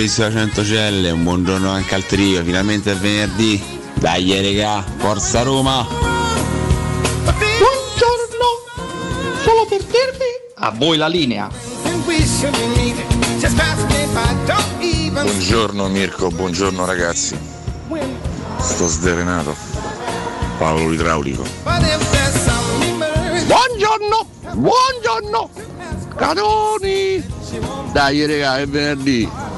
Fabrizio 100 Celle, un buongiorno anche al trio, finalmente è venerdì. Dai regà, forza Roma! Buongiorno! Solo per dirvi a voi la linea. Buongiorno Mirko, buongiorno ragazzi. Sto sdrenato. Paolo idraulico. But if there's some emergency, Buongiorno! Buongiorno! Cadoni! Dai raga, è venerdì.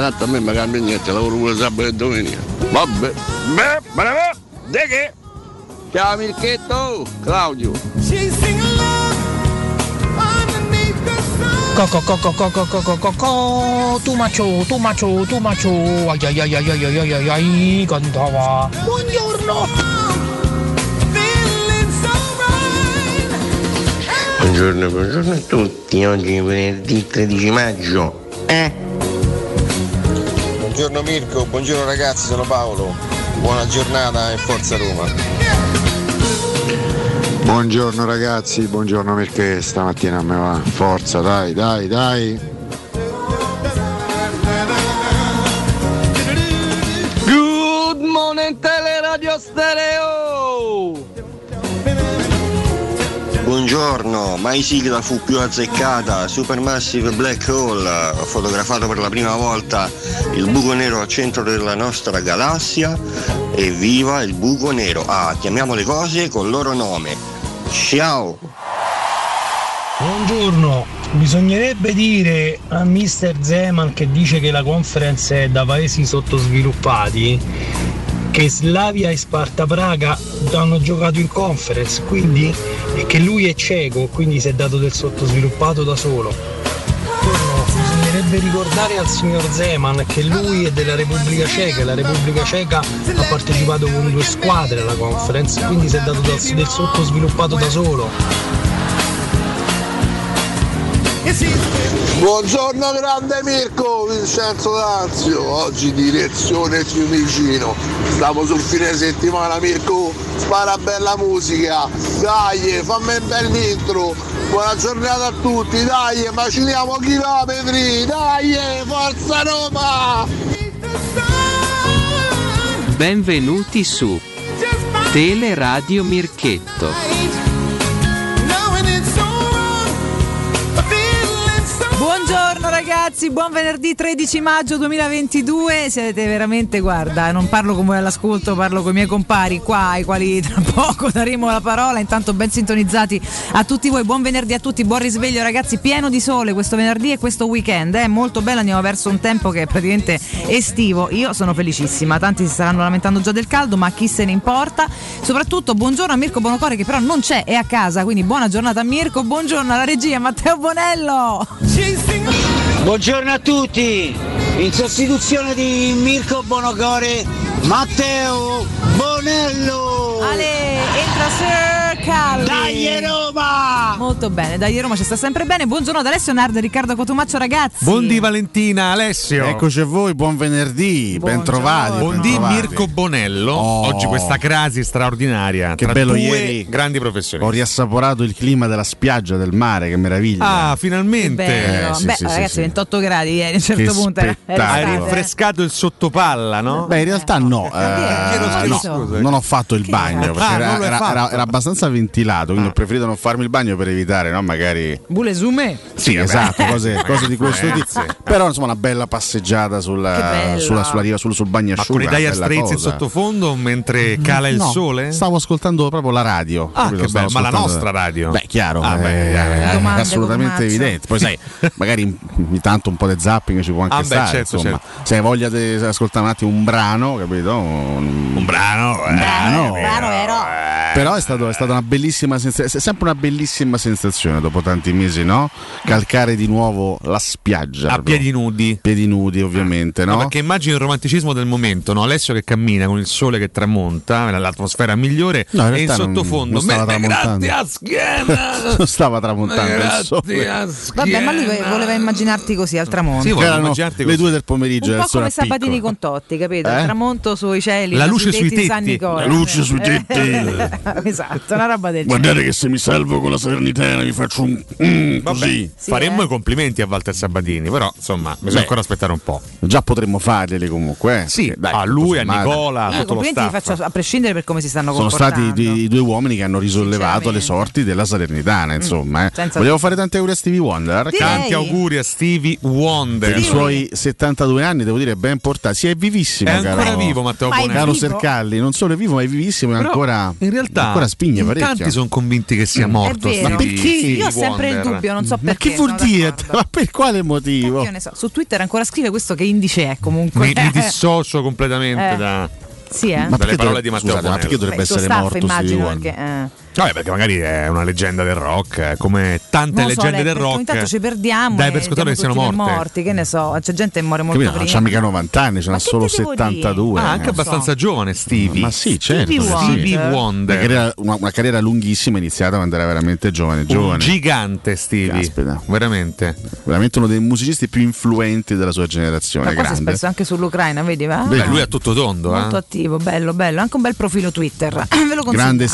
Tanto a me mi cambia niente, lavoro pure sabato e domenica. Vabbè. Beh, beh, de che? Ciao Mirchetto! Claudio! she's singing love underneath the sun. Coco coco coco coco coco tu macio tu macio tu macio ai ai ai ai ai ai ai ai ai cantava buongiorno. Buongiorno, buongiorno a tutti, oggi è venerdì 13 maggio. Eh? Buongiorno Mirko, buongiorno ragazzi, sono Paolo. Buona giornata e forza Roma. Buongiorno ragazzi, buongiorno perché stamattina me va. Forza, dai, dai, dai. Buongiorno, mai sigla fu più azzeccata, Supermassive Black Hole, ho fotografato per la prima volta il buco nero al centro della nostra galassia e viva il buco nero. Ah, chiamiamo le cose col loro nome. Ciao! buongiorno bisognerebbe dire a Mr. Zeman che dice che la conference è da paesi sottosviluppati che Slavia e Sparta Praga hanno giocato in conference quindi e che lui è cieco quindi si è dato del sottosviluppato da solo. Buongiorno, bisognerebbe ricordare al signor Zeman che lui è della Repubblica Ceca e la Repubblica Ceca ha partecipato con due squadre alla conference quindi si è dato del sottosviluppato da solo Buongiorno grande Mirko, Vincenzo D'Anzio, oggi direzione Fiumicino, stiamo sul fine settimana Mirko, spara bella musica, dai, fammi un bel intro, buona giornata a tutti, dai, maciniamo chilometri, dai, forza Roma! Benvenuti su Teleradio Mirchetto. Ragazzi, buon venerdì 13 maggio 2022. Siete veramente, guarda, non parlo con voi all'ascolto, parlo con i miei compari qua, ai quali tra poco daremo la parola. Intanto ben sintonizzati a tutti voi. Buon venerdì a tutti, buon risveglio ragazzi, pieno di sole questo venerdì e questo weekend. È molto bello, andiamo verso un tempo che è praticamente estivo. Io sono felicissima. Tanti si staranno lamentando già del caldo, ma chi se ne importa? Soprattutto buongiorno a Mirko Bonocore che però non c'è, è a casa, quindi buona giornata a Mirko, buongiorno alla regia Matteo Bonello. she's singing Buongiorno a tutti! In sostituzione di Mirko Bonocore, Matteo Bonello! Ale, entra Sir Calli. Dai Roma! Molto bene, dai Roma ci sta sempre bene. Buongiorno ad Alessio Nard, Riccardo Cotumaccio ragazzi. Buondì Valentina, Alessio. Eccoci a voi, buon venerdì, Buongiorno. bentrovati. Buondì bentrovati. Mirko Bonello. Oh. Oggi questa crasi straordinaria. Che tra bello ieri. grandi Ho professionisti. riassaporato il clima della spiaggia, del mare, che meraviglia. Ah, finalmente. Eh, sì, Beh, sì, sì, ragazzi, sì. 28 gradi ieri, a un certo Che punto. Hai eh. rinfrescato il sottopalla, no? Beh, in realtà no, Chiedo eh, scusa. no, non ho fatto il bagno perché Ah, era, l'hai era- era- era abbastanza ventilato, quindi ho preferito non farmi il bagno per evitare, no? Magari. Bule sume. Sì, esatto, cose, cose di questo tipo. Ragazzi. Però insomma una bella passeggiata sulla, sulla, sulla riva, sul, sul Ma con bagnasciuga. i Dire Straits in sottofondo mentre cala il No, sole? Stavo ascoltando proprio la radio. Ah, che bello, ma la nostra radio? Beh, chiaro, Ah, beh, eh, Domande, assolutamente evidente. Poi sai, magari ogni tanto un po' di zapping ci può anche Ah, beh, stare. certo, insomma, certo. se hai voglia di ascoltare un attimo un brano, capito? Un, Un brano, eh. brano, brano. Però è, stato- è stata una bellissima sensazione, è sempre una bellissima sensazione dopo tanti mesi, no? Calcare di nuovo la spiaggia. A proprio. piedi nudi. Piedi nudi, ovviamente, No, no? perché immagino il romanticismo del momento, no? Alessio che cammina con il sole che tramonta, l'atmosfera migliore, No, in e in realtà non- sottofondo. non stava "Me- me tramontando." A schiena! non stava tramontando il sole. Vabbè, ma lui voleva immaginarti così al tramonto. Sì, erano immaginarti le così. due del pomeriggio. un po' sole come a picco. Sabatini con Totti, capito? Eh? Il tramonto sui cieli, La luce sui tetti di San tetti. Nicola. La luce sui tetti. esatto, una roba del Guardate che se mi salvo con la Salernitana mi faccio un mm, così. Sì, Faremmo eh. i complimenti a Walter Sabatini, però insomma, bisogna ancora aspettare un po'. Già potremmo farglieli comunque. eh. Sì, dai, a lui, a Nicola, a i tutto lo staff. faccio a prescindere per come si stanno Sono comportando. stati dei, due uomini che hanno risollevato le sorti della Salernitana, insomma. eh. senza Volevo fare tanti auguri a Stevie Wonder. Direi. Tanti auguri a Stevie Wonder. Per i suoi 72 anni, devo dire, ben portati. Si è vivissimo, È ancora caro, vivo Matteo Ma è Bonelli. caro vivo? Sercalli. Non solo è vivo, ma è vivissimo e ancora, in realtà ancora spigne in parecchio. tanti sono convinti che sia morto. È vero. Ma perché? Io ho sempre il dubbio, non so Ma perché. che vuol dire? Ma per quale motivo? Io ne so. Su Twitter ancora scrive questo che indice è comunque. Mi, mi dissocio completamente Eh. da. sì, eh? Ma Dalle parole dovrebbe- di Matteo scusate, ma perché dovrebbe Beh, essere staff morto immagino perché, eh. Vabbè, perché magari è una leggenda del rock, eh, come tante Non so, leggende lei, del rock. ogni tanto ci perdiamo Dai per scontato che siano morte. morti, che ne so, c'è gente che muore molto Capito? Non prima. c'ha mica 90 anni, ce n'ha solo ti devo dire? 72. Ah, anche abbastanza giovane, Stevie. Ma sì, certo. Stevie. Wonder. Stevie Una Wonder. carriera, una- una carriera lunghissima iniziata quando era veramente giovane, Un giovane. gigante Stevie. Caspita. Veramente. veramente uno dei musicisti più influenti della sua generazione. Ma qua si è grande. spesso anche sull'Ucraina, vedi? Va? Beh, lui è tutto tondo, Molto eh. attivo, bello, bello. Anche un bel profilo Twitter. Ve lo consigliamo. Grande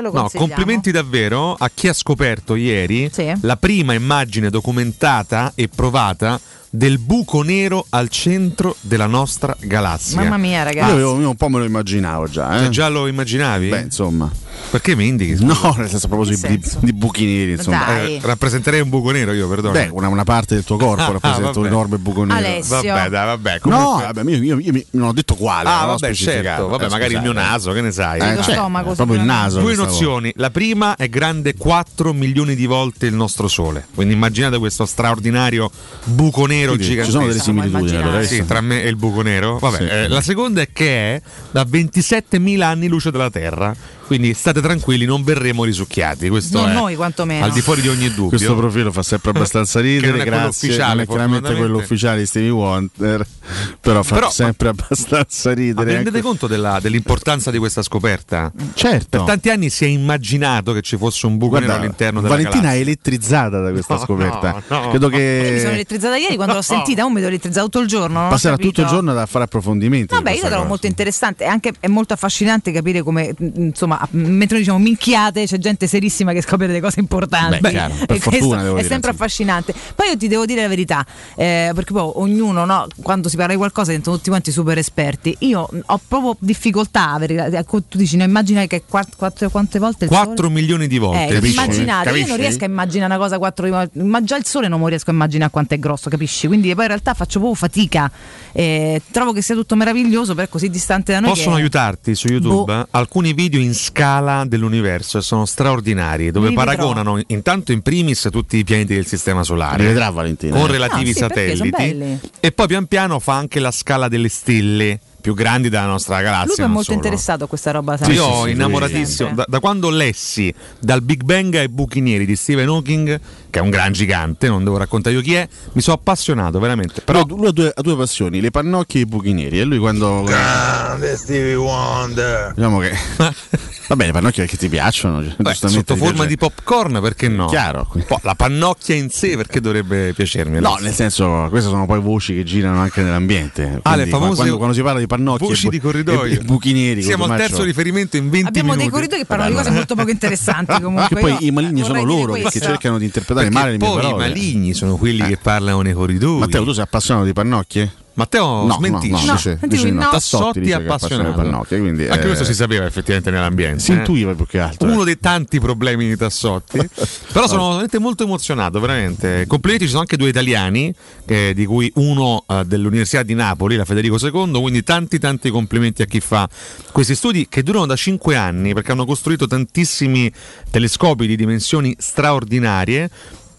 lo No. Complimenti davvero a chi ha scoperto ieri Sì. la prima immagine documentata e provata del buco nero al centro della nostra galassia. Mamma mia, Io, ragazzi. avevo- io un po' me lo immaginavo già. Eh? Cioè, già lo immaginavi? Beh, insomma. Perché mi indichi? No, nel senso proprio di, di buchi neri, insomma. Eh, rappresenterei un buco nero io, perdono. Beh, una, una parte del tuo corpo Ah, rappresenta un enorme buco nero. Alessio. Vabbè, dai, vabbè. No, comunque- vabbè, io, io- io non ho detto quale. Ah, vabbè, certo. Vabbè, Eh, magari il mio naso, che ne sai? Eh, Lo cioè, stomaco, proprio il naso. Due nozioni. La prima è grande 4 milioni di volte il nostro Sole. Quindi immaginate questo straordinario buco nero Quindi gigante. ci sono delle similitudini allora. Sì, tra me e il buco nero. Vabbè, Sì. eh, la seconda è che è da 27.000 anni luce della Terra. Quindi state tranquilli, non verremo risucchiati. Questo Non è noi, quantomeno. al di fuori di ogni dubbio. Questo profilo fa sempre abbastanza Che ridere, non è quello grazie. ufficiale, non è chiaramente quello ufficiale di Stevie Wonder, però fa Però- sempre abbastanza Ma ridere. vi rendete conto della- dell'importanza di questa scoperta? Certo. Per tanti anni si è immaginato che ci fosse un buco Guarda, nero all'interno della Valentina galassia. è elettrizzata da questa No, scoperta. no, no. Credo Io mi sono che elettrizzata ieri quando l'ho sentita, un mi sono elettrizzata tutto il giorno. passerà capito. tutto il giorno a fare approfondimenti. Vabbè, io la trovo molto interessante e anche è molto affascinante capire come, mh, insomma, mentre noi diciamo minchiate, c'è gente serissima che scopre delle cose importanti. Beh, chiaro, per e fortuna, è sempre insomma. affascinante. Poi io ti devo dire la verità, eh, perché poi ognuno, no, quando si parla di qualcosa, diventano tutti quanti super esperti. Io mh, ho proprio difficoltà a avere. ecco, Tu dici, no, immagina che quatt- quattro, quante volte il 4 sole- milioni di volte. Eh, capisci? immaginate, io non Capisci? riesco a immaginare una cosa quattro volte, ma già il sole non riesco a immaginare quanto è grosso, capisci? Quindi poi in realtà faccio proprio fatica. Eh, trovo che sia tutto meraviglioso, però è così distante da noi. Possono che- aiutarti su YouTube Boh. eh, alcuni video in scala dell'universo e sono straordinari, dove vedrò. paragonano intanto in primis tutti i pianeti del sistema solare. Vedrà Valentina. con eh. relativi Ah, sì, satelliti e poi pian piano fa anche la scala delle stelle più grandi della nostra galassia. Lui è molto solo. interessato a questa roba. Sì, io sì, innamoratissimo, da, da quando lessi dal Big Bang ai buchi neri di Stephen Hawking, che è un gran gigante, non devo raccontare io chi è, mi sono appassionato veramente. Però Però lui ha due, ha due passioni, le pannocchie e i buchi neri. E lui quando. Grande Stevie Wonder. Diciamo che. Va bene, le pannocchie che ti piacciono. beh, giustamente sotto forma piace. di popcorn, perché no? Chiaro. La pannocchia in sé, perché dovrebbe piacermi? No, nel senso, queste sono poi voci che girano anche nell'ambiente. Ah, le Quindi, famose quando, quando si parla di pannocchie voci bu- di corridoio. e, e buchi neri, Siamo al come terzo riferimento in 20 Abbiamo dei minuti. corridoi che parlano di cose molto poco interessanti comunque. Che poi i maligni sono vorrei dire loro perché questo. cercano di interpretare Perché male le mie poi i parole. maligni sono quelli Eh. che parlano nei corridoi. Matteo, tu sei appassionato di pannocchie? Matteo no, smentisce. no, no, dice, No, dice no. no. Tassotti è appassionato pannocchie, quindi, Anche eh, questo si sapeva effettivamente nell'ambiente. si eh. intuiva più che altro. Uno dei tanti problemi di Tassotti. Però sono veramente molto emozionato, veramente. Complimenti, ci sono anche due italiani, eh, di cui uno eh, dell'Università di Napoli, la Federico II, quindi tanti tanti complimenti a chi fa questi studi che durano da 5 anni perché hanno costruito tantissimi telescopi di dimensioni straordinarie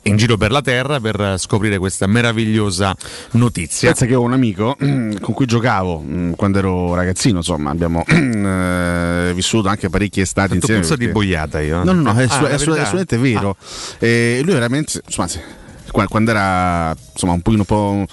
in giro per la terra per scoprire questa meravigliosa notizia. Pensa che ho un amico con cui giocavo mh, quando ero ragazzino, insomma, abbiamo eh, vissuto anche parecchie estati Fatto insieme. di perché- boiata io. No, no, no, è, Ah, assolutamente vero. E lui veramente, insomma, sì, qua- quando era insomma, un pochino un po'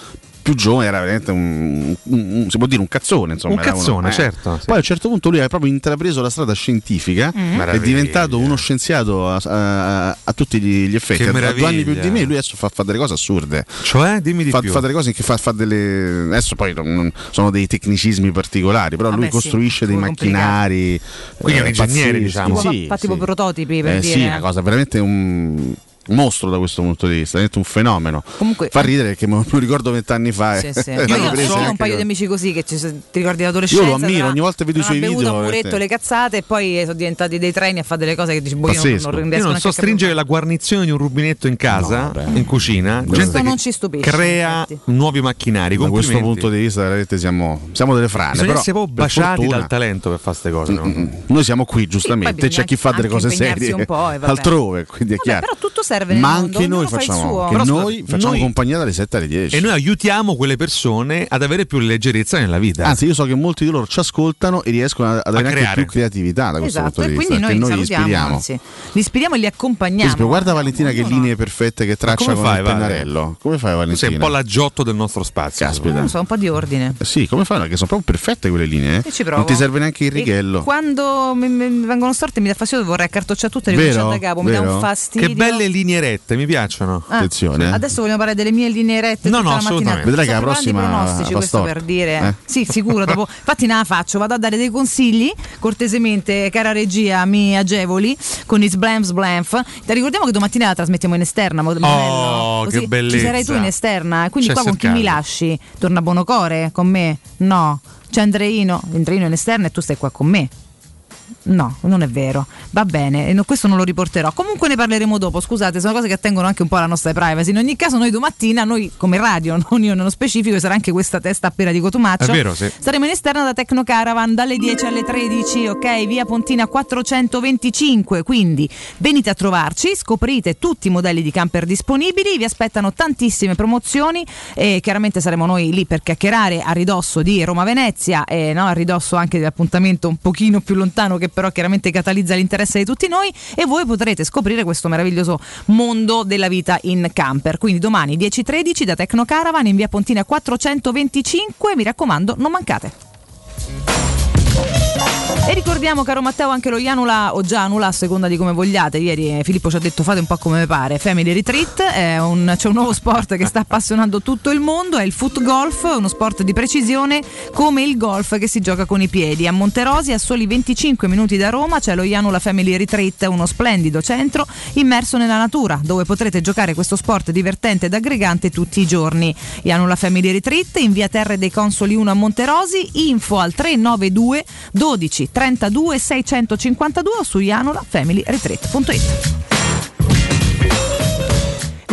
più giovane era veramente un, un- un- si può dire un cazzone insomma Un era uno- cazzone, eh. certo, sì. poi a un certo punto lui ha proprio intrapreso la strada scientifica Mm. è diventato uno scienziato a, a- a tutti gli, effetti ha due anni più di me lui adesso fa, fa delle cose assurde Cioè, dimmi di fa, più. fa delle cose che fa, fa delle adesso poi non- non- sono dei tecnicismi particolari però Vabbè, lui sì, costruisce dei macchinari Quindi è un eh, ingegnere, diciamo. Sì, fa tipo sì. prototipi per Eh, dire. sì, una cosa veramente un mostro da questo punto di vista, veramente un fenomeno. Comunque- Fa ridere perché me lo ricordo vent'anni fa. Sì, eh. sì. l'hanno Io so, anche un paio loro. di amici così che ci, ti ricordi l'adolescenza. Io lo ammiro, ogni volta vedo i suoi video, un muretto, le cazzate e poi sono diventati dei treni a fare delle cose che dici, boh, io non, non Io non so stringere la guarnizione di un rubinetto in casa, in cucina. Questo gente non che ci stupisce, Crea infatti. nuovi macchinari. Da questo punto di vista, veramente siamo, siamo delle frane. Bisogna però, essere proprio baciati fortuna, dal talento per fare queste cose. no? Noi siamo qui, giustamente. C'è chi fa delle cose serie altrove, quindi è chiaro. però tutto serve nel Ma mondo, anche noi facciamo, suo. che Però, noi facciamo noi- compagnia dalle 7 alle 10. E noi aiutiamo quelle persone ad avere più leggerezza nella vita. Anzi, io so che molti di loro ci ascoltano e riescono ad avere anche più creatività da questo Esatto, punto e di vista. quindi noi, noi li salutiamo, ispiriamo. anzi, li ispiriamo e li accompagniamo. esempio, guarda Valentina che linee perfette che traccia come con fai, il Vale? pennarello. Come fai, Tu Valentina? sei un po' l'aggiotto del nostro spazio. Caspita. Non so, un po' di ordine. Eh Sì, come fai? Che sono proprio perfette quelle linee. eh? Io ci provo. Non ti serve neanche il E righello. quando mi, mi vengono storte mi dà fastidio, vorrei accartocciare tutte e ricominciare da capo, mi dà un fastidio. Che belle linee rette, mi piacciono. Ah, Attenzione, eh. Adesso vogliamo parlare delle mie linee rette No, no, assolutamente. Vedrai che la prossima pronostici, questo per dire. Eh? Sì, sicuro. Dopo, infatti, ne la faccio. Vado a dare dei consigli. Cortesemente, cara regia, mi agevoli con i sblam sblamf. Ti ricordiamo che domattina la trasmettiamo in esterna. mo- Monello? che Ci bellezza. sarai tu in esterna. Quindi C'è qua con chi mi lasci? Torna Bonocore con me? No. C'è Andreino. Andreino in esterna e tu stai qua con me. No, non è vero. Va bene, no- questo non lo riporterò. Comunque ne parleremo dopo. Scusate, sono cose che attengono anche un po' alla nostra privacy. In ogni caso, noi domattina, noi come radio, non io nello specifico, sarà anche questa testa appena di Cotumaccio. È vero, sì. Saremo in esterna da Tecno Caravan dalle 10 alle 13, ok? Via Pontina 425. Quindi venite a trovarci, scoprite tutti i modelli di camper disponibili. Vi aspettano tantissime promozioni e chiaramente saremo noi lì per chiacchierare a ridosso di Roma Venezia e no, a ridosso anche dell'appuntamento un pochino più lontano che però chiaramente catalizza l'interesse di tutti noi e voi potrete scoprire questo meraviglioso mondo della vita in camper. Quindi domani 10.13 da Tecno Caravan in via Pontina 425, mi raccomando, non mancate. E ricordiamo, caro Matteo, anche lo Janula o Gianula, a seconda di come vogliate. Ieri eh, Filippo ci ha detto fate un po' come pare. Family Retreat un- c'è un nuovo sport che sta appassionando tutto il mondo, è il foot golf, uno sport di precisione come il golf che si gioca con i piedi. A Monterosi, a soli 25 minuti da Roma, c'è lo Janula Family Retreat, uno splendido centro immerso nella natura, dove potrete giocare questo sport divertente ed aggregante tutti i giorni. Janula Family Retreat in via Terre dei Consoli 1 a Monterosi, info al 392 12 32 652 o su janulafamilyretreat.it.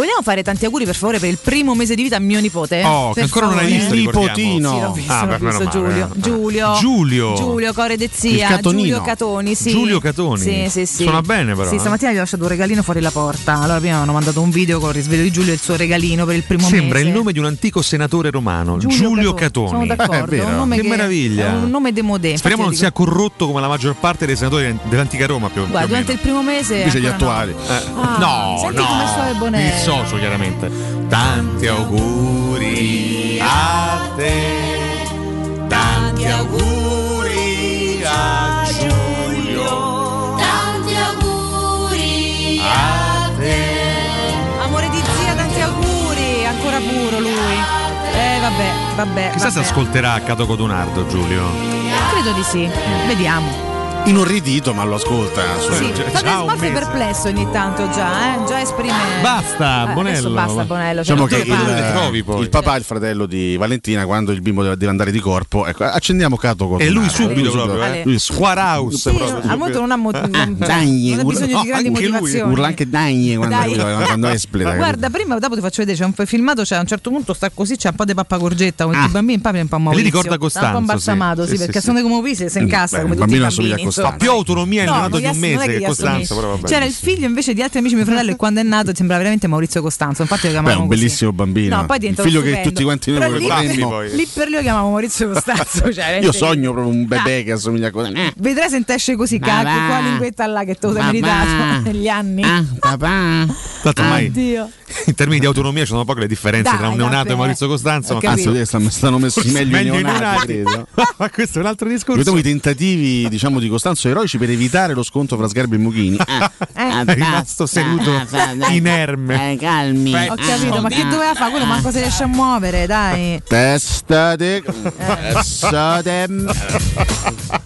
Vogliamo fare tanti auguri per favore per il primo mese di vita a mio nipote? Oh, che ancora non hai favore. visto. Nipotino. Sì, l'ho visto, Ah, l'ho visto, Giulio. eh. Giulio. Giulio. Giulio, Core de Zia. Giulio Catoni, sì. Giulio Catoni. Sì, sì, sì. Suona bene, però, Sì, eh. stamattina gli ho lasciato un regalino fuori la porta. Allora prima mi hanno mandato un video con il risveglio di Giulio e il suo regalino per il primo Sembra mese. il nome di un antico senatore romano, Giulio, Giulio Catoni. Sono d'accordo, È vero. è un nome Che che meraviglia. È un nome demodé. Speriamo non sia corrotto come la maggior parte dei senatori dell'antica Roma più, Guarda, durante il primo mese Invece gli ancora no. attuali. Eh, Ah, no, senti no, come suona Bonello. Socio chiaramente. Tanti auguri a te, tanti auguri a Giulio, Tanti auguri a te. Amore di zia, tanti auguri. Ancora puro lui. Eh vabbè, vabbè. Chissà se vabbè. ascolterà Cato Codunardo Giulio. Credo di sì. Vediamo. Inorridito, ma lo ascolta. Sì, un smalte mese. perplesso ogni tanto già, eh? Già esprime. Basta, Eh, Bonello. Basta Bonello. Diciamo cioè, che il, trovi poi. il papà e il fratello di Valentina, quando il bimbo deve, andare di corpo, ecco, accendiamo Cato con E lui subito proprio, Ale. eh. Lui Squaraus Sì, proprio. al momento non ha, mo- non, Ah, dai, non ha urla- bisogno no, di grandi anche lui motivazioni. Urla anche dai quando, Dai. quando espleta. Guarda, prima dopo ti faccio vedere, c'è un filmato, c'è a un certo punto sta così, c'è un po' di pappagorgetta con Ah. i bambini, è un po' lì Maurizio. ricorda Sta un po' Costanzo, imbalsamato, sì. perché sono come Maurizio si incassa Beh, come il tutti i bambino bambini. Ha più autonomia il No, neonato non di un è mese che che però vabbè. C'era il figlio invece di altri amici mio fratello e quando è nato sembrava veramente Maurizio Costanzo. Infatti lo Beh, chiamavamo un così. bellissimo bambino. No, poi è il figlio che stupendo. tutti quanti noi Però lì, vorremmo. lì per lui lo chiamavamo Maurizio Costanzo. Cioè, Io sogno proprio un bebè che assomiglia a cosa. Eh, Vedrai se esce così, cacchio, qua linguetta là che te lo sei meritato negli anni. papà. Tanto Oddio. in termini di autonomia ci sono poche le differenze Dai, tra un neonato vabbè. e Maurizio Costanzo. Ho ma. Anzi, stanno, stanno messi meglio, meglio i neonati. credo. Ma questo è un altro discorso. Vediamo i tentativi diciamo, di Costanzo eroici per evitare lo scontro fra Sgarbi e Mughini. Eh, È rimasto seduto inerme. calmi. Ho capito, ma che doveva fare? Quello manco si riesce a muovere, dai. Testa de testa de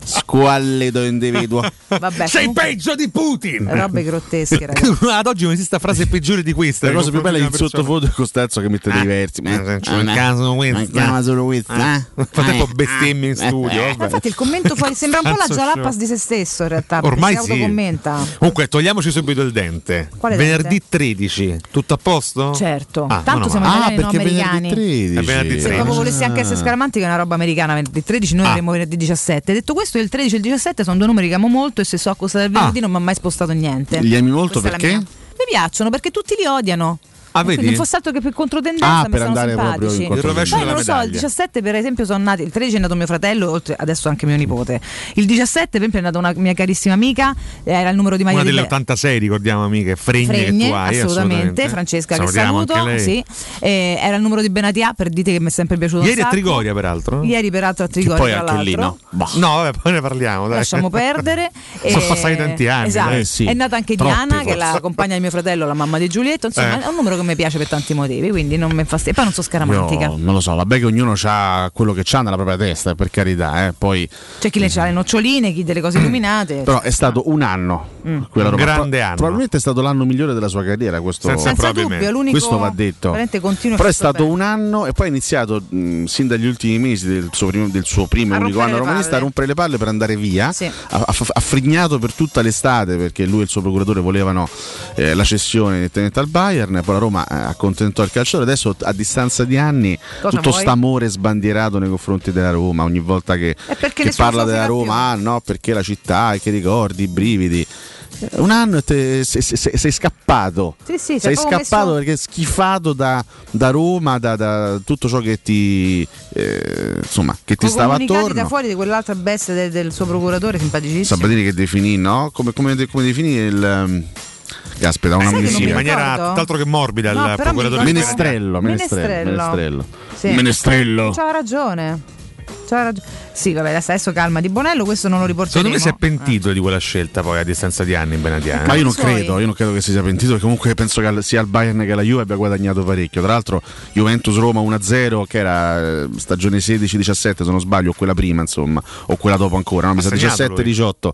squallido individuo. Vabbè, Sei comunque- peggio di Putin! Robe grottesche, ragazzi. Ad oggi non esiste frase peggiore di questa. La cosa più bella è il di sottofondo di Costanzo che mette dei versi. persona. C'è un caso questo. Ma solo questo, Eh. eh? Nel frattempo bestemmie in studio. Ma infatti il commento fuori sembra un po' la Jalapas show. Di se stesso in realtà, Ormai si sì. autocommenta. Comunque, togliamoci subito il dente. Quale Venerdì dente? 13, tutto a posto? Certo, Ah, tanto siamo male. italiani, no americani. Venerdì Se 13. proprio volessi anche essere scaramanti, che è una roba americana, venerdì 13, noi Ah. avremo venerdì 17. Detto questo, il 13 e il 17 sono due numeri che amo molto e se so cosa del venerdì non mi ha mai spostato niente. Li ami molto Questa perché? Mi piacciono perché tutti li odiano. Ah, quindi vedi? Non fosse altro che per controtendenza Ah, mi per proprio simpatici. in controtendenza. Poi Il non lo rovescio so, il medaglia. 17 per esempio sono nati, il 13 è nato mio fratello, oltre adesso anche mio nipote. Il 17 per esempio è nata una mia carissima amica, era il numero di maglia Una delle lei. 86, ricordiamo amiche, fregne, Fregne, che tu hai. assolutamente, Francesca che saluto, anche lei. sì. Eh, era il numero di Benatia per dite che mi è sempre piaciuto Ieri a. Trigoria, peraltro. Ieri peraltro a Che Trigoria poi tra anche lì, no? No, vabbè, poi ne parliamo. Dai. Lasciamo perdere. Sono Eh, passati tanti anni. Esatto. Eh, sì. È nata anche Troppi, Diana, che è la forse. compagna di mio fratello, la mamma di Giulietto. Insomma, Eh. è un numero che mi piace per tanti motivi, quindi non mi fa E poi non sono scaramantica. Io non lo so, vabbè che ognuno ha quello che ha nella propria testa, per carità, eh. poi C'è chi le ha le noccioline, chi delle cose illuminate. però è stato un anno, Mm. Un roba. grande anno. Probabilmente è stato l'anno migliore della sua carriera, questo, Senza dubbio, è l'unico questo va detto. Però è stato bene. un anno e poi ha iniziato mh, sin dagli ultimi mesi del suo primo, del suo primo e unico anno romanista a rompere le palle per andare via. Sì. Ha- ha frignato per tutta l'estate perché lui e il suo procuratore volevano eh, la cessione direttamente al Bayern. Poi la Roma eh, accontentò il calciatore. Adesso a distanza di anni Cosa tutto st'amore sbandierato nei confronti della Roma. Ogni volta che, che parla della Roma, ah no, perché la città, che ricordi, i brividi. Eh, Un anno te- sei, sei- sei scappato. Sì, sì, sei sei scappato messo- perché schifato da, da Roma, da, da tutto ciò che ti, eh, insomma, che ti stava attorno. da fuori di quell'altra bestia del, del suo procuratore, simpaticissimo. Sabatini che definì, no? Come, come, come definì il. Caspita, una mi in amnesia. maniera tutt'altro che morbida No, il procuratore. Menestrello, menestrello, Menestrello. menestrello. Sì. Menestrello. C'ha ragione. C'ha ragione. Sì, vabbè, adesso, adesso calma di Bonello, questo non lo riporteremo. Secondo me si è pentito di quella scelta poi a distanza di anni in Benatia. eh? Ma io non credo, io non credo che si sia pentito, perché comunque penso che sia il Bayern che la Juve abbia guadagnato parecchio. Tra l'altro Juventus Roma 1-0, che era eh, stagione 16-17 se non sbaglio, o quella prima, insomma, o quella dopo ancora, no? mi sa segnato 17-18.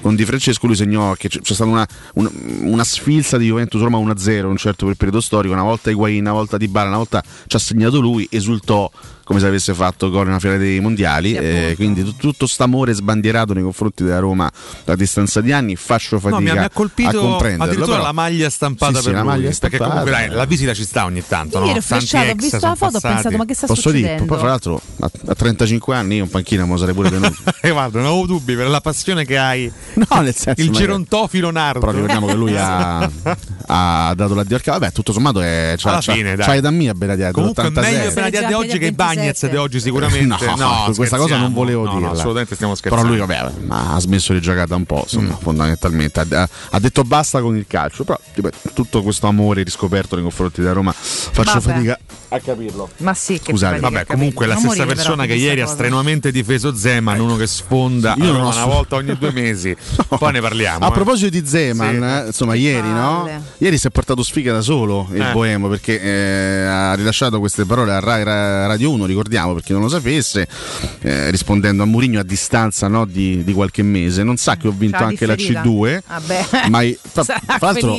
Con Di Francesco lui segnò che c'è stata una, una, una sfilza di Juventus Roma 1-0 in un certo quel periodo storico, una volta Higuain, una volta Di Bala, una volta ci ha segnato lui, esultò come se avesse fatto gol in una fiera dei mondiali. eh, quindi tut- tutto st'amore sbandierato nei confronti della Roma a distanza di anni, faccio fatica No, mi ha, mi ha a colpito comprenderlo. addirittura però- la maglia stampata Sì, sì, per la lui. maglia perché stampata. comunque dai, la visita ci sta ogni tanto. Io no? ero flashato, ho visto la foto, ho passati. pensato, ma che sta Posso dire, succedendo? poi fra l'altro a, a 35 anni io in panchina me lo sarei pure tenuto. Eh, guarda, non ho dubbi per la passione che hai. No, nel senso, il gerontofilo nardo. Però ricordiamo che lui ha, ha dato l'addio al calcio. Vabbè, tutto sommato è c'ha, Alla c'ha, fine, dai. c'ha età mia Benatia, Comunque è dell'86. meglio Benatia di oggi che i Bagnez di oggi sicuramente. No, questa cosa non volevo no, no, dirla. assolutamente stiamo Però scherzando. lui vabbè, ma ha smesso di giocare da un po', insomma, Mm. fondamentalmente. Ha, ha detto basta con il calcio. Però tutto questo amore riscoperto nei confronti della Roma faccio Vabbè. fatica a capirlo. Ma sì, che Scusate. Vabbè, comunque la Non stessa morire, persona però, che ieri ha strenuamente difeso Zeman, uno che sfonda Io non Roma ho una volta ogni due mesi. Poi ne parliamo. A eh. proposito di Zeman, Sì. eh, insomma, ieri, no? palle. Ieri si è portato sfiga da solo il Eh. Boemo perché eh, ha rilasciato queste parole a Rai Ra- Radio 1, ricordiamo per chi non lo sapesse, eh, rispondendo a Mourinho a distanza no, di, di qualche mese. Non sa che ho vinto C'ha anche la differita. C2, Vabbè. ma i- tra, l'altro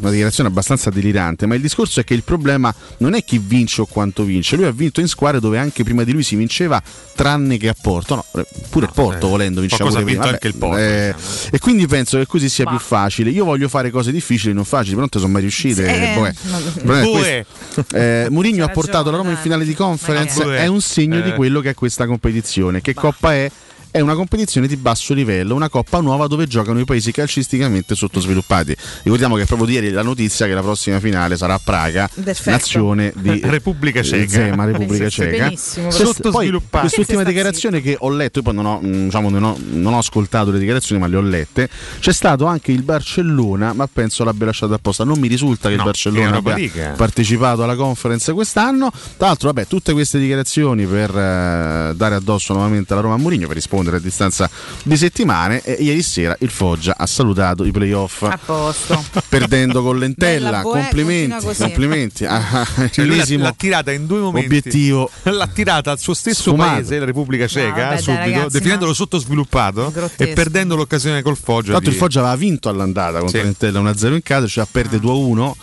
una dichiarazione abbastanza delirante, ma il discorso è che il problema non è chi vince o quanto vince, lui ha vinto in squadre dove anche prima di lui si vinceva tranne che a Porto, no, eh, pure il Porto eh, volendo vinceva pure ha prima. vinto anche il Porto, eh, diciamo. e quindi penso che così sia più facile. Io voglio fare cose difficili, non facili, però non te sono mai riuscite. Sì, eh, boh, eh. no. Eh, Mourinho ha portato la Roma in finale di conference, è un segno di Eh. quello che è questa competizione. Che coppa è? È una competizione di basso livello, una coppa nuova dove giocano i paesi calcisticamente sottosviluppati. Ricordiamo che proprio di ieri la notizia che la prossima finale sarà a Praga, Perfetto. nazione di Repubblica Ceca. Zema, Repubblica Ceca. benissimo, sottosviluppati. quest'ultima dichiarazione che ho letto, io poi non ho, mh, diciamo, non ho- non ho ascoltato le dichiarazioni, ma le ho lette. C'è stato anche il Barcellona, ma penso l'abbia lasciato apposta. Non mi risulta che No, il Barcellona abbia partecipato alla conference quest'anno. Tra l'altro, vabbè, tutte queste dichiarazioni per eh, dare addosso nuovamente alla Roma a Mourinho per rispondere a distanza di settimane. E ieri sera il Foggia ha salutato i playoff A posto. perdendo con lentella. Bella, Boè, complimenti, complimenti. Ah, Cioè, lui l'ha, l'ha tirata in due momenti. obiettivo L'ha tirata al suo stesso Sfumato. paese, la Repubblica Ceca, vabbè, dai, subito, ragazzi, definendolo no. sottosviluppato Grottesco. e perdendo l'occasione col Foggia. Tra l'altro di- il Foggia aveva vinto all'andata contro Sì. l'Entella 1-0 in casa, cioè perde 2-1.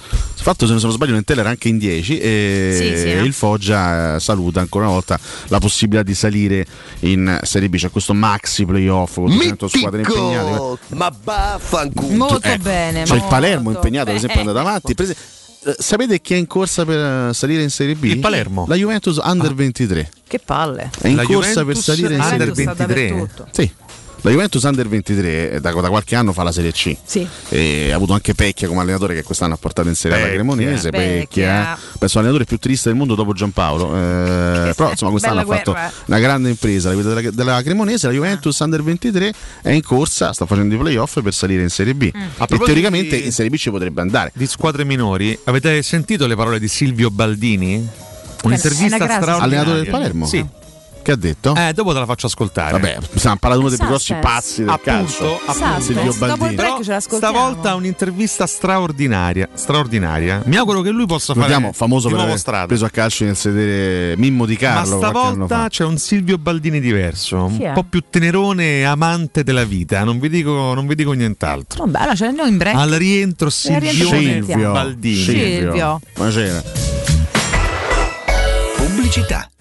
Il fatto, se non sbaglio, l'Entella era anche in 10 e Sì, sì, no? il Foggia eh, saluta ancora una volta la possibilità di salire in Serie B. C'è questo maxi playoff con 200 squadre impegnate. Ma vaffanculo! Molto Ecco, bene. C'è il molto Palermo impegnato, per esempio, è andato bene. avanti. Prese- eh, Sapete chi è in corsa per eh, salire in Serie B? Il Palermo. La Juventus Under 23. Che palle. È in La corsa per Juventus salire in Serie Under B. Sta 23. dappertutto. Sì. La Juventus Under 23 eh, da, da qualche anno fa la Serie C. Sì. E ha avuto anche Pecchia come allenatore che quest'anno ha portato in Serie A la. Cremonese. Pecchia, Pecchia. penso l'allenatore più triste del mondo dopo Giampaolo. Eh, però insomma quest'anno ha fatto guerra. una grande impresa la guida della, della Cremonese. La Juventus Under 23 è in corsa, sta facendo i playoff per salire in Serie B. Mm. E teoricamente di- in Serie B ci potrebbe andare. di squadre minori, avete sentito le parole di Silvio Baldini? Un'intervista straordinaria. Allenatore del Palermo? Sì. Che ha detto? Eh, dopo te la faccio ascoltare. Vabbè, stiamo parlando di uno dei più grossi pazzi del Appunto, calcio. appunto. Silvio Baldini. l'ascoltiamo. Stavolta un'intervista straordinaria, straordinaria. Mi auguro che lui possa fare Ricordiamo, famoso di per nuovo aver strada. preso a calcio nel sedere Mimmo Di Ma Carlo anno stavolta c'è un Silvio Baldini diverso, Chi un è? po' più tenerone e amante della vita, non vi dico, non vi dico nient'altro. Vabbè, allora ce l'andiamo in break. Al rientro Silvione commentiamo. Baldini. Silvio. Ma c'era. Pubblicità.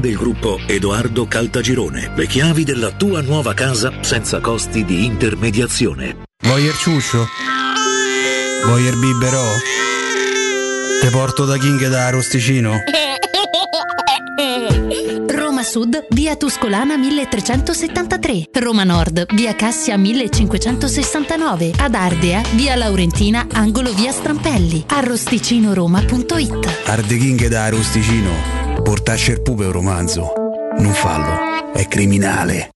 del gruppo Edoardo Caltagirone. Le chiavi della tua nuova casa senza costi di intermediazione. Voyer ciuscio? Voyer biberò? Te porto da King da Rosticino? Roma Sud, via Tuscolana 1373. Roma Nord, via Cassia 1569. Ad Ardea, via Laurentina, angolo via Strampelli. Arrosticinoroma.it. Arde King da Rosticino. Portasce il pupe un romanzo. Non fallo, è criminale.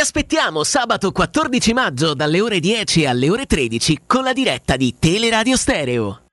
Vi aspettiamo sabato 14 maggio dalle ore 10 alle ore 13 con la diretta di Teleradio Stereo.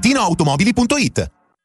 ValentinoAutomobili.it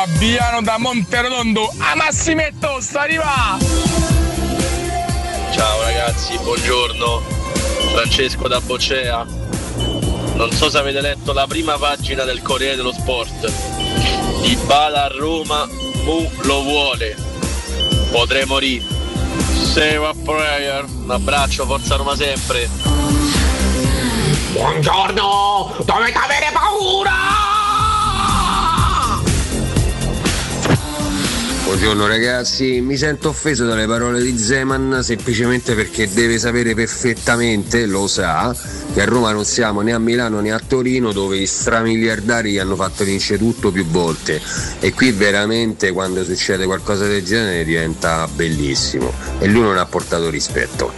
Fabiano da Monterotondo. A Massimetto, sta arriva! Ciao ragazzi, buongiorno. Francesco da Boccea. Non so se avete letto la prima pagina del Corriere dello Sport. Di Bala a Roma, Mu lo vuole. Potrei morire. Save a prayer. Un abbraccio, forza Roma sempre. Buongiorno, dovete avere paura! Buongiorno ragazzi, mi sento offeso dalle parole di Zeman semplicemente perché deve sapere perfettamente, lo sa, che a Roma non siamo né a Milano né a Torino dove i stramiliardari hanno fatto vincere tutto più volte e qui veramente quando succede qualcosa del genere diventa bellissimo e lui non ha portato rispetto.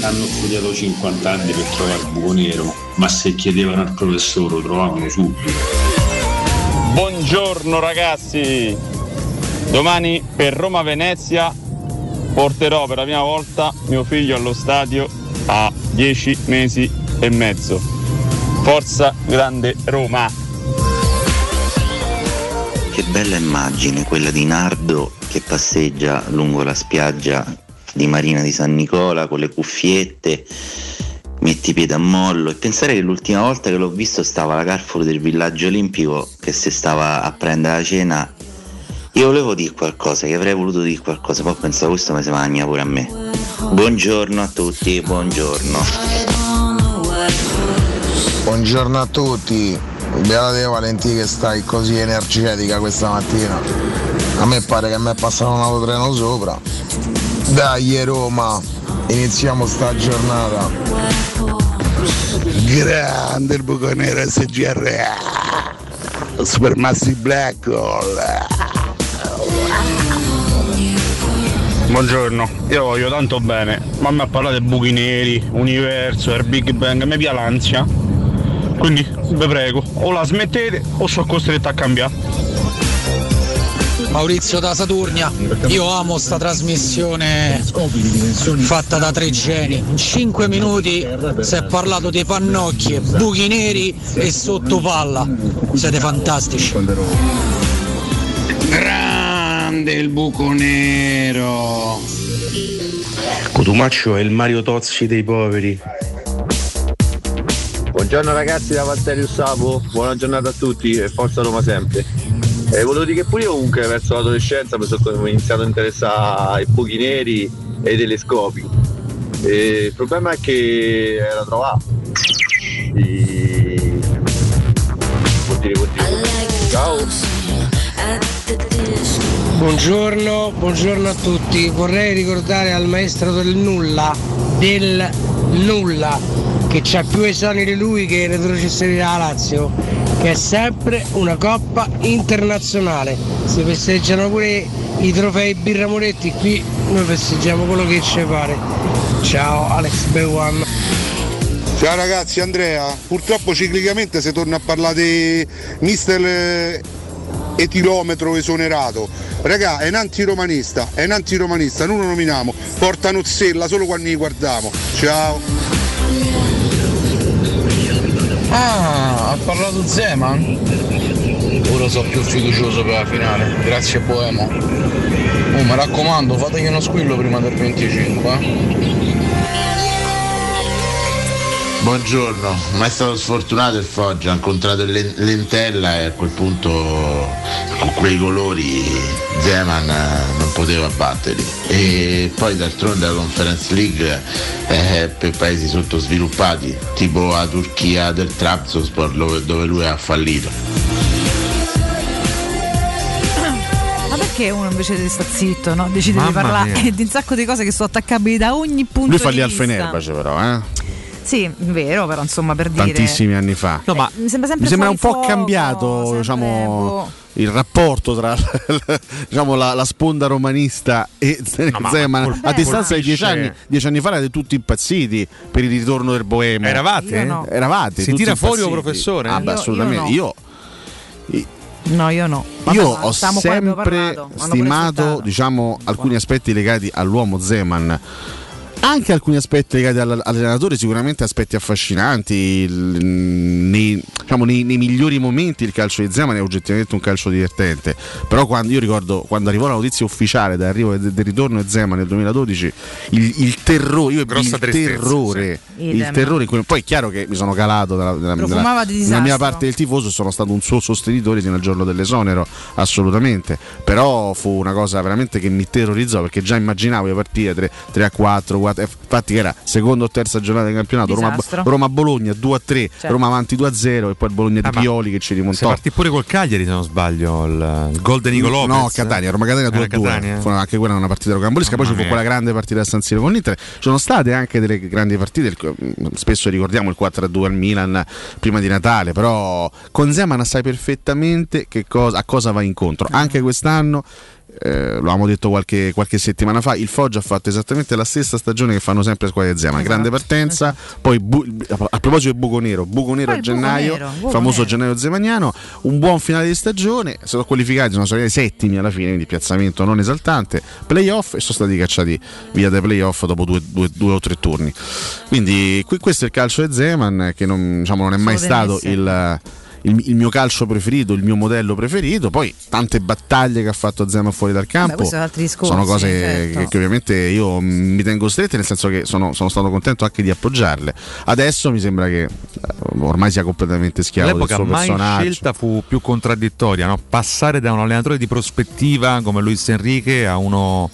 Hanno studiato 50 anni per trovare il buco nero, ma se chiedevano al professore lo trovavano subito. Buongiorno ragazzi. Domani per Roma-Venezia porterò per la prima volta mio figlio allo stadio a 10 mesi e mezzo. Forza grande Roma! Che bella immagine quella di Nardo che passeggia lungo la spiaggia di Marina di San Nicola con le cuffiette, metti piede a mollo e pensare che l'ultima volta che l'ho visto stava alla Carrefour del villaggio olimpico che se stava a prendere la cena. Io volevo dire qualcosa, che avrei voluto dire qualcosa, poi pensavo questo mi si magna pure a me. Buongiorno a tutti, buongiorno. Buongiorno a tutti, beata te Valentì che stai così energetica questa mattina. A me pare che mi è passato un autotreno sopra. Dai Roma, iniziamo sta giornata. Grande il buco nero SGR Supermassi Black Hole Buongiorno, io voglio tanto bene, ma mi ha parlato di buchi neri, universo, il Big Bang, mi pia l'ansia. Quindi vi prego, o la smettete o sono costretto a cambiare. Maurizio da Saturnia, io amo sta trasmissione fatta da tre geni. In 5 minuti si è parlato di pannocchie, buchi neri e sottopalla. Siete fantastici. Grande il buco nero. Cotumaccio è il Mario Tozzi dei poveri. Buongiorno ragazzi da Valterio Sapo, buona giornata a tutti e forza Roma sempre. Eh, volevo dire che pure io comunque verso l'adolescenza mi sono iniziato a interessare ai buchi neri e ai telescopi. E il problema è che era trovato. E... Ciao! Buongiorno, buongiorno a tutti. Vorrei ricordare al maestro del nulla, del nulla, che c'ha più di lui che retrocessori della Lazio, che è sempre una coppa internazionale. Si festeggiano pure i trofei Birra Moretti, qui noi festeggiamo quello che ci pare. Ciao Alex Bewan. Ciao ragazzi, Andrea. Purtroppo ciclicamente si torna a parlare di mister eh, etilometro esonerato. Raga, è un antiromanista, è un antiromanista, non lo nominiamo. Porta Nozzella solo quando li guardiamo. Ciao. Ah, ha parlato Zeman? Ora sono più fiducioso per la finale. Grazie Boemo. Oh, mi raccomando, fategli uno squillo prima del 25. eh. Buongiorno, ma è stato sfortunato il Foggia, ha incontrato il Len- Lentella e a quel punto con quei colori Zeman eh, non poteva batterli. E poi d'altronde la Conference League è per paesi sottosviluppati, tipo la Turchia del Trabzonspor dove, dove lui ha fallito. Ma perché uno invece di stare zitto, no? decide di Mamma parlare mia. di un sacco di cose che sono attaccabili da ogni punto Lui di fallì al vista. Fenerbahce però, eh? Sì, vero, però insomma per dire Tantissimi anni fa. Eh, mi sembra sempre Mi sembra un po' fuoco, cambiato sempre, diciamo, boh. il rapporto tra diciamo, la, la sponda romanista e ma Zeman. col- a distanza di dieci anni, dieci anni fa erate tutti impazziti per il ritorno del boemo. Eravate? No. Eravate. Si tira fuori o professore? Ah, beh, Io- assolutamente. io Io, No, io no. Vabbè, io ma ho sempre parlato, stimato diciamo, alcuni aspetti legati all'uomo Zeman. Anche alcuni aspetti legati all- all'allenatore, sicuramente aspetti affascinanti. il- nei- diciamo, nei, nei migliori momenti il calcio di Zeman è oggettivamente un calcio divertente. Però quando io ricordo quando arrivò la notizia ufficiale dell'arrivo e del, del ritorno di Zeman nel 2012, il, il terrore, io ebbi il tristezza, terrore, sì. il Idem. terrore in cui- poi è chiaro che mi sono calato dalla, dalla- dalla- di nella mia parte del tifoso e sono stato un suo sostenitore fino al giorno dell'esonero, assolutamente. Però fu una cosa veramente che mi terrorizzò perché già immaginavo le partite 3, 3 a 4, 4 infatti che era seconda o terza giornata del campionato, Roma, Disastro. Roma Bologna 2 a 3, Certo. Roma avanti 2 a 0 e poi il Bologna di Ah, Pioli che ci Si rimontò. partì pure col Cagliari, se non sbaglio, il, gol di Nico Lopez. No, Catania, Roma Catania 2 a Era 2. Catania? Fu anche quella una partita rocambolesca. Poi ci fu quella grande partita a San Siro con l'Inter. Ci sono state anche delle grandi partite. il- Spesso ricordiamo il 4 a 2 al Milan prima di Natale. Però con Zeman sai perfettamente che cosa- a cosa va incontro. Anche quest'anno. Eh, lo avevamo detto qualche, qualche settimana fa. Il Foggia ha fatto esattamente la stessa stagione che fanno sempre squadre di Zeman. Grande partenza, poi bu- a proposito di buco nero, buco nero Poi a gennaio, nero, famoso nero. gennaio zemaniano, un buon finale di stagione, sono qualificati, sono stati settimi alla fine, quindi piazzamento non esaltante, playoff e sono stati cacciati via dai playoff dopo due, due- due o tre turni. Quindi qui- questo è il calcio di Zeman che non, diciamo, non è mai stato il, il- il mio calcio preferito, il mio modello preferito, poi tante battaglie che ha fatto Zeman fuori dal campo altri discorsi, sono cose certo. che, che ovviamente io mi tengo strette nel senso che sono, sono stato contento anche di appoggiarle. Adesso mi sembra che eh, ormai sia completamente schiavo del L'epoca suo mai personaggio. scelta fu più contraddittoria, no? passare da un allenatore di prospettiva come Luis Enrique a uno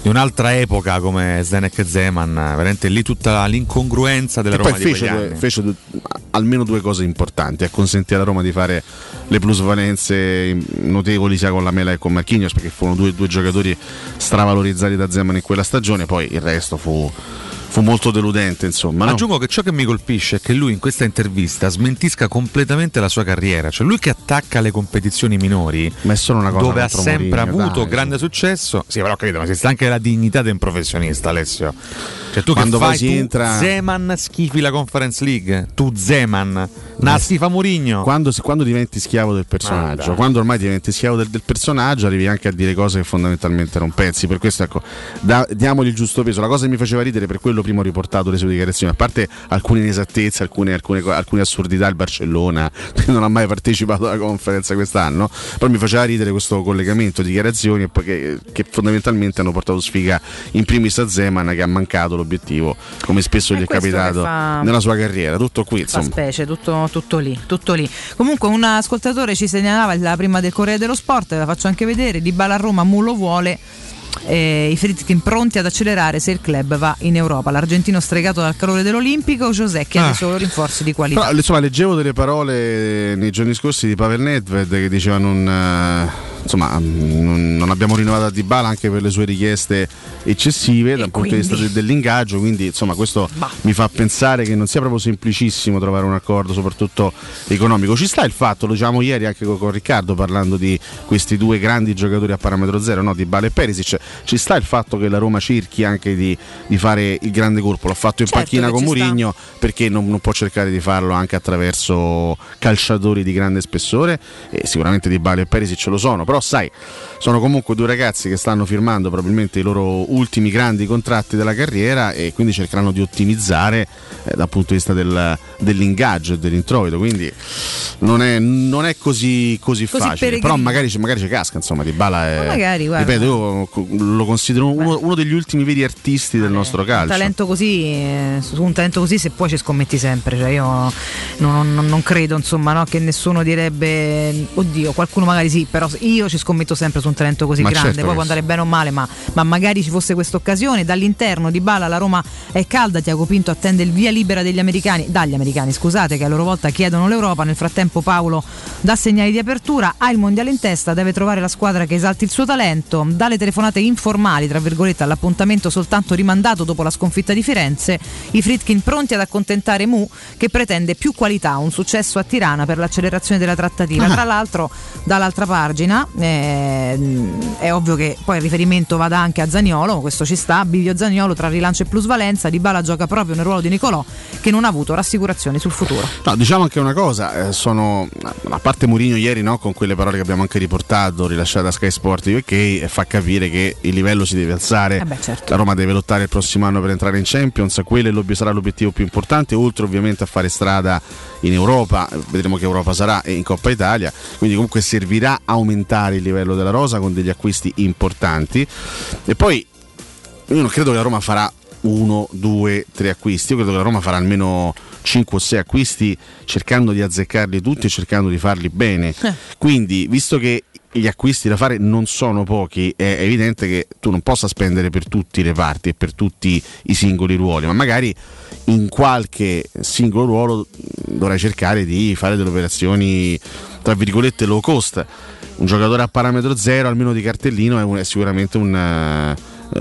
di un'altra epoca come Zdenek Zeman, veramente lì tutta l'incongruenza della E Roma poi di fece, due- fece due- almeno due cose importanti, ha consentito alla Roma di fare le plusvalenze notevoli sia con la Mela che con Marquinhos perché furono due, due giocatori stravalorizzati da Zeman in quella stagione, poi il resto fu, fu molto deludente insomma. no? Aggiungo che ciò che mi colpisce è che lui in questa intervista smentisca completamente la sua carriera, cioè lui che attacca le competizioni minori, Ma è solo una cosa dove ha sempre Mourinho, avuto dai, grande successo. Sì, però capito, ma esiste anche la dignità di un professionista, Alessio. Cioè tu Quando che fai si tu, entra- Zeman schifi la Conference League, tu Zeman, na schifa Mourinho. Quando, si- quando diventi schiavo del personaggio, Ah, quando ormai diventi schiavo del, del personaggio, arrivi anche a dire cose che fondamentalmente non pensi. Per questo, ecco, da- diamogli il giusto peso. La cosa che mi faceva ridere, per quello prima ho riportato le sue dichiarazioni, a parte alcune inesattezze, alcune, alcune, alcune assurdità, il Barcellona che non ha mai partecipato alla conferenza quest'anno, però mi faceva ridere questo collegamento di dichiarazioni che, che fondamentalmente hanno portato sfiga in primis a Zeman che ha mancato l'obiettivo, come spesso gli è capitato nella sua carriera. Tutto qui, insomma. specie, tutto, tutto lì, tutto lì. Comunque un ascoltatore ci segnalava la prima del Corriere dello Sport, la faccio anche vedere, di Bala a Roma, Mu lo vuole. Eh, I Fritkin pronti ad accelerare se il club va in Europa. L'argentino stregato dal calore dell'Olimpico, José chiede Ah. solo rinforzi di qualità. Però, insomma, leggevo delle parole nei giorni scorsi di Pavel Nedved che dicevano non, eh, insomma, non, non abbiamo rinnovato a Dybala anche per le sue richieste eccessive dal punto di vista del- dell'ingaggio, quindi insomma, questo mi fa pensare che non sia proprio semplicissimo trovare un accordo, soprattutto economico. Ci sta il fatto, lo dicevamo ieri anche con, con Riccardo parlando di questi due grandi giocatori a parametro zero, no? Dybala e Perisic, ci sta il fatto che la Roma cerchi anche di, di fare il grande colpo, l'ha fatto in Certo panchina con. Mourinho perché non, non può cercare di farlo anche attraverso calciatori di grande spessore e sicuramente Di Bale e Perisic lo sono però sai sono comunque due ragazzi che stanno firmando probabilmente i loro ultimi grandi contratti della carriera e quindi cercheranno di ottimizzare eh, dal punto di vista del- dell'ingaggio e dell'introito quindi non è, non è così, così, Così facile. peregrino. però magari, magari ci casca insomma Di Bala è Ma magari, guarda. ripeto io lo considero uno, uno degli ultimi veri artisti del nostro un calcio. talento così, eh, su un talento così se poi ci scommetti sempre, cioè io non, non- non credo insomma no, che nessuno direbbe oddio, qualcuno magari sì, però io ci scommetto sempre su un talento così Ma grande, certo poi può andare bene o male, ma, ma magari ci fosse questa occasione, dall'interno di Bala la Roma è calda, Tiago Pinto attende il via libera degli americani, dagli americani scusate, che a loro volta chiedono l'Europa, nel frattempo Paolo dà segnali di apertura, ha il mondiale in testa, deve trovare la squadra che esalti il suo talento, dalle telefonate informali, tra virgolette, all'appuntamento soltanto rimandato dopo la sconfitta di Firenze, i Fritkin pronti ad accontentare Mu che pretende più qualità, un successo a Tirana per l'accelerazione della trattativa. Ah. Tra l'altro, dall'altra pagina ehm, è ovvio che poi il riferimento vada anche a Zaniolo, questo ci sta, Bivio Zaniolo tra rilancio e plusvalenza, Di Bala gioca proprio nel ruolo di Nicolò che non ha avuto rassicurazioni preoccupazioni sul futuro. No, diciamo anche una cosa, eh, sono a parte Mourinho ieri no, con quelle parole che abbiamo anche riportato, rilasciate a Sky Sport UK, fa capire che il livello si deve alzare. Eh beh, certo. La Roma deve lottare il prossimo anno per entrare in Champions, quello sarà l'obiettivo più importante, oltre ovviamente a fare strada in Europa, vedremo che Europa sarà e in Coppa Italia, quindi comunque servirà aumentare il livello della rosa con degli acquisti importanti. E poi io non credo che la Roma farà uno, due, tre acquisti. Io credo che la Roma farà almeno 5 o 6 acquisti cercando di azzeccarli tutti e cercando di farli bene. Quindi, visto che gli acquisti da fare non sono pochi, è evidente che tu non possa spendere per tutti i reparti e per tutti i singoli ruoli, ma magari in qualche singolo ruolo dovrai cercare di fare delle operazioni tra virgolette low cost. Un giocatore a parametro zero, almeno di cartellino, è, un- è sicuramente un, eh,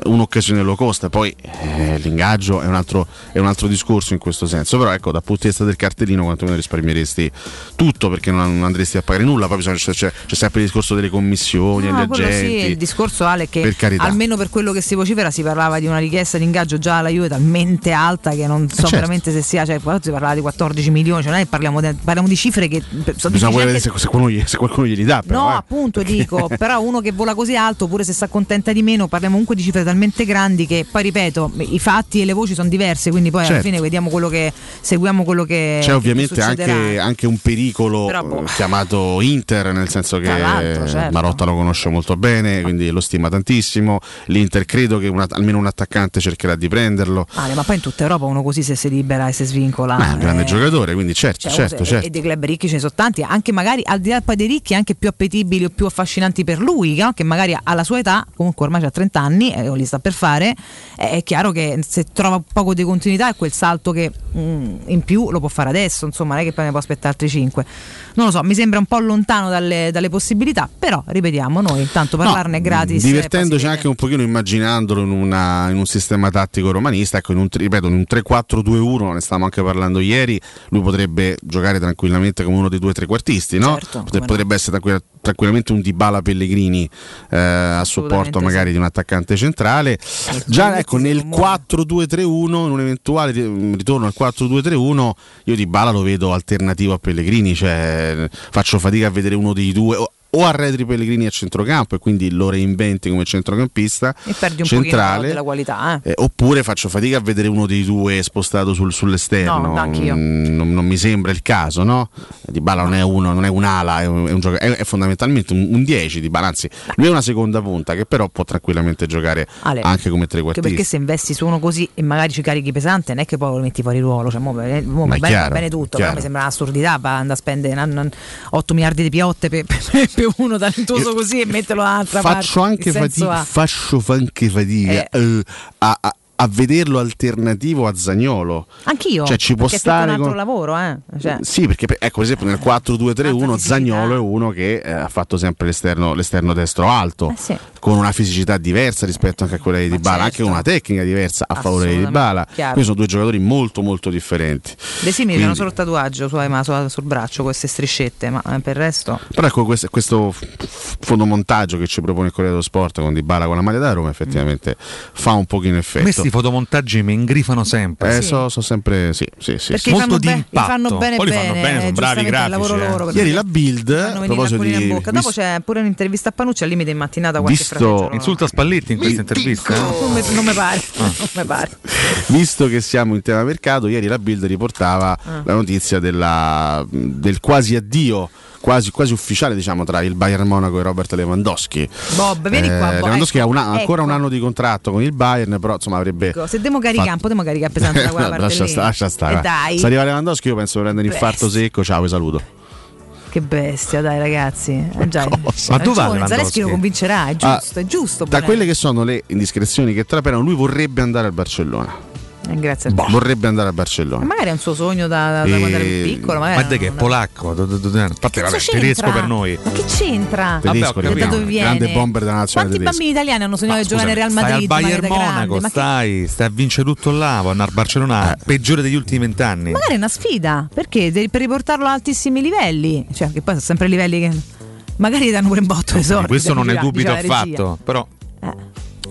un'occasione low cost. Poi eh, l'ingaggio è un, altro, è un altro discorso in questo senso. Però ecco, dal punto di vista del cartellino, quantomeno risparmieresti tutto perché non, andresti a pagare nulla. Poi bisogna- c'è, c'è- sempre il discorso delle commissioni, No, quello sì, agenti. il discorso Ale che Per almeno per quello che si vocifera si parlava di una richiesta di ingaggio già alla Juve talmente alta che non so certo. veramente se sia, cioè si parlava di 14 milioni, cioè che parliamo, di- parliamo di cifre che sono Bisogna vedere se, se qualcuno, gli- se qualcuno glieli dà. Però, No, eh. appunto dico, però uno che vola così alto, pure se si accontenta di meno, parliamo comunque di cifre talmente grandi che poi ripeto, i fatti e le voci sono diverse, quindi poi alla Certo. fine vediamo quello che seguiamo quello che C'è che ovviamente succederà. anche, anche un pericolo Però, boh. eh, chiamato Inter, nel senso che certo. Marotta lo conosce molto bene, quindi lo stima tantissimo. L'Inter credo che una- almeno un attaccante cercherà di prenderlo. Ale, ma poi in tutta Europa uno così se si libera e si svincola. Ma è un grande eh, giocatore, quindi certo, Cioè, certo, certo. E dei club ricchi ce ne sono tanti, anche magari al di là poi dei ricchi, anche più appetibili o più affascinanti per lui, che magari alla sua età, comunque ormai ha 30 anni e li sta per fare, è è chiaro che se trova poco di continuità è quel salto che mm, in più lo può fare adesso, insomma, non è che poi ne può aspettare altri 5. Non lo so, mi sembra un po' lontano dalle, dalle possibilità, però ripetiamo, noi intanto parlarne è gratis. Divertendoci anche un pochino immaginandolo in, una- in un sistema tattico romanista, ecco, in un, ripeto, in un 3-4-2-1, ne stavamo anche parlando ieri, lui potrebbe giocare tranquillamente come uno dei due trequartisti, no? Certo, Potre- potrebbe essere tranquilla- tranquillamente un Dybala Pellegrini eh, a supporto magari di un attaccante centrale. Già ecco, nel 4-2-3-1, in un eventuale ri- ritorno al 4-2-3-1, io Dybala lo vedo alternativo a Pellegrini, cioè faccio fatica a vedere uno dei due. O, arretri Pellegrini a centrocampo e quindi lo reinventi come centrocampista E perdi un centrale della qualità. Eh. eh, oppure faccio fatica a vedere uno dei due spostato sul- sull'esterno. No. Mm, Non, non mi sembra il caso, no? Di Bala non è uno, non è un'ala, è, un, è un gioca- è- è fondamentalmente un, un 10 di Bala, anzi, lui è una seconda punta che però può tranquillamente giocare Ale, anche come trequartista. perché se investi su uno così e magari ci carichi pesante, non è che poi lo metti fuori ruolo. Cioè, mo, bene, mo Ma bene, chiaro, bene tutto, mi sembra un'assurdità va- andare a spendere nan- nan- 8 miliardi di piotte per, per- per uno talentuoso così e metterlo parte. Faccio anche, Che senso fatica, faccio anche fatica eh, a, a- a vederlo alternativo a Zagnolo. Anch'io. Cioè, ci può perché è stare un altro con- lavoro, eh. Cioè, Sì, perché per- ecco, per esempio nel 4-2-3-1 Zagnolo è uno che eh, ha fatto sempre l'esterno, l'esterno destro alto, Eh sì. con una fisicità diversa rispetto anche a quella di Dybala, anche con una tecnica diversa a favore di Dybala. Quindi sono due giocatori molto molto differenti. De Simili Quindi- hanno solo il tatuaggio su- ma su- sul braccio, queste striscette, ma eh, per il resto. Però ecco questo, questo f- f- fotomontaggio che ci propone il Corriere dello Sport con Dybala con la maglia da Roma effettivamente fa un pochino effetto. me questi fotomontaggi mi ingrifano sempre. Eh, so, so sempre sì, sì, sì, Perché sì. fanno Molto di be- impatto. fanno bene Poi li fanno bene, sono bravi grafici. eh. loro, Ieri la Bild, a proposito di in bocca. Dopo vis- c'è pure un'intervista a Panucci al limite in mattinata qualche Visto-. Insulta Spalletti in questa intervista. eh? Non mi, non mi pare, non mi pare. Visto che siamo in tema mercato, ieri la Bild riportava Ah. la notizia della- del quasi addio. Quasi, quasi ufficiale diciamo tra il Bayern Monaco e Robert Lewandowski. Bob, vieni qua, Bob. Lewandowski Ecco, ha un anno- ancora ecco. un anno di contratto con il Bayern, però insomma avrebbe. Ecco, Se devo caricare, un po' devo caricare pesante da quella parte lascia, lascia stare. Dai. Se arriva Lewandowski, io penso prenda un infarto secco. Ciao, vi saluto. Che bestia, dai ragazzi. Eh, già, Ma ragione, Lewandowski? Zaleschi lo convincerà, è Ah, giusto, è giusto. Da quelle che sono le indiscrezioni che trapelano, lui vorrebbe andare al Barcellona. Eh, grazie a te. Vorrebbe andare al Barcellona. Magari è un suo sogno da, da E- quando era più piccolo. magari Guarda che è polacco, do- do- do- a parte vabbè, tedesco per noi. Ma che c'entra? Tedesco, Da capito? dove viene? grande bomber della nazionale Quanti bambini italiani hanno sognato di giocare Real Stai al Madrid? Bayern da grande? Monaco, Ma che- stai, stai a vincere tutto là, può andare al Barcellona Eh. peggiore degli ultimi vent'anni. Magari è una sfida, perché per riportarlo a altissimi livelli, cioè che poi sono sempre livelli che magari danno pure un botto di soldi. Questo non ne dubito affatto, però Eh.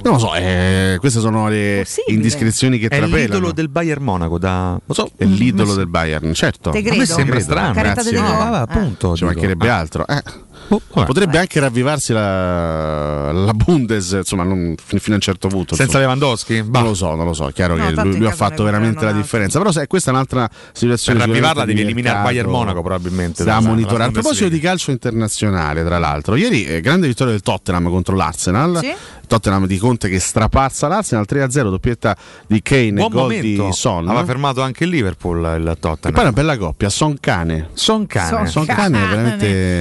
Non lo so, eh, queste sono le indiscrezioni che È trapelano. l'idolo del Bayern Monaco da... Lo so, È l'idolo del Bayern, certo. Te A me credo. sembra strano. Grazie. No, vabbè, appunto. Ci dico. mancherebbe Ah. altro. Eh. Oh. Potrebbe anche ravvivarsi la, la Bundes, insomma, non, fin- fino a un certo punto. Senza insomma. Lewandowski? Non lo so, non lo so. È chiaro No, che lui, lui ha fatto veramente la differenza. Però, sai, questa è un'altra Per situazione. ravvivarla sicuramente devi eliminare Bayern Monaco probabilmente. Da monitorare. A proposito di calcio internazionale, tra l'altro, ieri eh, grande vittoria del Tottenham contro l'Arsenal. Sì. Tottenham di Conte che strapazza l'Arsenal 3-0, doppietta di Kane Buon e gol momento. di Son. Aveva fermato anche il Liverpool il E Tottenham. poi una bella coppia, Son Cane. Son cane. Son Cane è veramente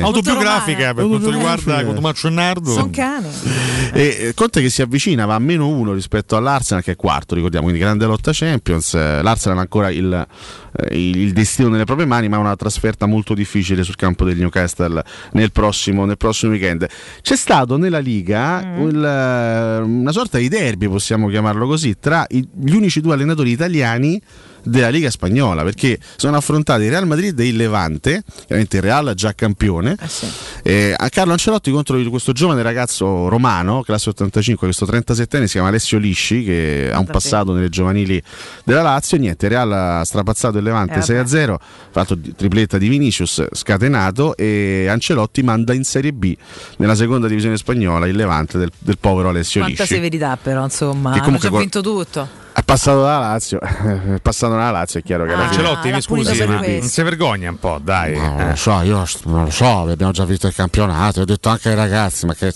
Autobiografica per quanto riguarda. Cotumaccio e Nardo. Sono cane. E eh, Conte che si avvicina va a meno uno rispetto all'Arsenal che è quarto, ricordiamo, quindi grande lotta Champions. Eh, L'Arsenal ha ancora il, eh, il- il destino nelle proprie mani, ma ha una trasferta molto difficile sul campo del Newcastle nel prossimo, nel prossimo weekend. C'è stato nella Liga il, eh, una sorta di derby, possiamo chiamarlo così, tra gli unici due allenatori italiani della Liga Spagnola perché sono affrontati il Real Madrid e il Levante, chiaramente il Real già campione, eh, a Carlo Ancelotti contro questo giovane ragazzo romano, classe 85, questo 37enne si chiama Alessio Lisci che ha un passato nelle giovanili della Lazio, niente, Real ha strapazzato il Levante Eh, 6-0, fatto tripletta di Vinicius scatenato e Ancelotti manda in Serie B nella seconda divisione spagnola il Levante del, del povero Alessio Quanta Lisci. severità però, insomma. Che comunque col- vinto tutto. Passato dalla Lazio, è passato dalla Lazio, è chiaro che fine- Ancelotti, mi l'ha punito scusi, ma questo. non si vergogna un po', dai. No, non Eh. lo so, io non lo so, abbiamo già visto il campionato, ho detto anche ai ragazzi, ma che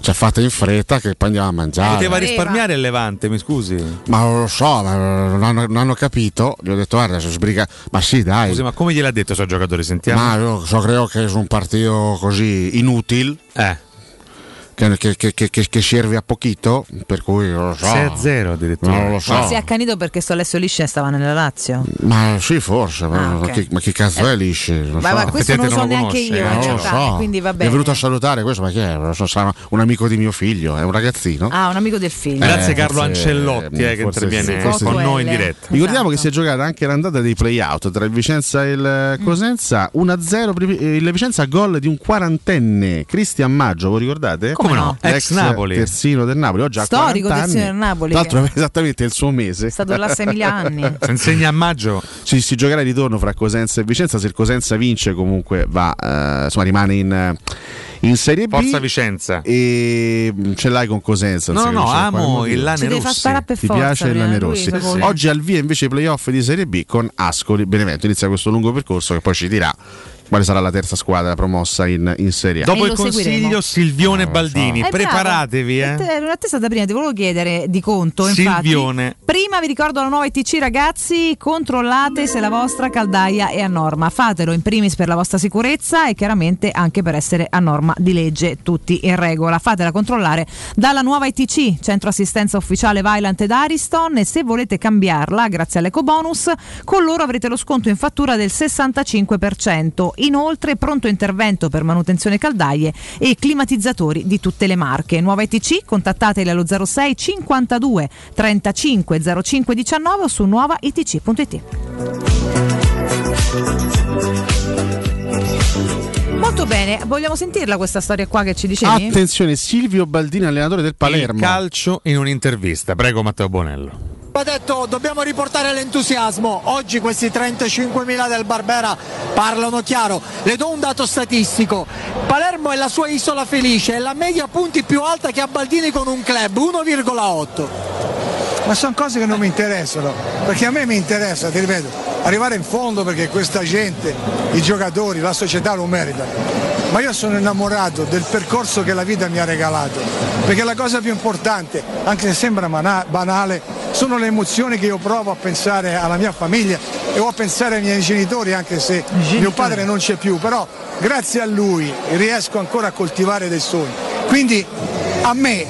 ci ha fatto in fretta che poi andiamo a mangiare. Poteva risparmiare il Levante, mi scusi. Ma non lo so, ma non hanno, non hanno capito. Gli ho detto, guarda, si sbriga. Ma sì, dai. Scusi, ma come gliel'ha detto i suoi giocatori? Sentiamo. Ma io so, credo che è un partito così inutile. Eh. Che, che, che, che, serve a pochito, per cui non lo so. 6-0 addirittura. Non lo so. Ma si è accanito perché sto Alessio Lisce stava nella Lazio. Ma sì, forse, ma, Ah, ok. ma che, ma che cazzo è Lisci? Non Ma, so. ma questo non lo so non lo neanche conosce, io, eh, in non lo realtà, so. quindi va Mi è bene. venuto a salutare questo, ma chi è? Non so, sarà un amico di mio figlio, è un ragazzino. Ah, un amico del figlio. Grazie Eh, Carlo forse- Ancellotti eh, che interviene sì, forse con noi in diretta. Ricordiamo Esatto. che si è giocata anche l'andata dei play-out tra il Vicenza e il Mm. Cosenza 1-0 per il Vicenza gol di un quarantenne Cristian Maggio, voi ricordate? Come no? Ex Napoli. terzino del Napoli, oggi Storico 40 terzino del Napoli, Tra l'altro esattamente il suo mese. È stato là 6.000 anni. Se insegna a maggio. Si, si giocherà il ritorno fra Cosenza e Vicenza, se il Cosenza vince comunque va, eh, insomma, rimane in, in Serie B. Forza Vicenza. E ce l'hai con Cosenza. No, si no, amo il Lane far Rossi. Ti piace il Lane Rossi? come- Oggi al via invece i playoff di Serie B con Ascoli Benevento. Inizia questo lungo percorso che poi ci dirà quale sarà la terza squadra promossa in, in Serie A. Dopo E il lo seguiremo. consiglio Silvione Baldini, Eh, preparatevi. Eh. Te- In attesa da prima ti volevo chiedere di conto. Infatti, Silvione. prima vi ricordo la nuova ITC, ragazzi. Controllate se la vostra caldaia è a norma. Fatelo in primis per la vostra sicurezza e chiaramente anche per essere a norma di legge, tutti in regola. Fatela controllare dalla nuova ITC, centro assistenza ufficiale Vailant ed Ariston. E se volete cambiarla, grazie all'eco bonus, con loro avrete lo sconto in fattura del 65%. Inoltre, pronto intervento per manutenzione caldaie e climatizzatori di tutte le marche. Nuova ITC, contattateli allo 06 52 35 05 19 o su nuovaitc.it. Molto bene, vogliamo sentirla questa storia qua che ci dicevi? Attenzione, Silvio Baldini, allenatore del Palermo. Il calcio in un'intervista. Prego Matteo Bonello. Ha detto dobbiamo riportare l'entusiasmo. Oggi questi 35.000 del Barbera parlano chiaro. Le do un dato statistico. Palermo è la sua isola felice, è la media punti più alta che ha Baldini con un club, 1,8. Ma sono cose che non mi interessano, perché a me mi interessa, ti ripeto, arrivare in fondo perché questa gente, i giocatori, la società lo meritano. Ma io sono innamorato del percorso che la vita mi ha regalato, perché la cosa più importante, anche se sembra banale, sono le emozioni che io provo a pensare alla mia famiglia e o a pensare ai miei genitori, anche se mio padre non c'è più, però grazie a lui riesco ancora a coltivare dei sogni. Quindi a me,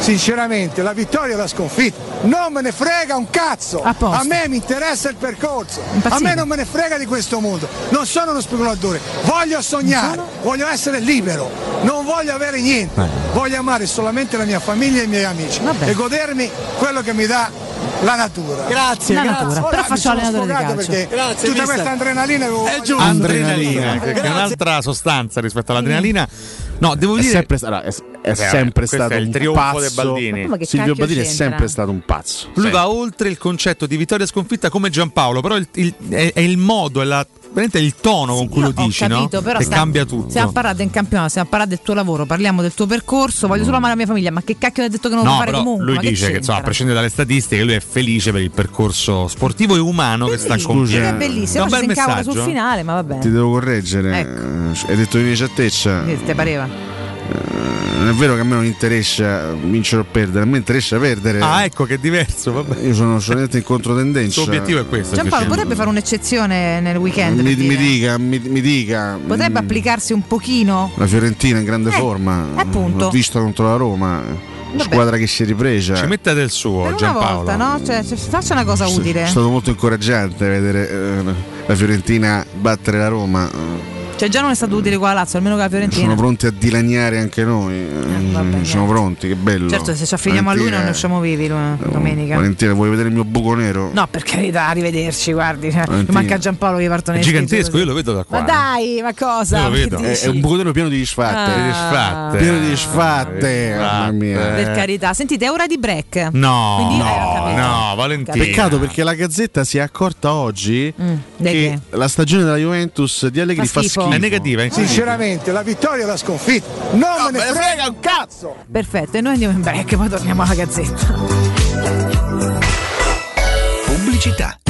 sinceramente, la vittoria e la sconfitta non me ne frega un cazzo. A. A me mi interessa il percorso. Impazzito. A me non me ne frega di questo mondo. Non sono uno speculatore. Voglio sognare, voglio essere libero. Non voglio avere niente. Voglio amare solamente la mia famiglia e i miei amici Vabbè. e godermi quello che mi dà la natura. Grazie, La grazie. natura. Però mi faccio sono allenatore di calcio. perché Grazie, tutta mister. questa adrenalina avevo È giusto. Adrenalina, che che è un'altra sostanza rispetto all'adrenalina. No, devo È dire. sempre, allora, è- è Eh, sempre questo stato è il un trionfo pazzo. Silvio Baldini è sempre stato un pazzo. Lui va oltre il concetto di vittoria e sconfitta come Giampaolo, però il- il- è, è il modo, è la, veramente il tono con cui lo dici, capito, no? però che sta- cambia tutto. Stiamo parlando in campionato, stiamo parlando del tuo lavoro, parliamo del tuo percorso. Voglio solo amare la mia famiglia, ma che cacchio hai detto che non lo No, puoi fare però comunque? lui Ma che dice che, insomma, a prescindere dalle statistiche, lui è felice per il percorso sportivo e umano che sta compiendo. è bellissimo, bel si incavola messaggio. sul finale, ma va bene. Ti devo correggere. Ecco. Hai detto di certezza. Che te pareva? Non è vero che a me non interessa vincere o perdere, a me interessa perdere. Ah, ecco che è diverso. Vabbè. Io sono solamente in controtendenza. Il suo obiettivo è questo. Giampaolo potrebbe fare un'eccezione nel weekend. Mi, mi dica, mi, mi dica. Potrebbe mm, applicarsi un pochino. La Fiorentina in grande Eh, forma. appunto. L'ho visto contro la Roma. Squadra che si è ripresa. Ci metta del suo, Per una Giampaolo. volta, no? Cioè, cioè, faccia una cosa utile. È stato molto incoraggiante vedere eh, la Fiorentina battere la Roma. Cioè, già non è stato utile con la Lazio, almeno con la Fiorentina. Sono pronti a dilaniare anche noi. Eh, Siamo pronti, che bello. Certo, se ci affiliamo a lui non ne usciamo vivi lui, domenica. Valentina, vuoi vedere il mio buco nero? No, per carità, arrivederci, guardi. cioè, Valentina. manca Giampaolo che partono È gigantesco, io lo vedo da qua. Ma dai, ma cosa? Io lo Che vedo. È, è un buco nero pieno di disfatte. Ah. Di disfatte. Pieno di disfatte. Mamma mia. Per carità, sentite, è ora di break. No, Quindi, eh, no, no, Valentina. Peccato perché la Gazzetta si è accorta oggi Mm, di che la stagione della Juventus di Allegri Fa fa schifo. È negativa, è Sinceramente, la vittoria è la sconfitta. Non me ne frega un cazzo! Perfetto, e noi andiamo in break, poi torniamo alla gazzetta. Pubblicità.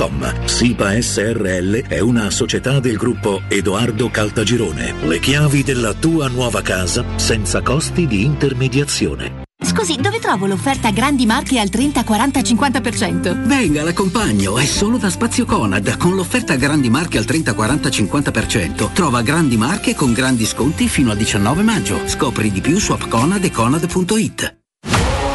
www.keicalt.com. SIPA SRL è una società del gruppo Edoardo Caltagirone. Le chiavi della tua nuova casa senza costi di intermediazione. Scusi, dove trovo l'offerta grandi marche al 30, 40, 50%? Venga, l'accompagno, è solo da Spazio Conad. Con l'offerta grandi marche al 30, 40, 50%. Trova grandi marche con grandi sconti fino al 19 maggio. Scopri di più su appconad e conad.it.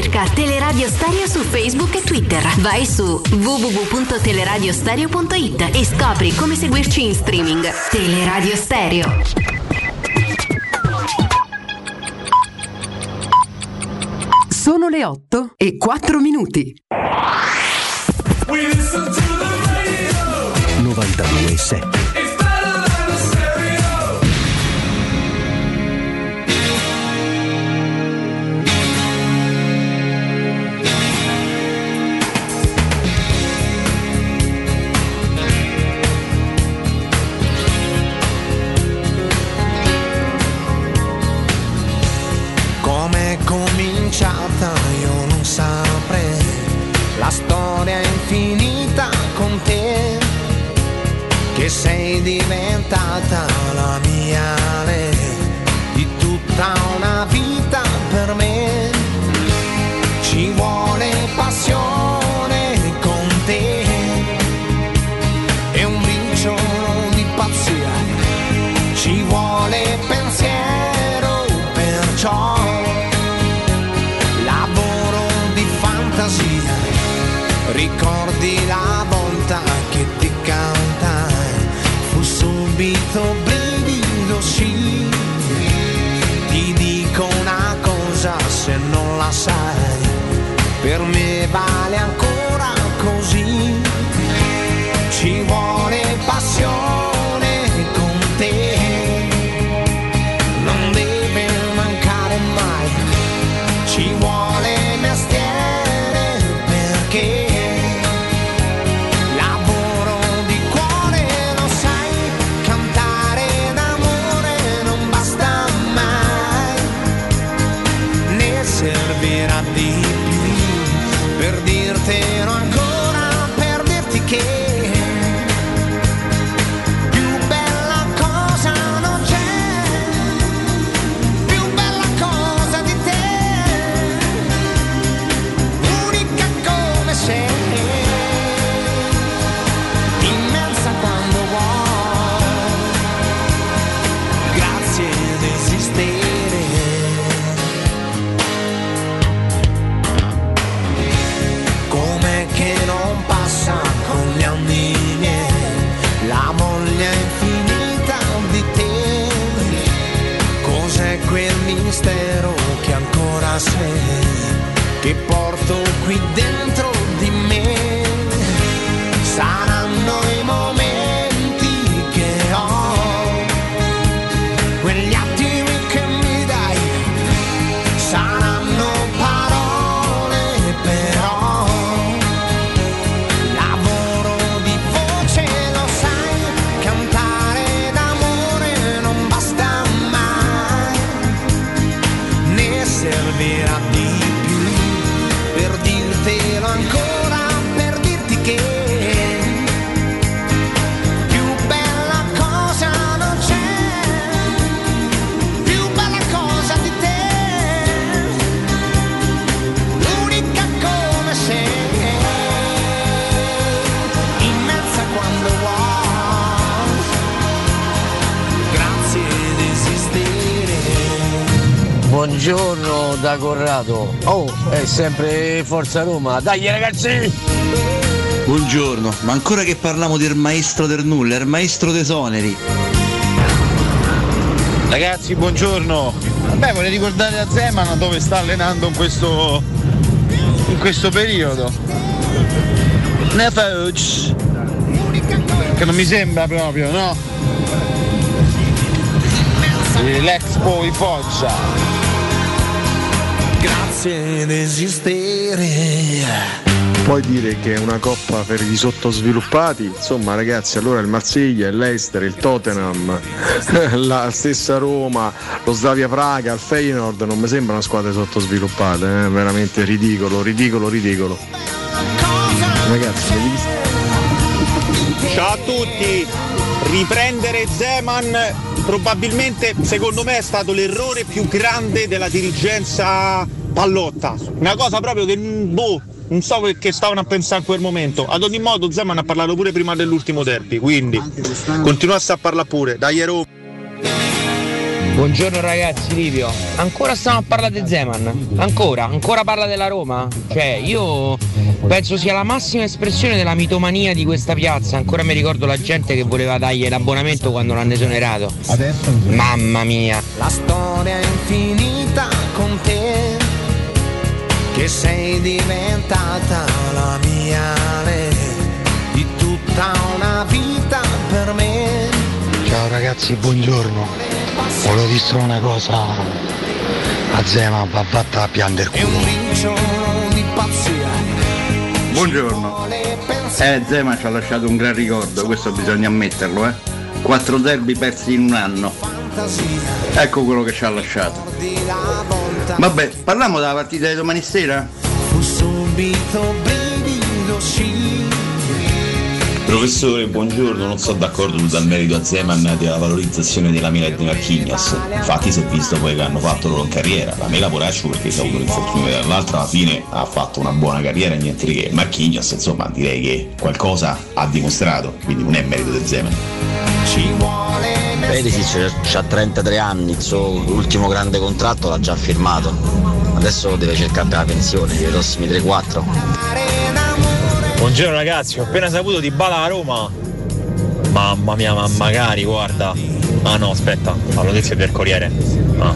Cerca Teleradio Stereo su Facebook e Twitter. Vai su www.teleradiostereo.it e scopri come seguirci in streaming. Teleradio Stereo. Sono le 8 e 4 minuti. 92.7 cominciata io non saprei, la storia è infinita con te, che sei diventata la mia re, di tutta una vita saranno Buongiorno da Corrado. Oh, è sempre Forza Roma. Dai ragazzi! Buongiorno, ma ancora che parliamo del maestro del nulla, il maestro dei soneri. Ragazzi, buongiorno. Vabbè, vorrei ricordare a Zeman dove sta allenando in questo, in questo periodo. Nefeuc. Che non mi sembra proprio, no? L'Expo di Foggia. Grazie ad esistere. Puoi dire che è una coppa per i sottosviluppati? Insomma, ragazzi, allora il Marsiglia, il Leicester, il Tottenham, la stessa Roma, lo Slavia Praga, il Feyenoord non mi sembrano squadre sottosviluppate, eh? veramente ridicolo, ridicolo, ridicolo. Ragazzi, Ciao a tutti! Riprendere Zeman probabilmente secondo me è stato l'errore più grande della dirigenza pallotta. Una cosa proprio che boh, non so che stavano a pensare in quel momento. Ad ogni modo Zeman ha parlato pure prima dell'ultimo derby, quindi continuasse a parlare pure. Dai Roma! Buongiorno ragazzi, Livio. Ancora stiamo a parlare di Zeman? Ancora? Ancora parla della Roma? Cioè, io penso sia la massima espressione della mitomania di questa piazza. Ancora mi ricordo la gente che voleva dargli l'abbonamento quando l'hanno esonerato. Mamma mia. La storia è infinita con te, che sei diventata la mia re, di tutta Ciao ragazzi, buongiorno. Volevo dire solo una cosa. A Zema va fatta a piangere È un di pazzia. Buongiorno. Eh, Zema ci ha lasciato un gran ricordo, questo bisogna ammetterlo, eh. Quattro derby persi in un anno. Ecco quello che ci ha lasciato. Vabbè, parliamo della partita di domani sera? Fu subito Professore, buongiorno, non sono d'accordo dal merito a Zeman della valorizzazione della Mela e di Marchignas. Infatti si è visto poi che hanno fatto loro in carriera. La Mela poraccio perché si ha avuto l'infortunio dall'altra, alla fine ha fatto una buona carriera, niente di che. Marchignas, insomma, direi che qualcosa ha dimostrato, quindi non è merito del Zeman. Ci vuole Perisic ha 33 anni, il suo ultimo grande contratto l'ha già firmato. Adesso deve cercare la pensione, i prossimi 3-4. Buongiorno ragazzi, ho appena saputo di Bala a Roma. Mamma mia, ma magari, guarda. Ah no, aspetta, la notizia del Corriere. Ah.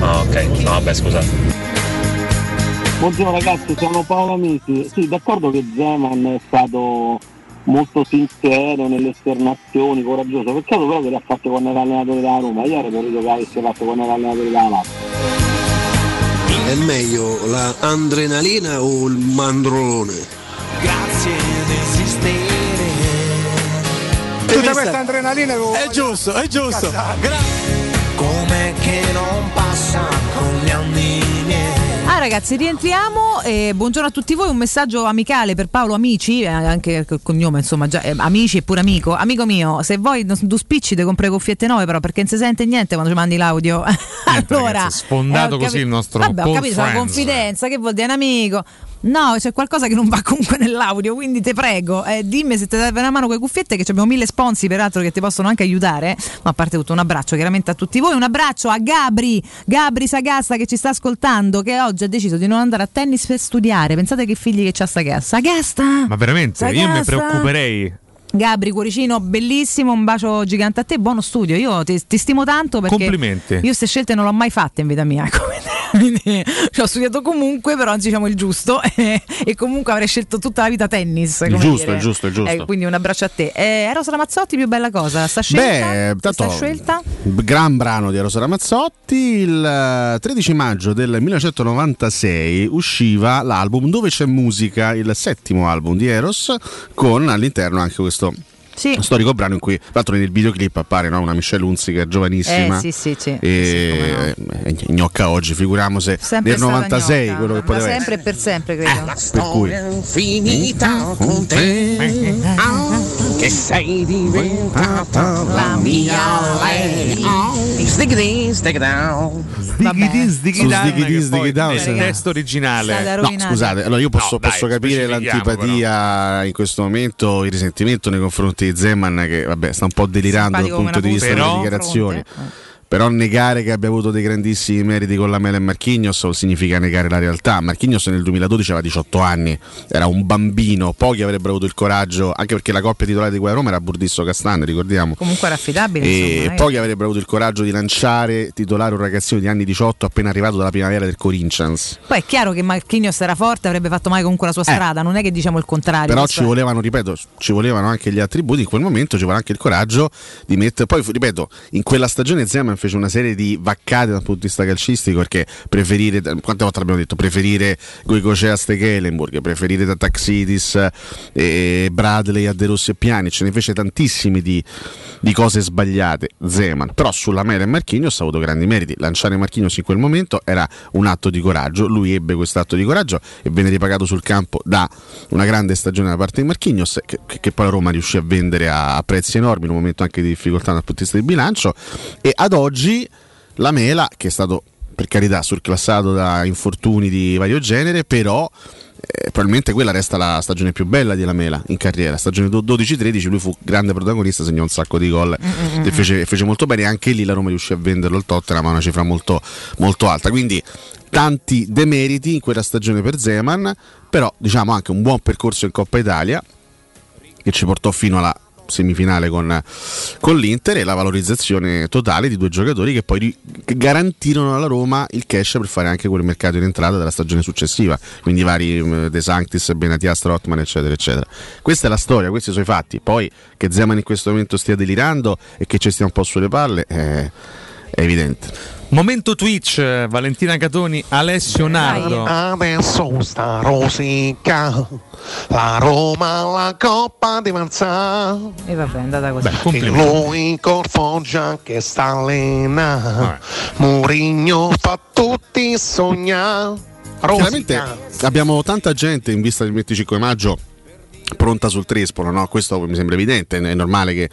Ah ok, no vabbè scusate. Buongiorno ragazzi, sono Paolo Amici. Sì, d'accordo che Zeman è stato molto sincero nelle esternazioni, coraggioso. Peccato però che l'ha fatto quando era allenatore della Roma. Ieri vorrei che avesse fatto quando era allenatore della Lazio. È meglio la adrenalina o il mandrolone? Grazie ad esistere. Tutta questa adrenalina è giusto, è giusto. Come che non passa con gli anni. Ah ragazzi, rientriamo. eh, buongiorno a tutti voi. Un messaggio amicale per Paolo Amici, eh, anche col cognome, insomma, già, eh, Amici e pure amico. Amico mio, se vuoi tu spicci ti compri cuffiette nuove, però perché non si sente niente quando ci mandi l'audio. allora, ragazzi, sfondato eh, ho così capi- il nostro Vabbè, ho capito, la Friends. confidenza, che vuol dire un amico. No, c'è qualcosa che non va comunque nell'audio, quindi ti prego, eh, dimmi se ti serve una mano con le cuffiette, che abbiamo mille sponsor peraltro che ti possono anche aiutare. Ma a parte tutto, un abbraccio chiaramente a tutti voi, un abbraccio a Gabri, Gabri Sagasta che ci sta ascoltando, che oggi ha deciso di non andare a tennis per studiare. Pensate che figli che c'ha Sagasta. Sagasta! Ma veramente, io mi Sagasta! preoccuperei. Gabri, cuoricino, bellissimo, un bacio gigante a te, buono studio. Io ti, ti stimo tanto perché Complimenti. io queste scelte non le ho mai fatte in vita mia. come te. Quindi, ci ho studiato comunque, però diciamo il giusto e, e comunque avrei scelto tutta la vita tennis. Il giusto, il giusto, il giusto. Eh, quindi un abbraccio a te. Eh, Eros Ramazzotti, più bella cosa, sta scelta? Beh, tanto, sta scelta? gran brano di Eros Ramazzotti. Il eh, 13 maggio del 1996 usciva l'album Dove c'è musica, il settimo album di Eros, con all'interno anche questo Sì. Storico brano in cui, tra l'altro, nel videoclip appare no, una Michelle Hunziker giovanissima. Eh, sì, sì, sì. E è gnocca oggi, figuriamoci Sempre nel stata 96 gnocca, quello che poteva sempre essere. e per sempre, credo. Per cui Finita con te, ah, che sei diventata la mia lei. Stick it in, stick it down. Sdighi Su down, Sdighi poi Down, sì. testo originale. No, scusate, allora io posso, No, dai, posso capire l'antipatia in questo momento, il risentimento nei confronti di Zeman che vabbè, sta un po' delirando dal Simpatico punto di vista delle dichiarazioni. eh. Però negare che abbia avuto dei grandissimi meriti con la Mela e Marchignos significa negare la realtà. Marchignos nel 2012 aveva 18 anni, era un bambino, pochi avrebbero avuto il coraggio, anche perché la coppia titolare di quella Roma era Burdisso Castanne, ricordiamo. Comunque era affidabile. E insomma, è pochi avrebbero avuto il coraggio di lanciare titolare un ragazzino di anni 18 appena arrivato dalla primavera del Corinthians. Poi è chiaro che Marchignos era forte, avrebbe fatto mai comunque la sua strada, non è che diciamo il contrario. Però ci volevano, ripeto, ci volevano anche gli attributi. In quel momento ci voleva anche il coraggio di mettere. Poi, ripeto, in quella stagione Zeman fece una serie di vaccate dal punto di vista calcistico perché preferire, quante volte abbiamo detto, preferire Goicochea a Stekelenburg, preferire da Taxidis e Bradley a De Rossi e Piani, ce ne fece tantissimi di, di cose sbagliate Zeman. Però sulla Mera e Marchignos ha avuto grandi meriti. Lanciare Marchignos in quel momento era un atto di coraggio, lui ebbe questo atto di coraggio e venne ripagato sul campo da una grande stagione da parte di Marchignos che, che- poi Roma riuscì a vendere a, a prezzi enormi in un momento anche di difficoltà dal punto di vista di bilancio e ad oggi la Mela che è stato per carità surclassato da infortuni di vario genere però eh, probabilmente quella resta la stagione più bella di Lamela in carriera. Stagione do- 12-13 lui fu grande protagonista, segnò un sacco di gol e fece, fece molto bene. Anche lì la Roma riuscì a venderlo al Tottenham a una cifra molto, molto alta. Quindi tanti demeriti in quella stagione per Zeman, però diciamo anche un buon percorso in Coppa Italia che ci portò fino alla semifinale con, con l'Inter e la valorizzazione totale di due giocatori che poi garantirono alla Roma il cash per fare anche quel mercato in entrata della stagione successiva. Quindi vari mm, De Sanctis, Benatia, Strottman eccetera eccetera. Questa è la storia, questi sono i fatti. Poi che Zeman in questo momento stia delirando e che ci stia un po' sulle palle è, è evidente Momento Twitch, eh, Valentina Catoni, Alessio Nardo. Adesso sta rosica la Roma la Coppa di Marzà. E vabbè, è andata così. E lui col Foggia che sta allenando. Murigno fa tutti sognare. Chiaramente abbiamo tanta gente in vista del 25 maggio pronta sul Trespolo, no? questo mi sembra evidente, è normale che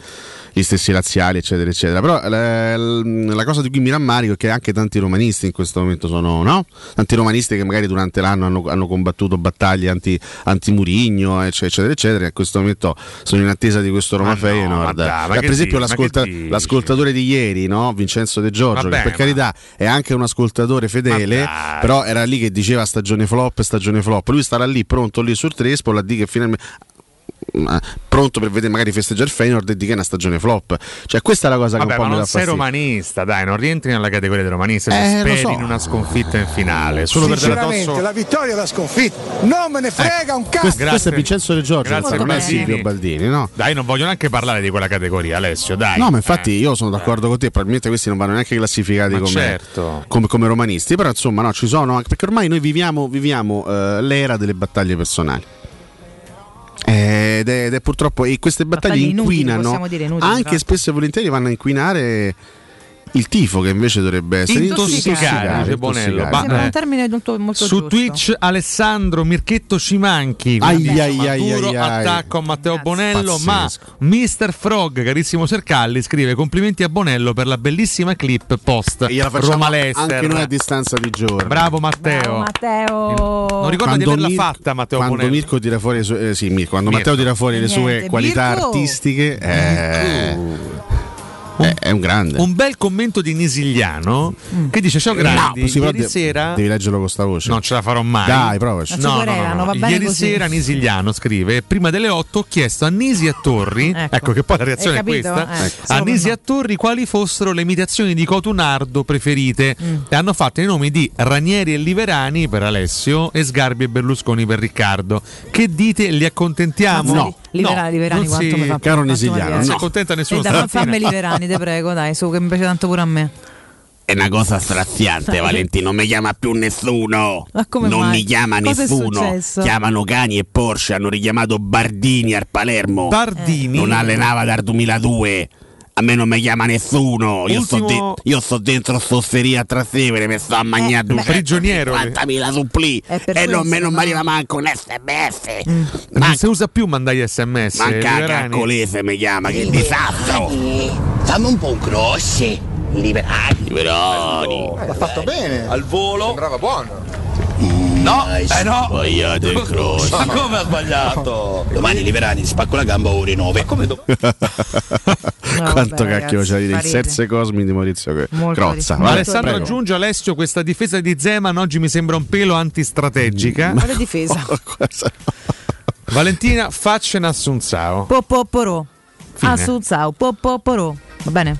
gli stessi razziali eccetera eccetera, però la, la cosa di cui mi rammarico è che anche tanti romanisti in questo momento sono, no? tanti romanisti che magari durante l'anno hanno, hanno combattuto battaglie anti, anti-Murigno eccetera eccetera, eccetera, in questo momento sono in attesa di questo Roma Ma no, Feyenoord. ma Eh, che per esempio l'ascolta- l'ascoltatore di ieri, no? Vincenzo De Giorgio, Vabbè, che per ma- carità è anche un ascoltatore fedele, però era lì che diceva stagione flop, stagione flop. Lui starà lì pronto lì sul Trespolo a dire che finalmente eh, pronto per vedere magari festeggiare il Feyenoord e di che è una stagione flop. Cioè questa è la cosa che Vabbè, un po' ma mi non sei fastidio. romanista, dai, non rientri nella categoria dei romanisti se Eh, speri so. in una sconfitta in finale. Solo per addosso la vittoria è la sconfitta. Non me ne frega un cazzo. Questo, questo è Vincenzo De Giorgio, Grazie, non è Baldini. Silvio Baldini, no? Dai, non voglio neanche parlare di quella categoria, Alessio, dai. No, ma infatti io sono d'accordo con te, probabilmente questi non vanno neanche classificati come, certo. come, come romanisti, però insomma no, ci sono, anche perché ormai noi viviamo, viviamo eh, l'era delle battaglie personali. Ed è, ed è purtroppo, e queste battaglie, Battaglie inutili, inquinano, dire inutili, anche esatto. spesso e volentieri vanno a inquinare il tifo che invece dovrebbe essere Intossicare, dice Bonello. intossicare. Ma- Sembra eh, un termine molto, molto Su giusto. Twitch Alessandro Mirchetto Cimanchi quindi, attacco a Matteo Bonello ma Pazzesco. Mr. Frog carissimo Sercalli scrive complimenti a Bonello per la bellissima clip post Roma Lester anche noi a distanza di giorni. bravo Matteo Bravo, Matteo. non ricordo di averla Mir- fatta Matteo quando Bonello Mirko tira fuori le sue, eh, sì, Mirko, quando Mirko. Matteo tira fuori le sue Niente, qualità Mirko. artistiche eh, è, è un grande. un bel commento di Nisigliano che dice ciao grandi No, ieri de- sera devi leggerlo con sta voce. non ce la farò mai Dai, provaci. Ci querelano, va bene Ieri così. sera Nisigliano scrive: Prima delle 8 ho chiesto a Nisi e Torri, ecco, Ecco. che poi la reazione è questa: Eh, a solo Nisi e Torri quali fossero le imitazioni di Cotunardo preferite. Mm. E hanno fatto i nomi di Ranieri e Liverani per Alessio e Sgarbi e Berlusconi per Riccardo. Che dite? Li accontentiamo? No. Liberani, liberani, non quanto si- mi fa Caro Nesigliano, non si no. accontenta E nessuno. dai, ma stamattina. fammi liberani, te prego, dai, su che mi piace tanto pure a me. è una cosa straziante, Valentino. Non mi chiama più nessuno. Ma come non mai? mi chiama Cosa nessuno. Chiamano Cani e Porsche. Hanno richiamato Bardini al Palermo. Bardini? Non allenava dal 2002. A me non mi chiama nessuno. Io, sto, Ultimo- de- io sto dentro st'osteria a Trastevere. Mi sto a mangiare un prigioniero. 50.000 supplì. È per E non, me non no? mi arriva manco un sms. Non si usa più mandare sms. Manca Liberani. caccolese mi chiama. Che disastro. Fammi un po' un cross. Liberani. Liberani. L'ha fatto bene. Al volo. Sembrava buono. No, eh no. Sbagliate il cross. Ma come ha sbagliato? Domani Liberani ti spacco la gamba ore 9. come do- Quanto vabbè, cacchio c'è di fa il. Serse Cosmi di Maurizio Molto Crozza. Vai, Alessandro prego. aggiunge Alessio questa difesa di Zeman oggi mi sembra un pelo antistrategica. Quale difesa? Valentina faccene assunzao. Popoporo. Assunzao. Popoporo. Va bene?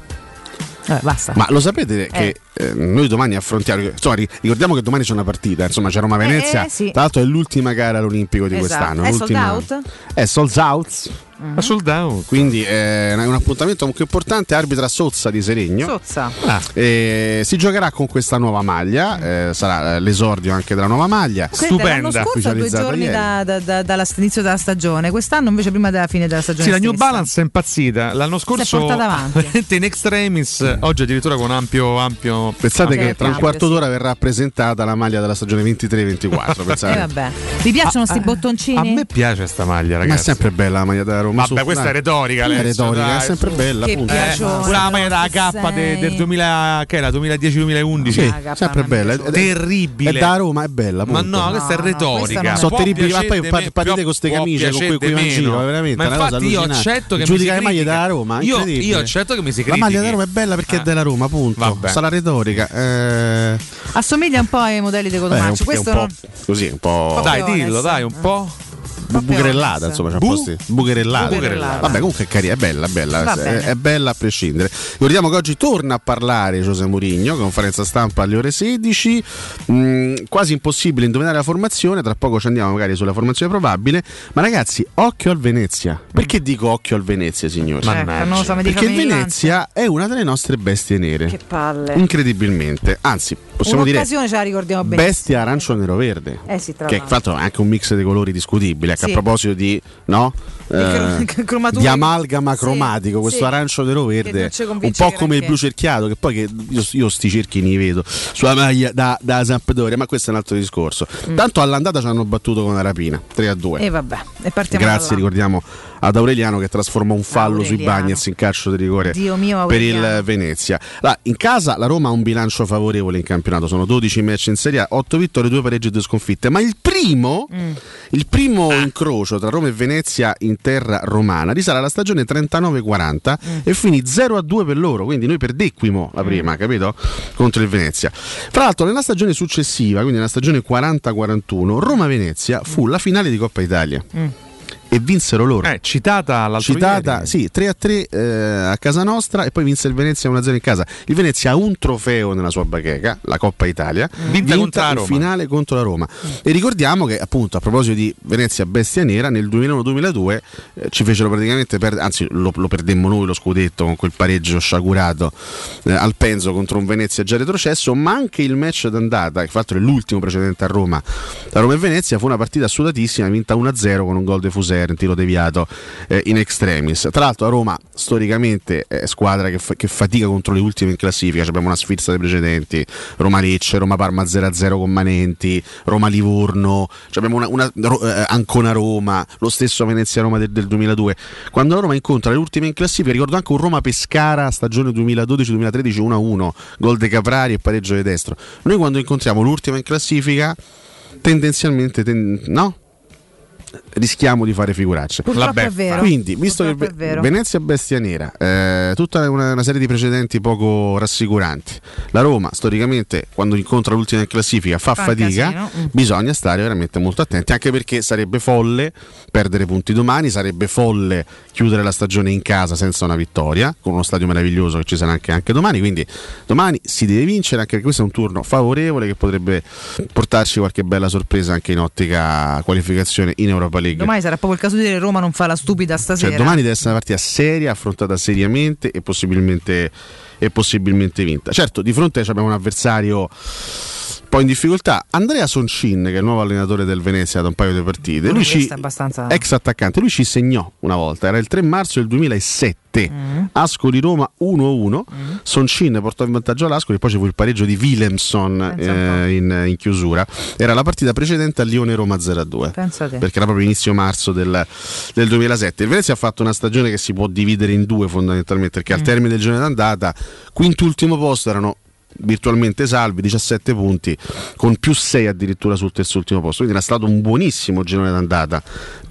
Vabbè, basta. Ma lo sapete che eh, noi domani affrontiamo. Insomma, ri- ricordiamo che domani c'è una partita. Insomma, c'è Roma Venezia. Eh, sì. Tra l'altro, è l'ultima gara all'Olimpico di Esatto. quest'anno. È sold l'ultima- out? È sold out. Ma sold out. Quindi è un un appuntamento molto importante. Arbitra Sozza di Seregno. Sozza. Ah. Eh, si giocherà con questa nuova maglia. eh, sarà eh, l'esordio anche della nuova maglia. Senti, L'anno scorso due giorni ieri. da, da, da- dall'inizio della stagione, quest'anno invece prima della fine della stagione. Sì, la New. Balance è impazzita. L'anno scorso portata avanti. in extremis, oggi addirittura con ampio ampio Pensate che tra un quarto d'ora verrà presentata la maglia della stagione 23-24. Eh, pensate. vabbè. Vi piacciono sti bottoncini? A me piace sta maglia, Ma è ragazzi. sempre bella la maglia della Roma. Vabbè, su, questa dai. è retorica, È retorica, dai, è sempre su. bella. Che appunto. piacione, Una maglia da che K de- del 2000, che era 2010-2011. Sì, Ah, sempre bella. è- Terribile. È da Roma, è bella. Ma no, questa è No, no, retorica. questa Sono terribili, ma poi partite con queste camicie con cui qui in giro, veramente. Ma è una cosa infatti io accetto che Giudica mi le si maglie critica. della Roma. Io, accetto che mi si La critichi. maglia della Roma è bella perché Ah. è della Roma, appunto. Vabbè. Sarà retorica. Eh, Assomiglia un po' ai modelli di beh, è un, Cotomaccio. è un Questo po' non- così, un po'. Dai, dillo, dai, un po'. Bu- bucherellata, insomma, c'ha Bu? posti. Bucherellata. Bucherellata. Vabbè, comunque è carina, è bella, è bella, è, è bella a prescindere. Ricordiamo che oggi torna a parlare Giuseppe Mourinho, conferenza stampa alle ore 16. Mm, quasi impossibile indovinare la formazione, tra poco ci andiamo magari sulla formazione probabile. Ma ragazzi, occhio al Venezia. Perché dico occhio al Venezia, signori? Ecco, mi dica Perché il. Venezia è una delle nostre bestie nere. Che palle. Incredibilmente, anzi, possiamo dire Un'occasione ce la ricordiamo bene. bestia arancio nero verde. Eh sì, che tra l'altro è anche un mix di colori discutibile. Sì. A proposito di no? Eh, di amalgama Sì, cromatico, questo sì. arancio nero verde, un po' come il blu cerchiato. Che poi che io, io sti cerchi li vedo sulla maglia da, da Sampdoria, ma questo è un altro discorso. Tanto all'andata ci hanno battuto con la rapina 3 a 2. E vabbè, e partiamo Grazie, da là. ricordiamo ad Aureliano che trasformò un fallo sui Aureliano. Bagnets in calcio di rigore mio, per il Venezia. Allora, in casa la Roma ha un bilancio favorevole in campionato, sono 12 match in Serie A, 8 vittorie, 2 pareggi e 2 sconfitte, ma il primo, Mm. il primo incrocio tra Roma e Venezia in terra romana risale alla stagione 39-40 Mm. e finì 0 a 2 per loro, quindi noi perdecquimo la prima, capito? Contro il Venezia. Fra l'altro nella stagione successiva, quindi nella stagione 40-41, Roma-Venezia fu la finale di Coppa Italia. Mm. E vinsero loro. Eh, citata l'altro Citata, ieri. sì, 3 a 3 eh, a casa nostra e poi vinse il Venezia 1 a 0 in casa. Il Venezia ha un trofeo nella sua bacheca, la Coppa Italia, Vinta contro la in finale contro la Roma. E ricordiamo che appunto a proposito di Venezia Bestia Nera, nel 2001-2002 eh, ci fecero praticamente perdere, anzi lo, lo perdemmo noi lo scudetto con quel pareggio sciagurato eh, al Penzo contro un Venezia già retrocesso, ma anche il match d'andata, che l'altro è l'ultimo precedente a Roma, da Roma e Venezia, fu una partita sudatissima, vinta 1-0 con un gol di Fuser, un tiro deviato eh, in extremis. Tra l'altro a Roma storicamente è squadra che, fa- che fatica contro le ultime in classifica, abbiamo una sfilza dei precedenti, Roma Lecce, Roma Parma 0-0 con Manenti, Roma Livorno, cioè abbiamo una, una eh, Ancona Roma, lo stesso Venezia Roma del, del 2002. Quando la Roma incontra le ultime in classifica, ricordo anche un Roma Pescara stagione 2012-2013 1-1, gol de Caprari e pareggio di destro. Noi quando incontriamo l'ultima in classifica tendenzialmente ten- no? Rischiamo di fare figuracce. Purtroppo è vero. Quindi, visto che Purtroppo è vero. Venezia Bestia Nera, eh, tutta una, una serie di precedenti poco rassicuranti. La Roma, storicamente, quando incontra l'ultima in classifica, fa, Fa fatica. casino, mm. Bisogna stare veramente molto attenti, anche perché sarebbe folle perdere punti domani, sarebbe folle chiudere la stagione in casa senza una vittoria, con uno stadio meraviglioso che ci sarà anche, anche domani. Quindi domani si deve vincere, anche perché questo è un turno favorevole che potrebbe portarci qualche bella sorpresa anche in ottica qualificazione in Europa Europa League. Domani sarà proprio il caso di dire Roma non fa la stupida stasera. Cioè, domani deve essere una partita seria, affrontata seriamente e possibilmente, e possibilmente vinta. Certo, di fronte abbiamo un avversario po' in difficoltà. Andrea Soncin, che è il nuovo allenatore del Venezia da un paio di partite, lui ci, abbastanza... ex attaccante, lui ci segnò una volta, era il 3 marzo del 2007. Mm. Ascoli Roma 1-1, Soncin portò in vantaggio l'Ascoli, poi ci fu il pareggio di Willemson eh, in, in chiusura. Era la partita precedente a Lione Roma 0-2 Pensa te. perché era proprio inizio marzo del, del 2007. Il Venezia ha fatto una stagione che si può dividere in due fondamentalmente, perché al Mm. termine del girone d'andata, quintultimo posto erano virtualmente salvi, 17 punti, con più 6 addirittura sul terzultimo posto, quindi era stato un buonissimo girone d'andata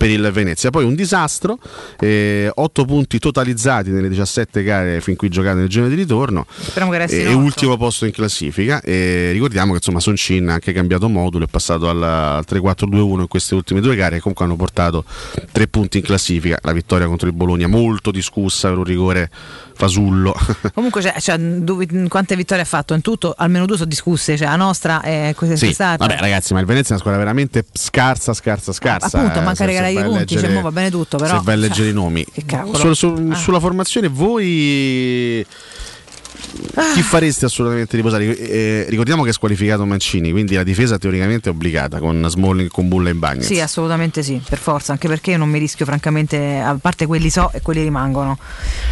per il Venezia. Poi un disastro, 8 punti totalizzati nelle 17 gare fin qui giocate nel girone di ritorno resti e otto. ultimo posto in classifica e ricordiamo che insomma Soncin ha anche cambiato modulo è passato al, al 3-4-2-1 in queste ultime due gare che comunque hanno portato tre punti in classifica la vittoria contro il Bologna molto discussa per un rigore fasullo Comunque, cioè, cioè, dove- quante vittorie ha fatto? In tutto, almeno due sono discusse. Cioè, la nostra è questa sì, vabbè ragazzi ma il Venezia è una squadra veramente scarsa scarsa scarsa Appunto, eh, manca se regalare i punti, leggere- cioè, va bene tutto, però. se vai a cioè, leggere i nomi Che cavolo. Su- su- Ah. sulla formazione voi chi fareste assolutamente riposare? Eh, ricordiamo che è squalificato Mancini, quindi la difesa teoricamente è obbligata con Smalling, con Bulla e Bagnets. Sì, assolutamente sì, per forza, anche perché io non mi rischio francamente, a parte quelli so e quelli rimangono.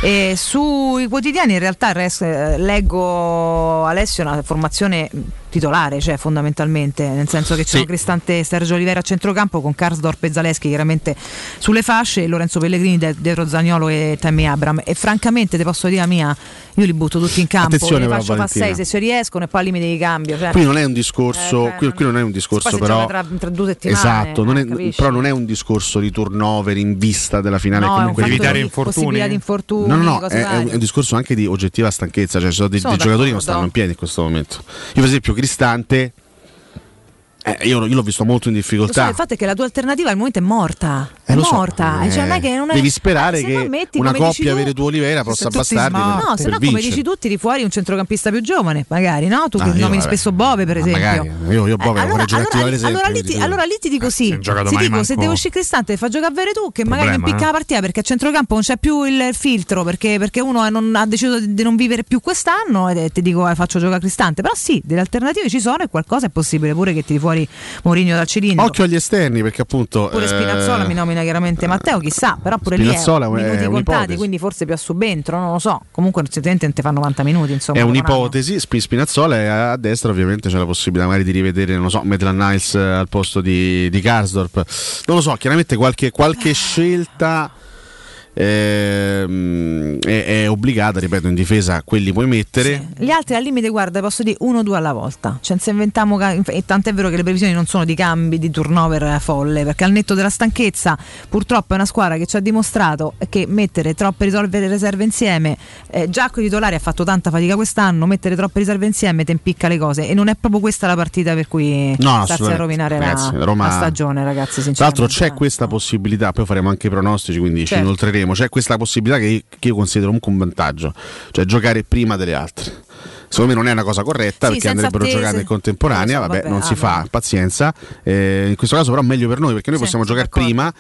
E sui quotidiani in realtà resto, eh, leggo Alessio una formazione titolare, cioè fondamentalmente, nel senso che c'è Sì. Cristante e Sergio Olivera a centrocampo con Karsdorp e Zaleschi chiaramente sulle fasce e Lorenzo Pellegrini dietro Zagnolo e Tammy Abram e francamente te posso dire la mia, io li butto tutti in campo, Attenzione li però, faccio fa Valentina. 6 se ci riescono e poi al limite di cambio. Cioè, Qui non è un discorso, Eh, qui, qui non è un discorso si però tra, tra due settimane. Esatto, non eh, è- però non è un discorso di turnover in vista della finale No, comunque evitare di infortuni. di infortuni, No, no, no, cose è, è un, discorso anche di oggettiva stanchezza, cioè ci sono dei, Sono dei giocatori che non stanno in piedi in questo momento. Io per esempio Cristante eh, io, io l'ho visto molto in Lo so, difficoltà. il fatto è che la tua alternativa al momento è morta. È Eh, so, morta. eh, Cioè, non è che non è- devi sperare se che non metti, una coppia avere tu Olivera possa tutti bastarli per, No, se no, come vincere. dici tu, tiri fuori un centrocampista più giovane, magari, no? Tu Ah, che nomini vabbè. spesso Bove, per Ma esempio. magari, io- io Bove vorrei allora, allora, per esempio, allora lì ti, allora lì ti dico sì. se gioca Ti dico, se manco- devo uscire Cristante, fa giocare tu, che magari mi Problema, impicca eh. la partita perché a centrocampo non c'è più il filtro, perché, perché uno non- ha deciso di non vivere più quest'anno e ti dico eh, faccio giocare Cristante. Però sì, delle alternative ci sono e qualcosa è possibile pure che tiri fuori Mourinho dal cilindro. Occhio agli esterni perché appunto Pure eh, Spinazzola mi nomina chiaramente Matteo, chissà, però pure Spinazzola lì è è minuti contati, quindi forse più a subentro, non lo so. Comunque non ti fa 90 minuti, insomma. è un'ipotesi, Spi- Spinazzola e a, destra ovviamente c'è la possibilità magari di rivedere, non lo so, Maitland Niles eh, al posto di, di Karsdorp. Non lo so, chiaramente qualche, qualche scelta ehm, è, è obbligata, ripeto, in difesa quelli puoi mettere. Gli altri al limite, guarda, posso dire uno o due alla volta. Cioè, se inventiamo. E tant'è vero che le previsioni non sono di cambi, di turnover folle, perché al netto della stanchezza, purtroppo è una squadra che ci ha dimostrato che mettere troppe riserve insieme. Eh, già con i titolari ha fatto tanta fatica quest'anno, mettere troppe riserve insieme ti impicca le cose. E non è proprio questa la partita per cui No, starsi a rovinare la, Ragazzi, Roma- la stagione, ragazzi. Tra l'altro c'è questa possibilità, poi faremo anche i pronostici, quindi ci Certo. Inoltreremo, c'è questa possibilità che, che io considero comunque un vantaggio, cioè giocare prima delle altre. Secondo me non è una cosa corretta Sì, perché andrebbero attese. giocate in contemporanea, vabbè, vabbè, non si ah, fa, vabbè. pazienza. Eh, in questo caso però meglio per noi perché noi Sì, possiamo giocare prima,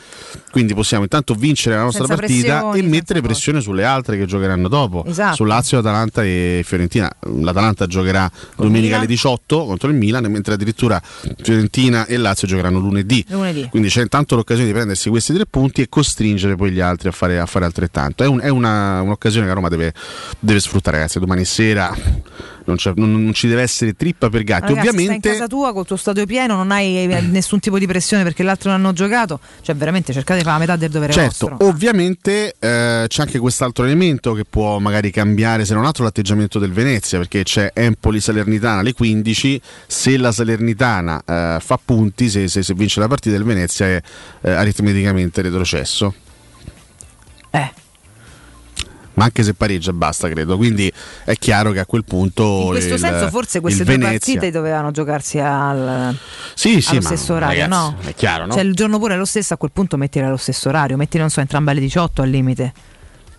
quindi possiamo intanto vincere la nostra Senza partita e mettere pressione sulle altre che giocheranno dopo, Esatto. su Lazio, Atalanta e Fiorentina. L'Atalanta giocherà domenica Milan. alle 18 contro il Milan, mentre addirittura Fiorentina e Lazio giocheranno lunedì. Lunedì. Quindi c'è intanto l'occasione di prendersi questi tre punti e costringere poi gli altri a fare, a fare altrettanto. È, un- è una- un'occasione che Roma deve, deve sfruttare, ragazzi. Domani sera non, non- non ci deve essere trippa per gatti. Ragazzi, Ovviamente. stai in casa tua col tuo stadio pieno, non hai eh, nessun tipo di pressione perché l'altro non hanno giocato. Cioè, veramente cercate di fare la metà del dovere Certo, vostro. ovviamente eh, c'è anche quest'altro elemento che può magari cambiare, se non altro, l'atteggiamento del Venezia, perché c'è Empoli-Salernitana alle 15, se la Salernitana eh, fa punti, se, se- se vince la partita, il Venezia è eh, aritmeticamente retrocesso. Eh. Ma anche se pareggia basta, credo. Quindi è chiaro che a quel punto. In questo il- senso, forse queste due Venezia- partite dovevano giocarsi al, Sì, sì, stesso orario, ragazzi, no? È chiaro, no? Cioè, il giorno pure è lo stesso, a quel punto mettila allo stesso orario, metti, non so, entrambe alle 18 al limite.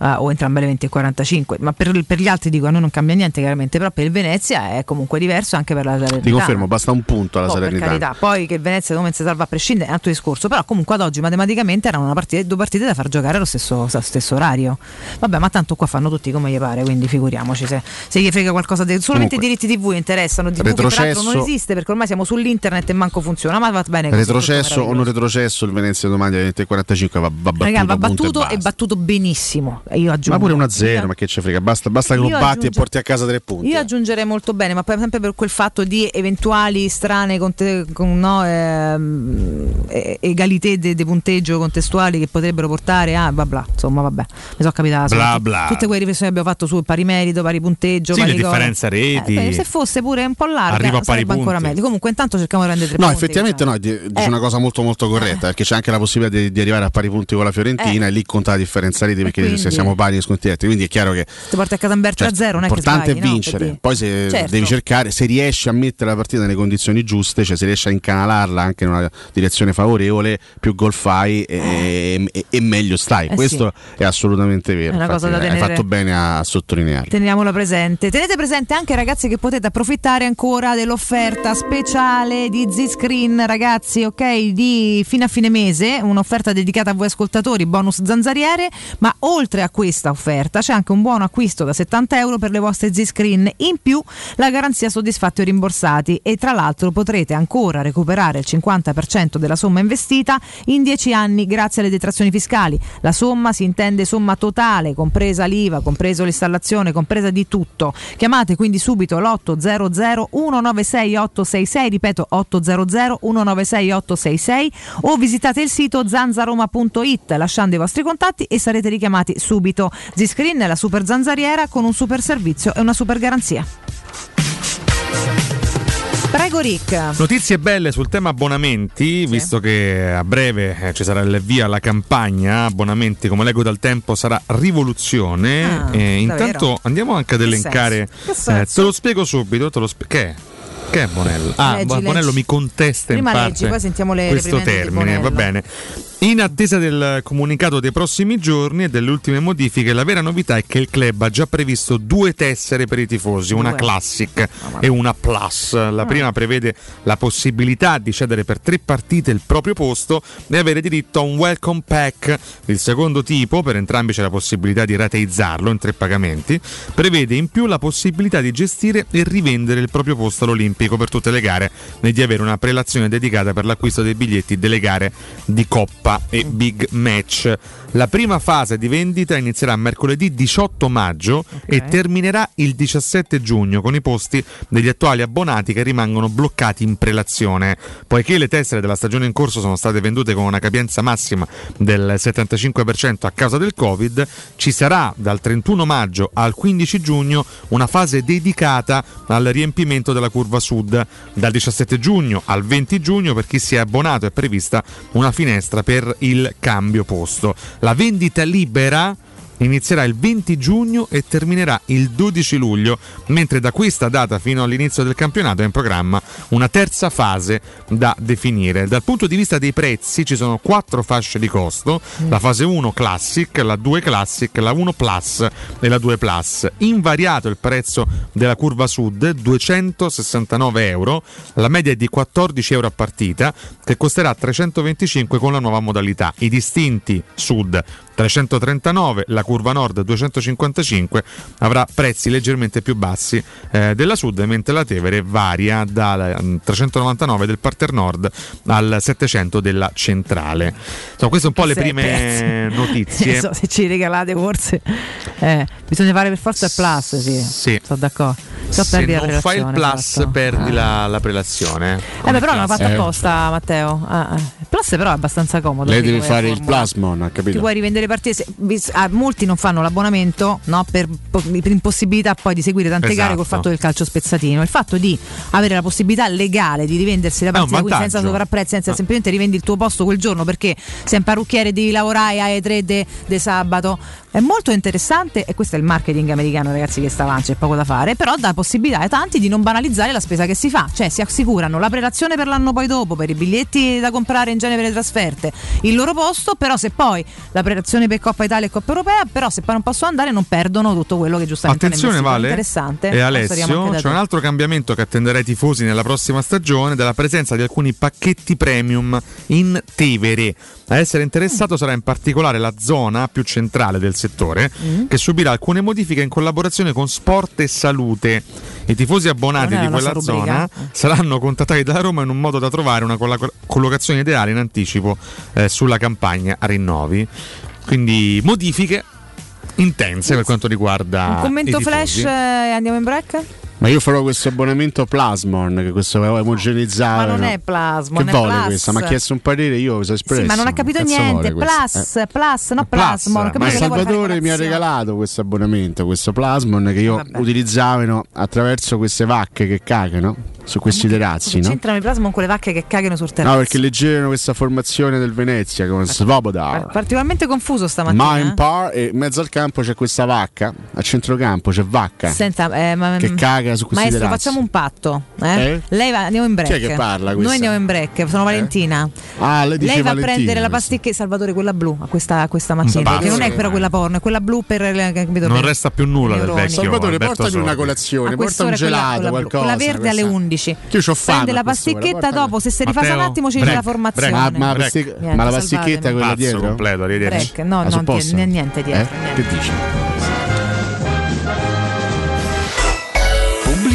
Eh, o entrambe alle 20 e 45. Ma per, per gli altri dico a noi non cambia niente chiaramente, però per il Venezia è comunque diverso anche per la Salernitana. Ti confermo, basta un punto alla Oh, Salernitana. poi che il Venezia come si salva a prescindere è un altro discorso, però comunque ad oggi matematicamente erano una partita, due partite da far giocare allo stesso, allo stesso orario. Vabbè, ma tanto qua fanno tutti come gli pare, quindi figuriamoci se, se gli frega qualcosa di... Solamente Comunque, i diritti TV interessano, che peraltro non retrocesso- esiste perché ormai siamo sull'internet e manco funziona, ma va bene così. Retrocesso o non retrocesso, il Venezia domani alle 20.45 va, va battuto. Raga, va battuto e e battuto benissimo. Io aggiungo. Ma pure 1-0, ma che ci frega? Basta, basta che lo batti aggiungo- e porti a casa tre punti. Io aggiungerei molto bene, ma poi sempre per quel fatto di eventuali strane conte- con, no, ehm, e- egalité de, de punteggio contestuali che potrebbero portare a bla bla. Insomma, vabbè, mi sono capita Bla bla. tutte quelle riflessioni che abbiamo fatto su pari merito, pari punteggio, Sì, pari le cose. differenze reti. Eh, se fosse pure un po' larga, Arriva sarebbe ancora punti. meglio. Comunque, intanto cerchiamo di rendere tre No, punti, effettivamente diciamo. no, di- dice Eh. una cosa molto molto corretta, perché c'è anche la possibilità di, di arrivare a pari punti con la Fiorentina Eh. e lì conta la differenza reti perché quindi- se siamo pari sconti quindi è chiaro che Ti porti a casa un a zero, non è che l'importante sbagli, è no? vincere, Per poi se Certo. devi cercare, se riesci a mettere la partita nelle condizioni giuste, cioè se riesci a incanalarla anche in una direzione favorevole, più gol fai e, e- e meglio stai. Eh Questo è assolutamente vero. È una cosa infatti da hai tenere- fatto bene a, sottolinearlo. Teniamola presente. Tenete presente anche ragazzi che potete approfittare ancora dell'offerta speciale di Z-Screen, ragazzi, ok? Di fino a fine mese, un'offerta dedicata a voi ascoltatori, bonus zanzariere, ma oltre a questa offerta c'è anche un buono acquisto da 70 euro per le vostre Z-Screen, in più la garanzia soddisfatti o rimborsati e tra l'altro potrete ancora recuperare il 50% della somma investita in 10 anni grazie alle detrazioni fiscali. La somma si intende somma totale, compresa l'IVA, compreso l'installazione, compresa di tutto. Chiamate quindi subito l'800 196 866, ripeto 800 196 866 o visitate il sito zanzaroma.it lasciando i vostri contatti e sarete richiamati subito. Ziscreen è la super zanzariera con un super servizio e una super garanzia. Prego Rick. Notizie belle sul tema abbonamenti, visto che a breve eh, ci sarà il via alla campagna, abbonamenti come leggo dal tempo sarà rivoluzione. Ah, Eh, intanto andiamo anche ad elencare, eh, te lo spiego subito, te lo spie- che è? Che è Bonello? Ah, Leggi, Bonello leggi. mi contesta Prima in parte leggi, poi sentiamo le questo termine, va bene. In attesa del comunicato dei prossimi giorni e delle ultime modifiche, la vera novità è che il club ha già previsto due tessere per i tifosi, una classic e una plus. La prima prevede la possibilità di cedere per tre partite il proprio posto e avere diritto a un welcome pack. Il secondo tipo, per entrambi c'è la possibilità di rateizzarlo in tre pagamenti, prevede in più la possibilità di gestire e rivendere il proprio posto all'Olimpico per tutte le gare e di avere una prelazione dedicata per l'acquisto dei biglietti delle gare di Coppa e Big Match. La prima fase di vendita inizierà mercoledì 18 maggio e terminerà il 17 giugno con i posti degli attuali abbonati che rimangono bloccati in prelazione. Poiché le tessere della stagione in corso sono state vendute con una capienza massima del 75% a causa del Covid, ci sarà dal 31 maggio al 15 giugno una fase dedicata al riempimento della curva sud. Dal 17 giugno al 20 giugno per chi si è abbonato è prevista una finestra per il cambio posto. La vendita libera inizierà il 20 giugno e terminerà il 12 luglio, mentre da questa data fino all'inizio del campionato è in programma una terza fase da definire. Dal punto di vista dei prezzi ci sono quattro fasce di costo, la fase 1 Classic, la 2 Classic, la 1 Plus e la 2 Plus. Invariato il prezzo della curva sud, 269 euro, la media è di 14 euro a partita, che costerà 325 con la nuova modalità. I distinti sud 339, la curva nord 255 avrà prezzi leggermente più bassi eh, della sud, mentre la Tevere varia dal mm, 399 del parter nord al 700 della centrale. Insomma, queste un po' le prime prezzi. notizie. So, se ci regalate forse eh, bisogna fare per forza il plus, sì. Sì. Sono d'accordo. So, Se non fai il plus, esatto. perdi la, la prelazione. Eh beh, però l'hanno fatto Eh. apposta, Matteo. Ah, ah. Il plus però è abbastanza comodo. Lei deve fare il formula. plasmon, ha Ti capito? puoi rivendere partite. se- vis- ah, molti non fanno l'abbonamento no, per, per impossibilità poi di seguire tante Esatto. gare col fatto del calcio spezzatino. Il fatto di avere la possibilità legale di rivendersi la partita quindi senza vantaggio. sovrapprezzi, senza Ah. semplicemente rivendi il tuo posto quel giorno perché sei un parrucchiere e devi lavorare alle 3 de, de sabato. È molto interessante e questo è il marketing americano, ragazzi, che sta avanti, c'è poco da fare, però dà possibilità ai tanti di non banalizzare la spesa che si fa, cioè si assicurano la prelazione per l'anno poi dopo, per i biglietti da comprare in genere per le trasferte, il loro posto, però se poi la prelazione per Coppa Italia e Coppa Europea, però se poi non possono andare non perdono tutto quello che giustamente Attenzione. Vale interessante. e Alessio, c'è un te. altro cambiamento che attenderà i tifosi nella prossima stagione della presenza di alcuni pacchetti premium in Tevere. A essere interessato sarà in particolare la zona più centrale del settore Mm. che subirà alcune modifiche in collaborazione con Sport e Salute. I tifosi abbonati di la quella zona saranno contattati dalla Roma in un modo da trovare una collocazione ideale in anticipo eh, sulla campagna rinnovi. Quindi modifiche intense per quanto riguarda Un commento flash tifosi. eh, e andiamo in break? Ma io farò questo abbonamento Plasmon, che questo è omogenizzare. Ma non no? è Plasmon, Che è vuole Plus. questa? Mi ha chiesto un parere, io sono espresso. Sì, ma non ha capito Cazzo niente. Plus, Eh. plus, no Plus, Plasmon. ma Salvatore mi ha regalato questo abbonamento, questo Plasmon che io utilizzavo attraverso queste vacche che cagano su questi terrazzi, no? C'entrano i Plasmon con le vacche che cagano sul terrazzo. No, perché leggevano questa formazione del Venezia con Svoboda. Particolarmente confuso stamattina. Ma in eh? par e in mezzo al campo c'è questa vacca, a centrocampo c'è Vacca Senta, eh, ma- che caga su questi Maestro, facciamo un patto. eh? Eh? Lei va, andiamo in break. Chi è che parla questa? Noi andiamo in break. Sono Valentina. Ah, lei dice Lei va a Valentina, prendere la pasticchetta Salvatore, quella blu a questa, a questa mattina. Pazzo. Che non è però quella porno, è quella blu per capito, Non per- resta più nulla del vecchio Salvatore, Alberto portami Sordi. una colazione, A porta un gelato, quella, qualcosa. quella verde alle questa- 11. Io c'ho fame Prende la a pasticchetta portami- dopo, se si rifasa un attimo ci dice break, la formazione. Ma, ma, Break. pastic- Niente, ma la pasticchetta è quella dietro? completo, arrivederci. No, no, niente, dietro. Eh? niente. Che dici?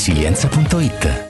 laresilienza.it.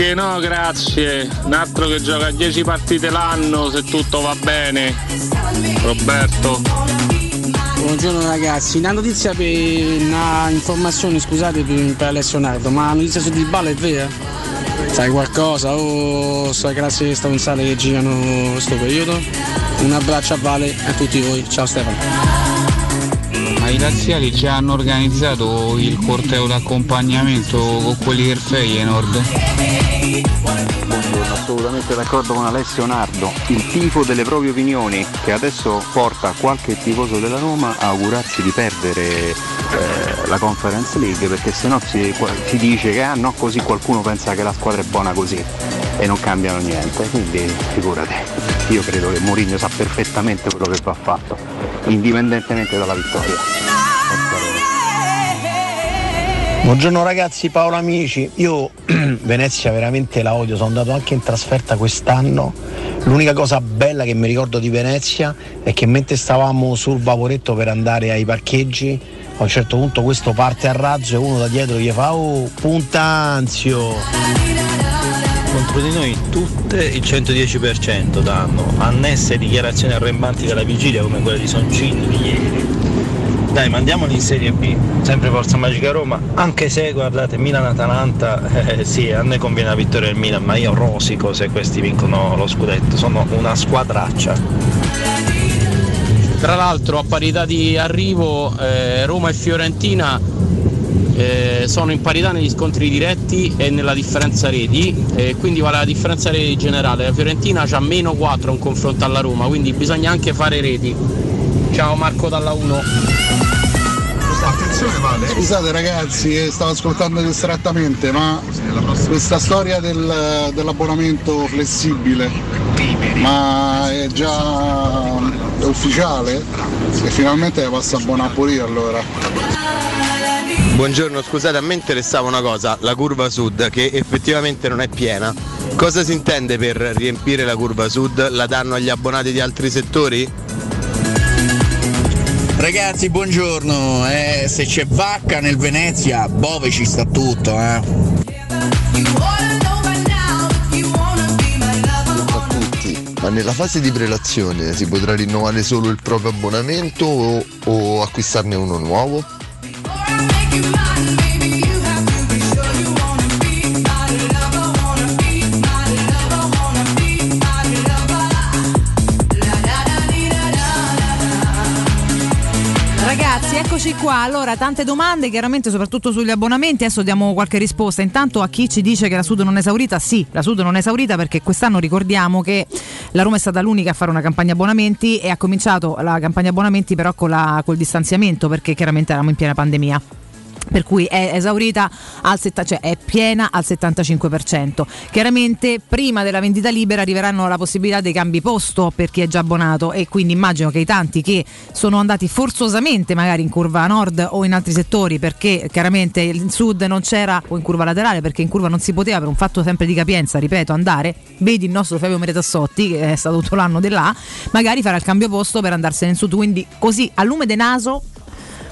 Anche no, grazie. Un altro che gioca 10 partite l'anno se tutto va bene. Roberto. Buongiorno ragazzi, una notizia per una informazione, scusate per, Alessio Nardo, ma la notizia su Di Bala è vera? Sai qualcosa o sai grazie stronzate che girano questo periodo? Un abbraccio a Vale e a tutti voi, ciao Stefano. I laziali già hanno organizzato il corteo d'accompagnamento con quelli del Feyenoord? Buongiorno, assolutamente d'accordo con Alessio Nardo. Il tifo delle proprie opinioni che adesso porta qualche tifoso della Roma a augurarsi di perdere eh, la Conference League perché sennò si, si dice che ah no così qualcuno pensa che la squadra è buona così e non cambiano niente, quindi figurati. Io credo che Mourinho sa perfettamente quello che va fatto, indipendentemente dalla vittoria. Buongiorno ragazzi, Paolo amici. Io Venezia veramente la odio, sono andato anche in trasferta quest'anno. L'unica cosa bella che mi ricordo di Venezia è che mentre stavamo sul vaporetto per andare ai parcheggi, a un certo punto questo parte a razzo e uno da dietro gli fa Oh, puntanzio! Contro di noi tutte il 110% danno, annesse dichiarazioni arrembanti della vigilia come quella di Soncini di ieri. Dai, mandiamoli in Serie B, sempre Forza Magica Roma, anche se guardate Milan-Atalanta, eh, sì, a noi conviene la vittoria del Milan, ma io rosico se questi vincono lo scudetto, sono una squadraccia. Tra l'altro a parità di arrivo eh, Roma e Fiorentina eh, sono in parità negli scontri diretti e nella differenza reti, eh, quindi vale la differenza reti generale. La Fiorentina ha meno 4 in confronto alla Roma, quindi bisogna anche fare reti. Ciao Marco dalla 1. Scusate ragazzi, eh, stavo ascoltando distrattamente, ma questa storia del- dell'abbonamento flessibile, ma è già è ufficiale? E finalmente passa a abbonare pure io allora. Buongiorno, scusate, a me interessava una cosa, la curva sud che effettivamente non è piena. Cosa si intende per riempire la curva sud? La danno agli abbonati di altri settori? Ragazzi, buongiorno. Eh, se c'è vacca nel Venezia, Bove ci sta tutto, eh. a tutti, ma nella fase di prelazione si potrà rinnovare solo il proprio abbonamento o, o acquistarne uno nuovo? Qua. Allora, tante domande, chiaramente soprattutto sugli abbonamenti. Adesso diamo qualche risposta. Intanto a chi ci dice che la Sud non è esaurita, sì, la Sud non è esaurita perché quest'anno ricordiamo che la Roma è stata l'unica a fare una campagna abbonamenti e ha cominciato la campagna abbonamenti però la- col distanziamento perché chiaramente eravamo in piena pandemia. Per cui è esaurita al setta- cioè è piena al 75%. Chiaramente prima della vendita libera arriveranno la possibilità dei cambi posto per chi è già abbonato e quindi immagino che i tanti che sono andati forzosamente magari in curva nord o in altri settori perché chiaramente il sud non c'era o in curva laterale perché in curva non si poteva per un fatto sempre di capienza, ripeto, andare, vedi il nostro Fabio Meretassotti che è stato tutto l'anno di là, magari farà il cambio posto per andarsene in sud, quindi così a lume de naso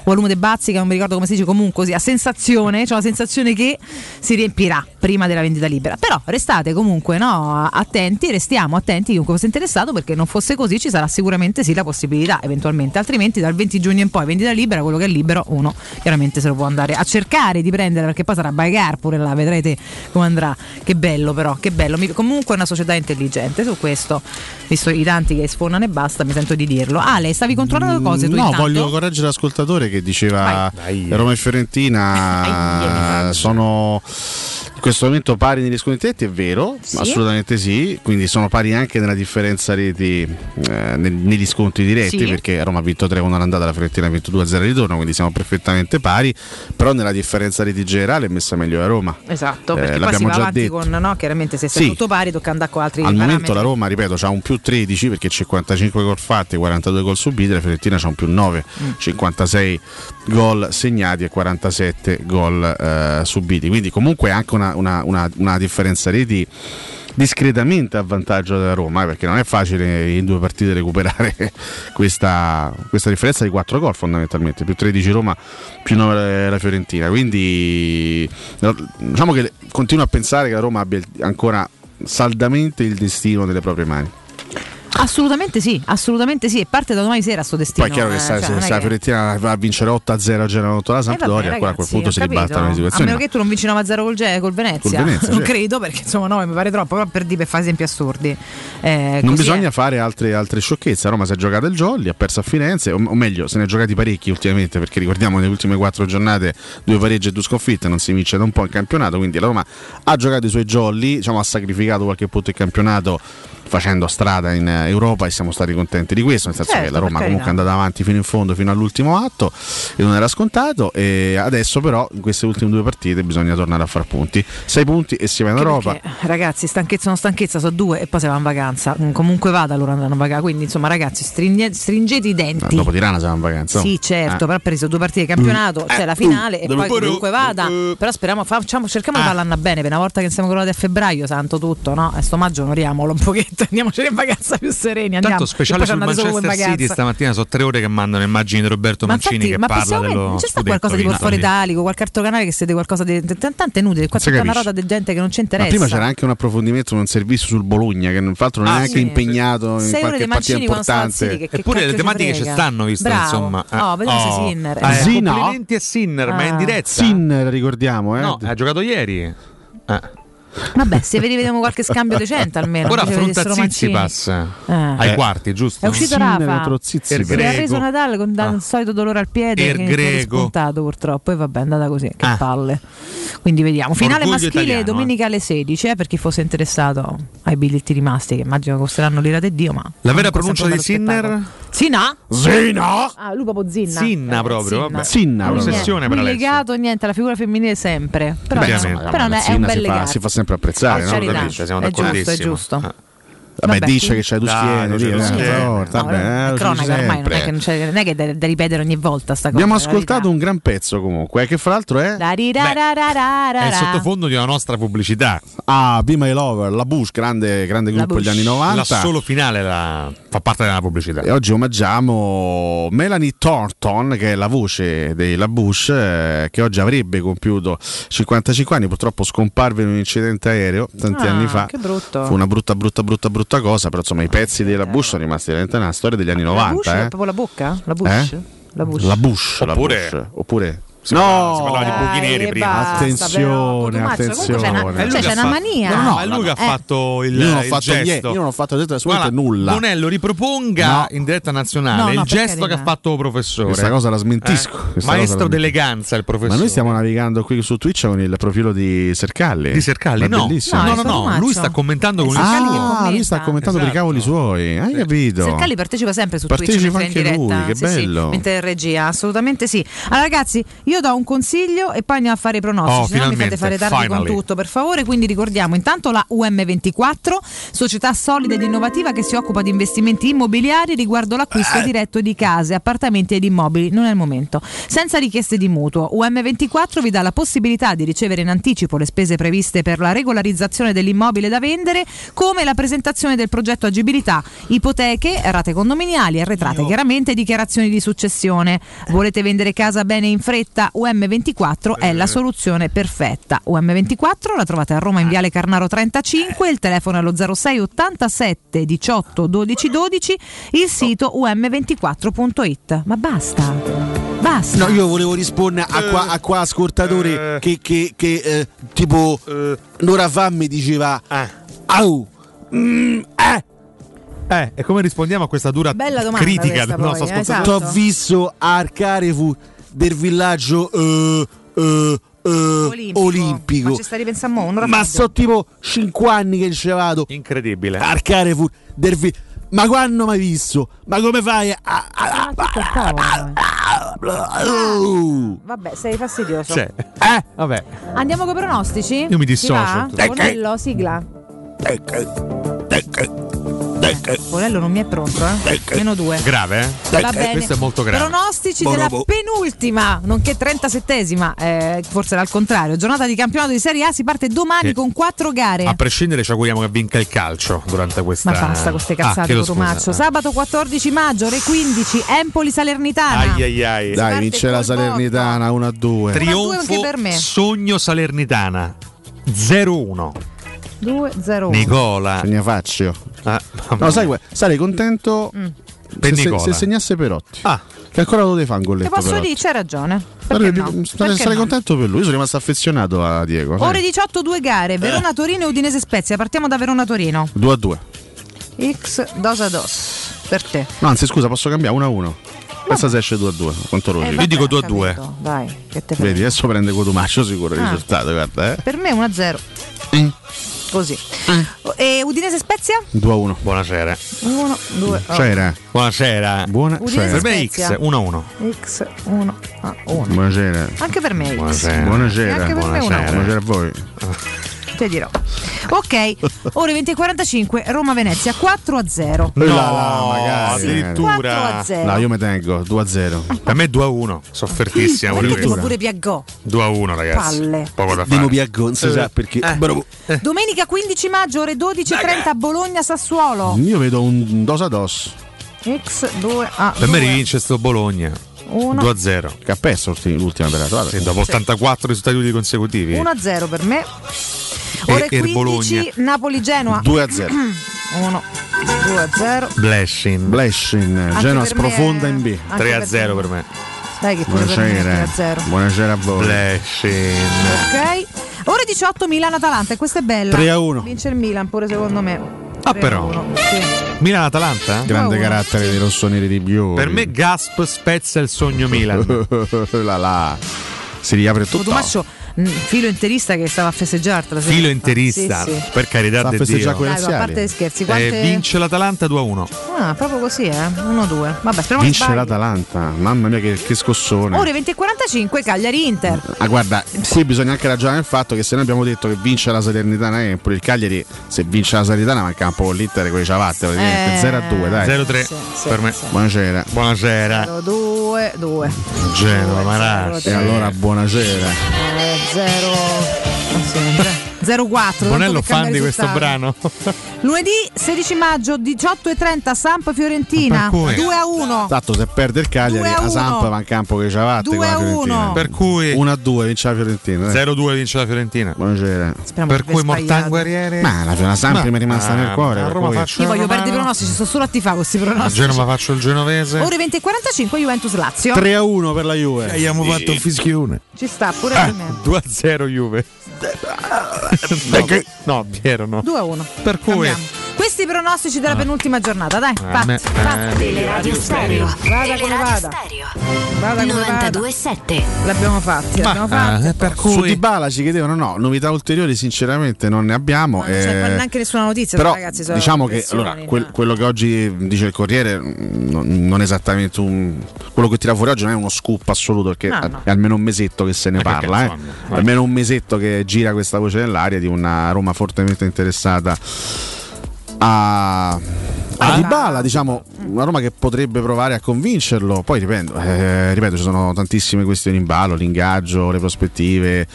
o a lume de bazzi, che non mi ricordo come si dice, comunque così, a sensazione, c'è la sensazione che si riempirà prima della vendita libera. Però restate comunque no, attenti, restiamo attenti chiunque fosse interessato perché non fosse così ci sarà sicuramente sì la possibilità eventualmente, altrimenti dal 20 giugno in poi vendita libera, quello che è libero uno chiaramente se lo può andare a cercare di prendere perché poi sarà Baigar pure là, vedrete come andrà. Che bello però, che bello. Mi- comunque è una società intelligente su questo, visto i tanti che sfonano e basta, mi sento di dirlo. Ale, stavi controllando cose tu No, intanto? voglio correggere l'ascoltatore che diceva Roma e Fiorentina sono in questo momento pari negli scontri diretti, è vero, Sì. assolutamente sì, quindi sono pari anche nella differenza reti eh, negli scontri diretti, Sì. perché Roma ha vinto 3 con l'andata, la Fiorentina ha vinto 2-0 al ritorno, quindi siamo perfettamente pari, però nella differenza reti generale è messa meglio la Roma. Esatto, Eh, perché si l'abbiamo già avanti detto. con no, chiaramente se sta Sì. tutto pari tocca andare con altri Al parametri. momento la Roma, ripeto, ha un più 13 perché 55 gol fatti, 42 gol subiti, la Fiorentina ha un più 9, Mm. 56 gol segnati e 47 gol eh, subiti. Quindi comunque anche una, una- una- una differenza reti discretamente a vantaggio della Roma, eh, perché non è facile in due partite recuperare questa, questa differenza di 4 gol fondamentalmente, più 13 Roma, più 9 la Fiorentina. Quindi diciamo che continuo a pensare che la Roma abbia ancora saldamente il destino nelle proprie mani. Assolutamente sì, assolutamente sì. E parte da domani sera sto destino. Poi è chiaro che eh, cioè, se- se la Fiorentina va a vincere 8-0 a Genoa la Eh, vabbè, Sampdoria, ancora a quel punto si ribaltano le A situazioni. meno ma- che tu non vinci 9-0 col, Ge- col Venezia. Col Venezia, non sì. credo perché insomma 9 mi pare troppo, però per dire per fare esempi assurdi. Eh, Non bisogna è. fare altre, altre sciocchezze. A Roma si è giocato il Jolly, ha perso a Firenze, o, o meglio, se ne è giocati parecchi ultimamente, perché ricordiamo nelle ultime quattro giornate due pareggi e due sconfitte, non si vince da un po' in campionato, quindi la Roma ha giocato i suoi Jolly, diciamo, ha sacrificato qualche punto in campionato facendo strada in eh, Europa e siamo stati contenti di questo, nel senso Certo, che la Roma per comunque è andata avanti fino in fondo, fino all'ultimo atto e non era scontato e adesso però in queste ultime due partite bisogna tornare a far punti. Sei punti e si va in Europa. perché, ragazzi, stanchezza non stanchezza, sono due e poi se va in vacanza. Mm, Comunque vada, loro andranno in vacanza. Quindi, insomma, ragazzi, stringe- stringete i denti. Dopo Tirana siamo in vacanza. Sì, certo, Eh. però ha preso due partite di campionato, Mm. c'è la Eh, finale uh, e poi comunque vada. uh, Però speriamo, facciamo, cerchiamo di farla andare bene. Per una volta che siamo colorati a febbraio, santo tutto, no? E sto maggio onoriamolo un pochetto, andiamocene in vacanza più sereni. Andiamo. Tanto speciale sul Manchester City stamattina sono tre ore che mandano immagini di Roberto Ma Mancini infatti, che ma parla possiamo dello non c'è sta qualcosa di vinto fuori italico, qualche altro canale che siete qualcosa di tante nude, qua c'è una roba di gente che non ci Ma interessa. prima c'era anche un approfondimento un servizio sul Bologna che l'altro non è Ah, neanche impegnato in qualche di partita importante. Eppure le tematiche ci stanno, visto Bravo. insomma. Eh. Oh, vediamo se Sinner. Eh, no? complimenti a Sinner, ma è in Ah. diretta. Sinner ricordiamo, eh? No, ha giocato ieri. Eh. Vabbè, se vedi vediamo qualche scambio decente almeno. Ora affronta Mancini. Zizipas Eh. ai Eh. quarti, giusto? È uscito Sinner Rafa contro Zizipas. si è reso Natale con dal solito dolore al piede Er che è spuntato purtroppo e vabbè è andata così che Ah. palle quindi vediamo finale Orgoglio maschile italiano, domenica alle 16 eh, per chi fosse interessato ai biglietti rimasti che immagino costeranno l'ira di Dio ma La vera pronuncia di Sinner? Sina? Sina? Ah, lui proprio Zinna. Sinna Eh, proprio, Sinna. vabbè. Sinna. Ossessione per Alessio. legato niente alla figura femminile sempre però, Beh, no, sì. però non è, un Sinna bel legato si fa sempre apprezzare, Per no? siamo è giusto, è d'accordissimo. giusto Ah. Vabbè, Vabbè, dice sì. che c'è eh, tu schiene. forza, No, vabbè, è eh, cronaca ormai non è che, non c'è- non è che da, da ripetere ogni volta sta cosa Abbiamo la ascoltato un gran pezzo comunque, eh, che fra l'altro è ra È il sottofondo di una nostra pubblicità. Ah, Be My Lover, la Bush, grande, grande La gruppo degli Bush. anni 90. L'assolo finale la- fa parte della pubblicità. E oggi omaggiamo Melanie Thornton, che è la voce della Bush, eh, che oggi avrebbe compiuto 55 anni, purtroppo scomparve in un incidente aereo tanti Ah, anni fa. che brutto. Fu una brutta, brutta, brutta, brutta cosa, però insomma i pezzi della Bush sono rimasti veramente nella storia degli anni La 90. Bush è eh. proprio la bocca? La Bush? Eh? La Bush. La Bush, la Oppure- Bush. Oppure... Si parlava- si parlava di buchi neri e prima. basta, Attenzione, però, comunque c'è una- attenzione. cioè, c'è una mania. No, no, No, è lui no, che ha eh. fatto il, Io non ho il fatto gesto. niente, io non ho fatto assolutamente nulla. Bonello riproponga No. in diretta nazionale No, no, il gesto che ha fatto il professore. Questa cosa la smentisco. Eh? Maestro d'eleganza il professore. Ma noi stiamo navigando qui su Twitch con il profilo di Sercalli. di Sercalli? No, bellissimo. no, No, no, no, lui sta commentando con Eh, il suo. Ah, lui sta commentando per i Esatto. cavoli suoi. Hai capito? Sercalli partecipa sempre su Partecipa Twitch in anche lui, che bello. mentre regia, assolutamente sì. Allora, ragazzi, io do un consiglio e poi andiamo a fare i pronostici. Oh, no mi fate fare tardi finally. con tutto, per favore. Quindi ricordiamo intanto la UM24, società solida ed innovativa che si occupa di investimenti immobiliari riguardo l'acquisto diretto di case, appartamenti ed immobili. Non è il momento. Senza richieste di mutuo. UM24 vi dà la possibilità di ricevere in anticipo le spese previste per la regolarizzazione dell'immobile da vendere, come la presentazione del progetto agibilità, ipoteche, rate condominiali, arretrate chiaramente dichiarazioni di successione. Volete vendere casa bene in fretta? UM24 è la soluzione perfetta. UM24 la trovate a Roma in Viale Carnaro 35, il telefono è lo 06 87 18 12 12, il sito um24.it. Ma basta. Basta. No, io volevo rispondere a qua, a qua ascoltatore che, che, che eh, tipo un'ora fa mi diceva Au! mm, eh, Eh, e come rispondiamo a questa dura Bella domanda critica questa del nostro poi, eh, ascoltatore? esatto. T'ho visto al Carrefour del villaggio eh, eh, eh, Olimpico. olimpico. Ma ci ripensando un'ora Ma tipo 5 anni che ci vado Incredibile. al Carrefour del vi- Ma quando mai visto? Ma come fai a... a- Ah, il cavolo, eh. Oh! Vabbè, sei fastidioso. Cioè, eh, vabbè. Andiamo con i pronostici? Io mi dissocio. va? Ecco. Bonello, sigla. Bonello non mi è pronto, eh? Meno due. Grave, eh? Va bene. Questo è molto grave. Pronostici Buon della uomo. penultima, nonché 37esima, eh, forse era al contrario. Giornata di campionato di Serie A si parte domani Che- con quattro gare. A prescindere ci auguriamo che vinca il calcio durante questa Ma basta con queste Ah, cazzate, Cotumaccio. scusa. Sabato 14 maggio, ore 15, Empoli Salernitana. Ai ai ai. Dai, vince la Salernitana 1 a 2. Tri- Trionfo. Sogno Salernitana 0-1. 2 0 1. Nicola. Segna Faccio. Ah, No, sai, sarei contento Per se, se, se segnasse Perotti. Ah. Che ancora lo deve fare un Te golletto. posso Perotti. dire, c'è ragione. Sarei, Perché no? sarei- Perché sarei no? contento per lui. Io sono rimasto affezionato a Diego. Ore 18, due gare, Verona Torino e Udinese Spezia. Partiamo da Verona Torino. 2 a 2. X dos a dos. Per te. No, anzi, scusa, posso cambiare 1 a 1. Pensa se esce 2 a 2 contro Roma. Eh, Io dico 2 a 2. capito. Dai, che te frega. Vedi, adesso prende Cotumaccio sicuro il Ah. risultato, guarda, eh. Per me 1 a 0. Mm. Così. E Udinese Spezia? 2 a 1. Buonasera. 1, 2 C'era. Buonasera. Buona Udinese Per me. X 1 a 1. X 1 a 1. Buonasera. Anche per me X. Buonasera. Buonasera. Anche per me una. Buonasera a voi. Te dirò. Ok, ore 20 e 45, Roma-Venezia 4 a 0. No, magari. addirittura. 4 a 0. No, io mi tengo 2 a 0. Per me 2 a 1. Soffertissima pure pure Piaggò. 2 a 1, ragazzi. Palle. Poco da Dimo fare. Piaggo, non si sa perché. Bravo. Domenica 15 maggio, ore 12.30, Bologna-Sassuolo. Io vedo un dos a dos. X 2 a Per me 2. rivince sto Bologna. Uno. 2 a 0. Che ha perso l'ultima perata. Sì, dopo 84 risultati consecutivi. 1 a 0 per me. E- Ore e il 15 Bologna. Napoli-Genoa. 2 a 0. 1 2 a 0. Blessing. Blessing. Anche Genoa sprofonda in B. anche 3 a per 0 me. per me. Dai che pure per me è 3 a Buonasera. 0. Buonasera a voi. Blessing. Ok. Ore 18 Milan-Atalanta e questa è bella. 3 a 1. Vince il Milan pure secondo me. Ah, 3 a però. 1, sì. Milan-Atalanta? Grande uno. carattere dei rossoneri di Biori. Per me Gasp spezza il sogno Milan. là là. Si riapre tutto. Mh, filo interista che stava a festeggiare la sera. Filo interista, Sì, sì. per carità Sta a di Dio. Dai, a parte gli scherzi, quante... Eh, vince l'Atalanta 2 a 1. Ah, proprio così, eh? 1-2. Vabbè, speriamo che Vince sbagli. l'Atalanta. Mamma mia, che, che scossone. Ore 20 e 45, Cagliari-Inter. Ah, guarda, qui bisogna anche ragionare il fatto che se noi abbiamo detto che vince la Salernitana Empoli, il Cagliari, se vince la Salernitana manca un po' l'Inter con i ciabatte, praticamente Eh, 0 a 2, dai. 0-3 Sì, sì, per me. sì. Buonasera. Buonasera. 2 2 Genova, Marassi. E allora buonasera. 0 4 Bonello fan di questo brano. Lunedì 16 maggio 18.30 Samp Fiorentina Per cui? 2 a 1 Tanto se perde il Cagliari, 2 a la Samp 1. va in campo con i ciabatte. Due con la a Fiorentina. uno. Per cui 1 a 2 vince la Fiorentina. dai. 0-2 vince la Fiorentina. Buonasera. Speriamo Per che cui Mortan. Guerriere. Ma la, la Samp mi è rimasta nel cuore. A Roma cui- faccio Io voglio una perdere i pronostici sto solo a tifare questi A pronostici Genova faccio il genovese. Ore 20 e 45 Juventus Lazio 3 a 1 per la Juve. Abbiamo fatto un fischione. ci sta pure per me 2 a 0 Juve. No, no, Piero no. 2 a 1 Per cui questi pronostici della penultima giornata dai me- fatti eh, Teleradio Stereo. vada come vada vada come vada 92.7. l'abbiamo fatti l'abbiamo Ma, fatti eh, per Su cui Dybala ci chiedevano no, novità ulteriori sinceramente non ne abbiamo. non c'è eh, neanche nessuna notizia però ragazzi sono diciamo che allora, quel- no. quello che oggi dice il Corriere mm, non, non è esattamente un quello che tira fuori oggi non è uno scoop assoluto perché No, è- no. è almeno un mesetto che se ne Eh, perché, parla, eh. almeno un mesetto che gira questa voce nell'aria di una Roma fortemente interessata a a Dybala, diciamo, una Roma che potrebbe provare a convincerlo. Poi ripeto, eh, ripeto, ci sono tantissime questioni in ballo, l'ingaggio, le prospettive.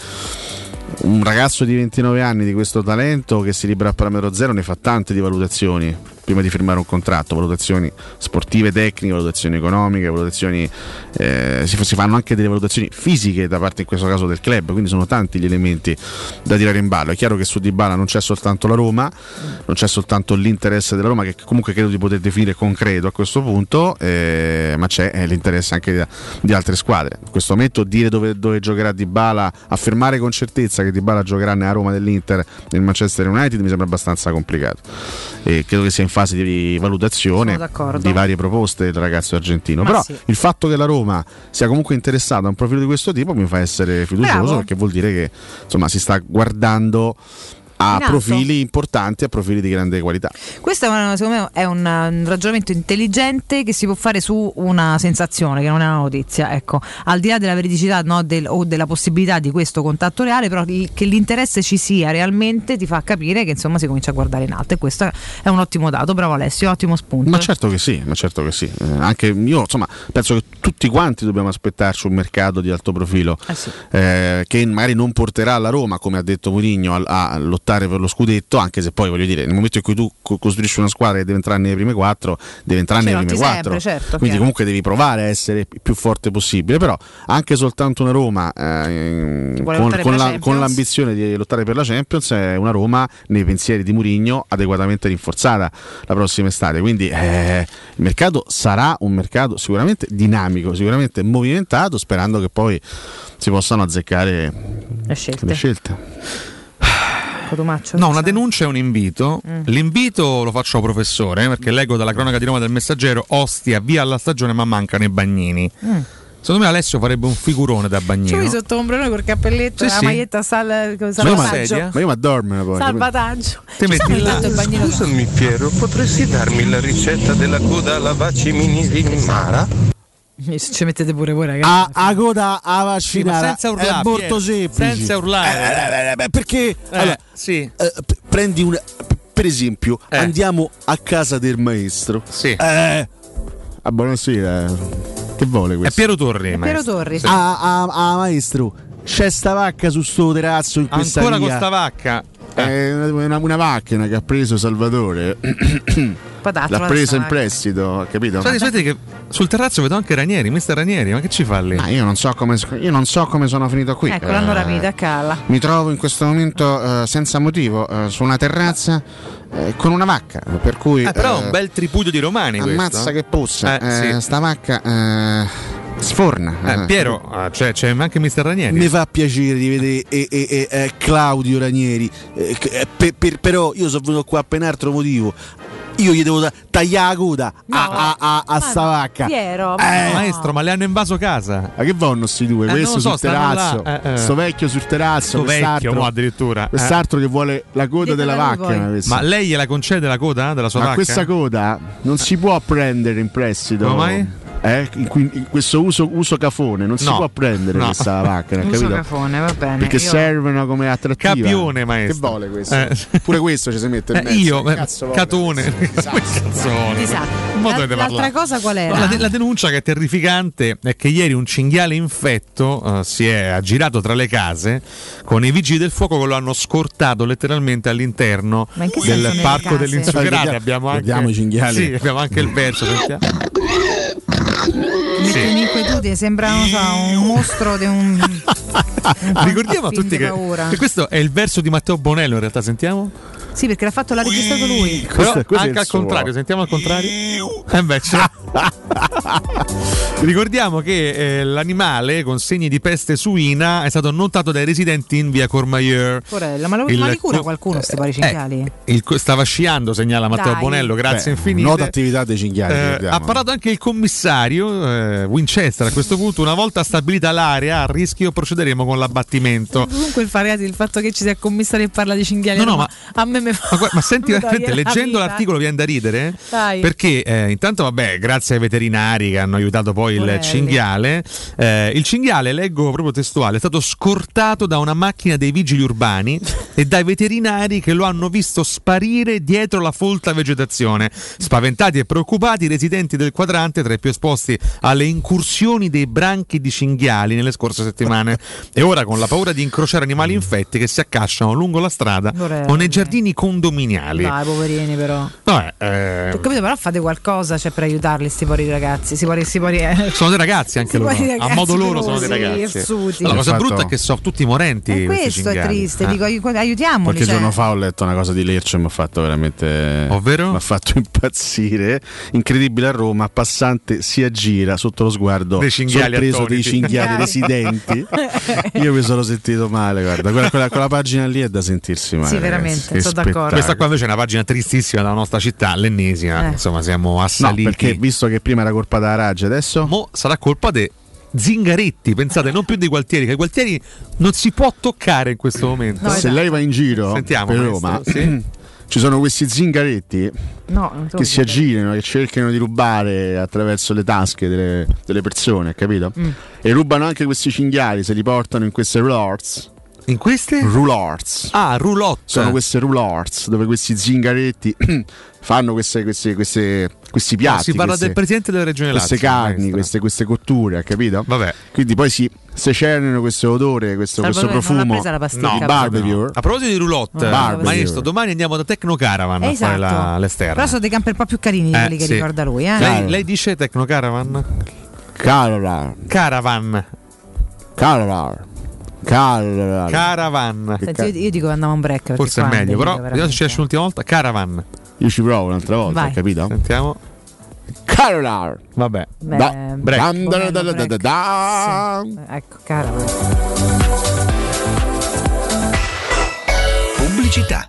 Un ragazzo di 29 anni di questo talento che si libera a parametro zero ne fa tante di valutazioni prima di firmare un contratto, valutazioni sportive, tecniche, valutazioni economiche, valutazioni eh, si, si fanno anche delle valutazioni fisiche da parte in questo caso del club, quindi sono tanti gli elementi da tirare in ballo. È chiaro che su Dybala non c'è soltanto la Roma, non c'è soltanto l'interesse della Roma che comunque credo di poter definire concreto a questo punto, eh, ma c'è eh, l'interesse anche di, di altre squadre. In questo momento dire dove, dove giocherà Dybala, affermare con certezza che Dybala giocherà nella Roma dell'Inter nel Manchester United mi sembra abbastanza complicato. E credo che sia in fase di valutazione di varie proposte del ragazzo argentino. Ma Però sì. il fatto che la Roma sia comunque interessata a un profilo di questo tipo mi fa essere fiducioso Bravo. perché vuol dire che insomma si sta guardando a In profili importanti, a profili di grande qualità. Questo una- secondo me è un, un ragionamento intelligente che si può fare su una sensazione che non è una notizia. Ecco, al di là della veridicità no, del- o della possibilità di questo contatto reale, però che l'interesse ci sia realmente ti fa capire che insomma si comincia a guardare in alto e questo è un ottimo dato. Bravo Alessio, ottimo spunto. Ma certo che sì, ma certo che sì. Eh, anche io, insomma, penso che tutti quanti dobbiamo aspettarci un mercato di alto profilo Eh sì. eh, che magari non porterà la Roma, come ha detto Mourinho, a, a lottare per lo scudetto, anche se poi voglio dire, nel momento in cui tu co- costruisci una squadra che deve entrare nelle prime quattro, deve entrare Cioè, nelle prime quattro. certo, Quindi chiaro. comunque devi provare a essere il più forte possibile, però anche soltanto una Roma eh, con, con la con l'ambizione di lottare per la Champions è una Roma nei pensieri di Murigno adeguatamente rinforzata la prossima estate. Quindi eh, il mercato sarà un mercato sicuramente dinamico, sicuramente movimentato, sperando che poi si possano azzeccare Le scelte. le scelte. Cotumaccio, No, una denuncia e un invito. Mm. L'invito lo faccio al professore, perché leggo dalla cronaca di Roma del Messaggero, Ostia, via alla stagione, ma mancano i bagnini. Mm. Secondo me Alessio farebbe un figurone da Ci bagnino. vuoi sotto ombrellone col cappelletto Sì, la sì. maglietta sal- salvataggio. ma io mi addormeno poi. Salvataggio. Ti metti là. bagnino Scusami Piero, potresti darmi la ricetta della coda alla vacimini in mara? Ci mettete pure voi, ragazzi. A, a coda a Sì, vaccinare senza urlare, è molto semplice. senza urlare. Eh, eh, eh, perché allora, sì. eh, p- prendi un per esempio, Eh. andiamo a casa del maestro. Sì. Eh, ah, buonasera. Che vuole È questo? Piero Torri, Piero Torri. sì. Ah, ah, ah, maestro, c'è sta vacca su sto terrazzo in questa Ancora con via. sta vacca. È una, una- una macchina che ha preso Salvatore. L'ha presa sta in prestito, capito? Senti, senti che sul terrazzo vedo anche Ranieri, mister Ranieri, ma che ci fa lì? Ma io non so come, io non so come sono finito qui. Ecco, l'hanno Eh, rapita a calla. Mi trovo in questo momento eh, senza motivo eh, su una terrazza eh, con una vacca. Per cui. Eh, però è eh, un bel tripudio di romani Ammazza questo. che puzza. Eh, Eh, sì. Sta vacca eh, sforna. Eh, Piero, ah, c'è, c'è anche mister Ranieri. Mi fa piacere di vedere eh, eh, eh, eh, Claudio Ranieri, eh, eh, per- per- però io sono venuto qua per un altro motivo. Io gli devo ta- tagliare la coda a, a- a- a sta vacca. Piero, Eh, Maestro, ma le hanno invaso casa. Ma che vanno sti due? Eh, Questo so, sul terrazzo, là, eh, eh. sto vecchio sul terrazzo, Sto vecchio, quest'altro, mo addirittura. Eh. quest'altro che vuole la coda della vacca. Ma lei gliela concede la coda della sua Ma vacca? questa coda non si può prendere in prestito. Come mai? Eh, in, in questo uso, uso cafone non si No. può prendere No. questa vacca, Uso capito? cafone, va bene. Perché Io- servono come attrattiva. Capione, maestro. Che vuole questo? Eh. Pure questo ci si mette in Eh, mezzo. io, Che eh, cazzo vuole? catone. Disastro. L'altra cosa qual era? La, de- la denuncia che è terrificante è che ieri un cinghiale infetto eh, si è aggirato tra le case con i vigili del fuoco che lo hanno scortato letteralmente all'interno del parco. Vediamo- Abbiamo anche, vediamo i cinghiali. Sì, abbiamo anche il verso. sentiamo. Mi mette in inquietudine, sembra non so, un mostro di un. un Ricordiamo a tutti che, paura. che questo è il verso di Matteo Bonello. In realtà, sentiamo. Sì, perché l'ha fatto, l'ha registrato lui. Però questo anche il al suo. contrario, sentiamo al contrario. Eh beh, c'è. Ricordiamo che eh, l'animale con segni di peste suina è stato notato dai residenti in via Courmayeur. Porella, ma, lo, Il- ma li cura qualcuno questi pari cinghiali? Il co- stava sciando, segnala Matteo Dai. Bonello, grazie Beh, infinite. Nota attività dei cinghiali. Eh, ha parlato anche il commissario eh, Winchester a questo punto. Una volta stabilita l'area a rischio, procederemo con l'abbattimento. Comunque il, fare- il fatto che ci sia il commissario che parla di cinghiali No, no, Roma, a me mi fa. Ma, ma senti, veramente, la leggendo vita. l'articolo viene da ridere Dai. perché eh, intanto vabbè grazie ai veterinari che hanno aiutato poi il Porelli. cinghiale eh, il cinghiale leggo proprio testuale è stato scortato da una macchina dei vigili urbani e dai veterinari che lo hanno visto sparire dietro la folta vegetazione spaventati e preoccupati i residenti del quadrante tra i più esposti alle incursioni dei branchi di cinghiali nelle scorse settimane e ora con la paura di incrociare animali infetti che si accasciano lungo la strada Porelli. o nei giardini condominiali Dai, poverini, però. Vabbè, eh, Ho capito, però fate qualcosa cioè, per aiutarli, sti poveri ragazzi. Si può, si può, eh. sono dei ragazzi anche Si loro. dire A modo ragazzi loro sono dei ragazzi. irsuti. La cosa fatto- brutta è che sono tutti morenti. E questo è triste, Eh. dico, aiu- aiutiamoli. Qualche cioè. giorno fa ho letto una cosa di Lercio e mi ha fatto veramente. Ovvero? Mi ha fatto impazzire. Incredibile a Roma, passante si aggira sotto lo sguardo Dei cinghiali sorpreso dei cinghiali residenti. Io mi sono sentito male, guarda. Quella, quella- quella pagina lì è da sentirsi male. Sì, veramente, sono d'accordo. Questa qua invece è una pagina tristissima della nostra città, l'ennesima. Eh. Insomma, siamo No, assaliti. perché visto che prima era colpa della Raggi, adesso. Mo sarà colpa dei Zingaretti, pensate, non più dei Gualtieri, che i Gualtieri non si può toccare in questo momento. se lei va in giro Sentiamo, per maestro, Roma, sì. ci sono questi zingaretti No, che si aggirano, che cercano di rubare attraverso le tasche delle, delle persone, capito? Mm. E rubano anche questi cinghiali, se li portano in queste roulottes. In queste? Roulottes. Ah, roulotte. Sono queste roulottes dove questi zingaretti fanno queste, queste, queste questi piatti. si parla queste- del presidente della regione Queste Lazio, carni, maestra. queste, queste cotture, capito? Vabbè. Quindi poi si secernono questo odore, questo, questo profumo. presa la pasticca, però. barbecue. A proposito di roulotte, Barbecue. maestro, domani andiamo da Tecno Caravan a fare Esatto. la- l'esterna. Però sono dei camper un po' più carini di Eh, quelli che sì. ricorda lui. Eh? Lei, lei dice Tecno Caravan? Caravan. Caravan. Caravan. Caravan. Caravan. Senti, io, io dico che andiamo a un break. Forse è meglio, però veramente. vediamo se ci esce l'ultima volta. Caravan. Io ci provo un'altra volta, Vai. hai capito? Sentiamo. Caravan. Vabbè. Beh, Da- break. Da- da- da- da- da- Sì. Ecco, cara. Pubblicità.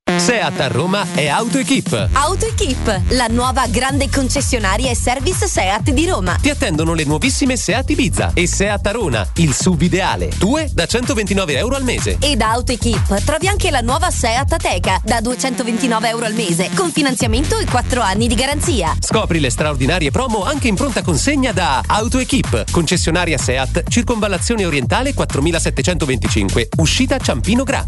Seat a Roma è AutoEquip. AutoEquip, la nuova grande concessionaria e service Seat di Roma. Ti attendono le nuovissime Seat Ibiza e Seat Arona, il sub ideale. Due da 129 euro al mese. E da AutoEquip trovi anche la nuova Seat Ateca da 229 euro al mese, con finanziamento e 4 anni di garanzia. Scopri le straordinarie promo anche in pronta consegna da AutoEquip, concessionaria Seat, circonvallazione orientale 4725, uscita Ciampino Gra.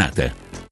nerede?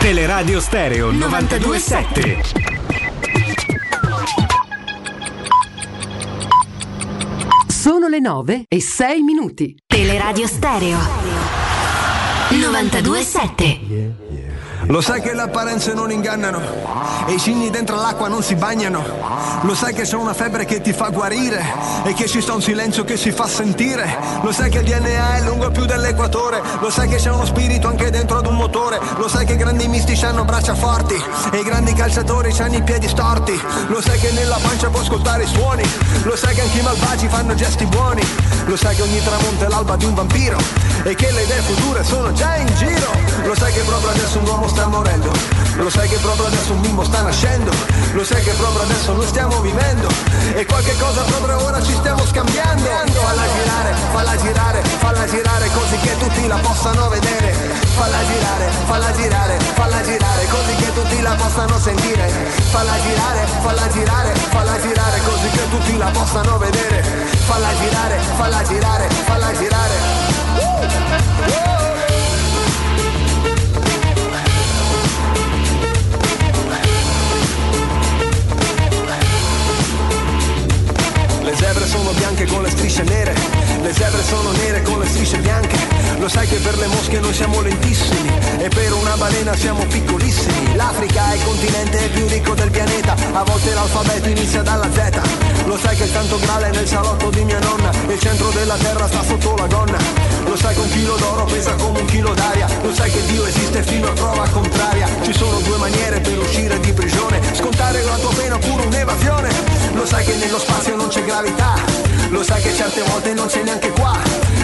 Teleradio Stereo 927. Sono le 9 e 6 minuti. Teleradio Stereo 927. Lo sai che le apparenze non ingannano e i cigni dentro l'acqua non si bagnano. Lo sai che c'è una febbre che ti fa guarire e che ci sta un silenzio che si fa sentire. Lo sai che il DNA è lungo più dell'equatore. Lo sai che c'è uno spirito anche dentro ad un motore. Lo sai che i grandi mistici hanno braccia forti e i grandi calciatori hanno i piedi storti. Lo sai che nella pancia può ascoltare i suoni. Lo sai che anche i malvagi fanno gesti buoni. Lo sai che ogni tramonto è l'alba di un vampiro e che le idee future sono già in giro. Lo sai che proprio adesso un uomo sta morendo. Lo sai che proprio adesso un bimbo sta nascendo. Lo sai che proprio adesso noi stiamo vivendo. E qualche cosa proprio ora ci stiamo scambiando. Falla girare, falla girare, falla girare così che tutti la possano vedere. Falla girare, falla girare, falla girare così che tutti la possano sentire. Falla girare, falla girare, falla girare così che tutti la possano vedere. Falla girare, falla girare, falla girare. Le zebre sono bianche con le strisce nere, le zebre sono nere con le strisce bianche. Lo sai che per le mosche noi siamo lentissimi e per una balena siamo piccolissimi. L'Africa è il continente più ricco del pianeta, a volte l'alfabeto inizia dalla Z. Lo sai che il santo grale è nel salotto di mia nonna, il centro della terra sta sotto la gonna. Lo sai che un chilo d'oro pesa come un chilo d'aria, lo sai che Dio esiste fino a prova contraria. Ci sono due maniere per uscire di prigione, scontare la tua pena oppure un'evasione. Lo sai che nello spazio non c'è gravità, lo sai che certe volte non c'è neanche qua.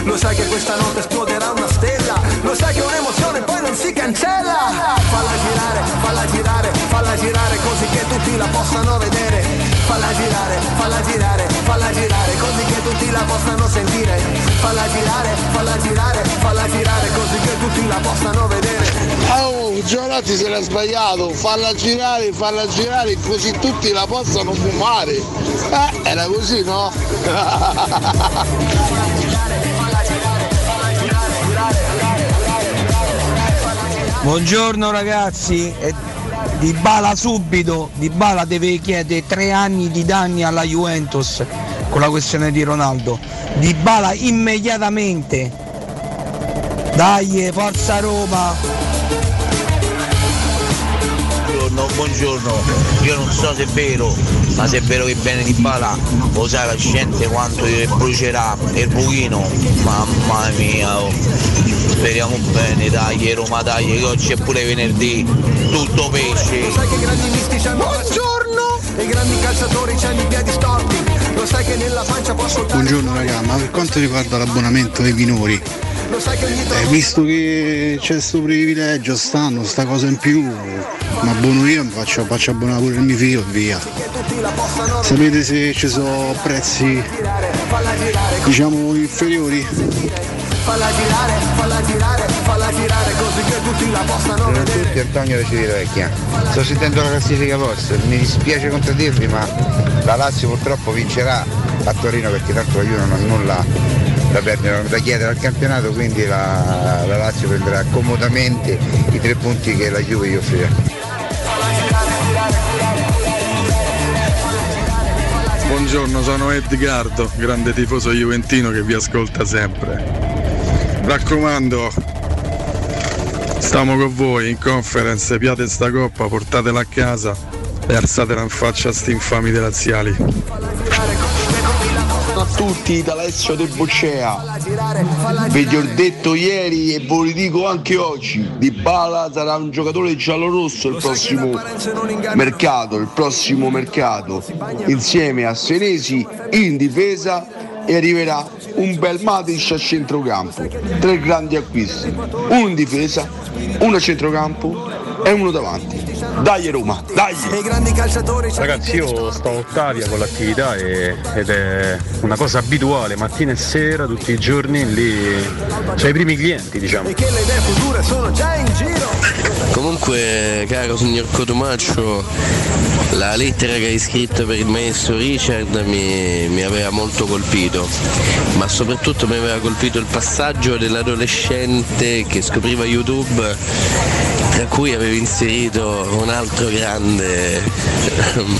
Lo sai che questa notte esploderà una stella, lo sai che un'emozione poi non si cancella. Falla girare, falla girare, falla girare così che tutti la possano vedere. Falla girare, falla girare, falla girare così che tutti la possano sentire. Falla girare, falla girare, falla girare così che tutti la possano vedere. Oh, Giorati se l'ha sbagliato, falla girare, falla girare così tutti la possano fumare. Eh, era così, no? Buongiorno ragazzi, e di Bala subito, di Bala deve chiedere tre anni di danni alla Juventus con la questione di Ronaldo. Di Bala immediatamente. Dai, forza Roma! Buongiorno, buongiorno, io non so se è vero, ma se è vero che viene di bala, lo sai la gente quanto brucerà il buchino, mamma mia, oh. speriamo bene, dai Roma, dai, che oggi è pure venerdì, tutto pesce. Lo sai che i grandi mistici hanno Buongiorno! E i grandi calciatori hanno i piedi storti. Lo sai che nella pancia ascoltare. Buongiorno raga, ma per quanto riguarda l'abbonamento dei minori, Lo sai che ogni eh, visto che c'è questo privilegio, stanno, sta cosa in più, ma abbono io, mi faccio, faccio abbonare pure il mio figlio e via. Sapete se ci sono prezzi diciamo inferiori? Falla girare, falla girare, falla girare così che tutti la possano Buongiorno a vedere. tutti, Antonio da Civitavecchia. Sto sentendo la classifica post, mi dispiace contraddirvi ma la Lazio purtroppo vincerà a Torino perché tanto la Juve non ha nulla da perdere, da chiedere al campionato, quindi la, la Lazio prenderà comodamente i tre punti che la Juve gli offrirà. Buongiorno, sono Edgardo, grande tifoso juventino che vi ascolta sempre. Raccomando, Stiamo con voi in conference, piate sta coppa, portatela a casa e alzatela in faccia a sti infami dei laziali. A tutti da Alessio De Boccea vi ho detto ieri e ve lo dico anche oggi Di Bala sarà un giocatore giallorosso il prossimo mercato il prossimo mercato. Insieme a Senesi in difesa e arriverà un bel Matic a centrocampo. Tre grandi acquisti uno in difesa uno a centrocampo e uno davanti dai Roma dai Ragazzi, io sto a Ottavia con l'attività e- ed è una cosa abituale, mattina e sera, tutti i giorni, lì c'è i primi clienti, diciamo. che le idee future sono già in giro Comunque, caro signor Cotumaccio, la lettera che hai scritto per il maestro Richard mi, mi aveva molto colpito, ma soprattutto mi aveva colpito il passaggio dell'adolescente che scopriva YouTube, tra cui avevi inserito un altro grande ehm,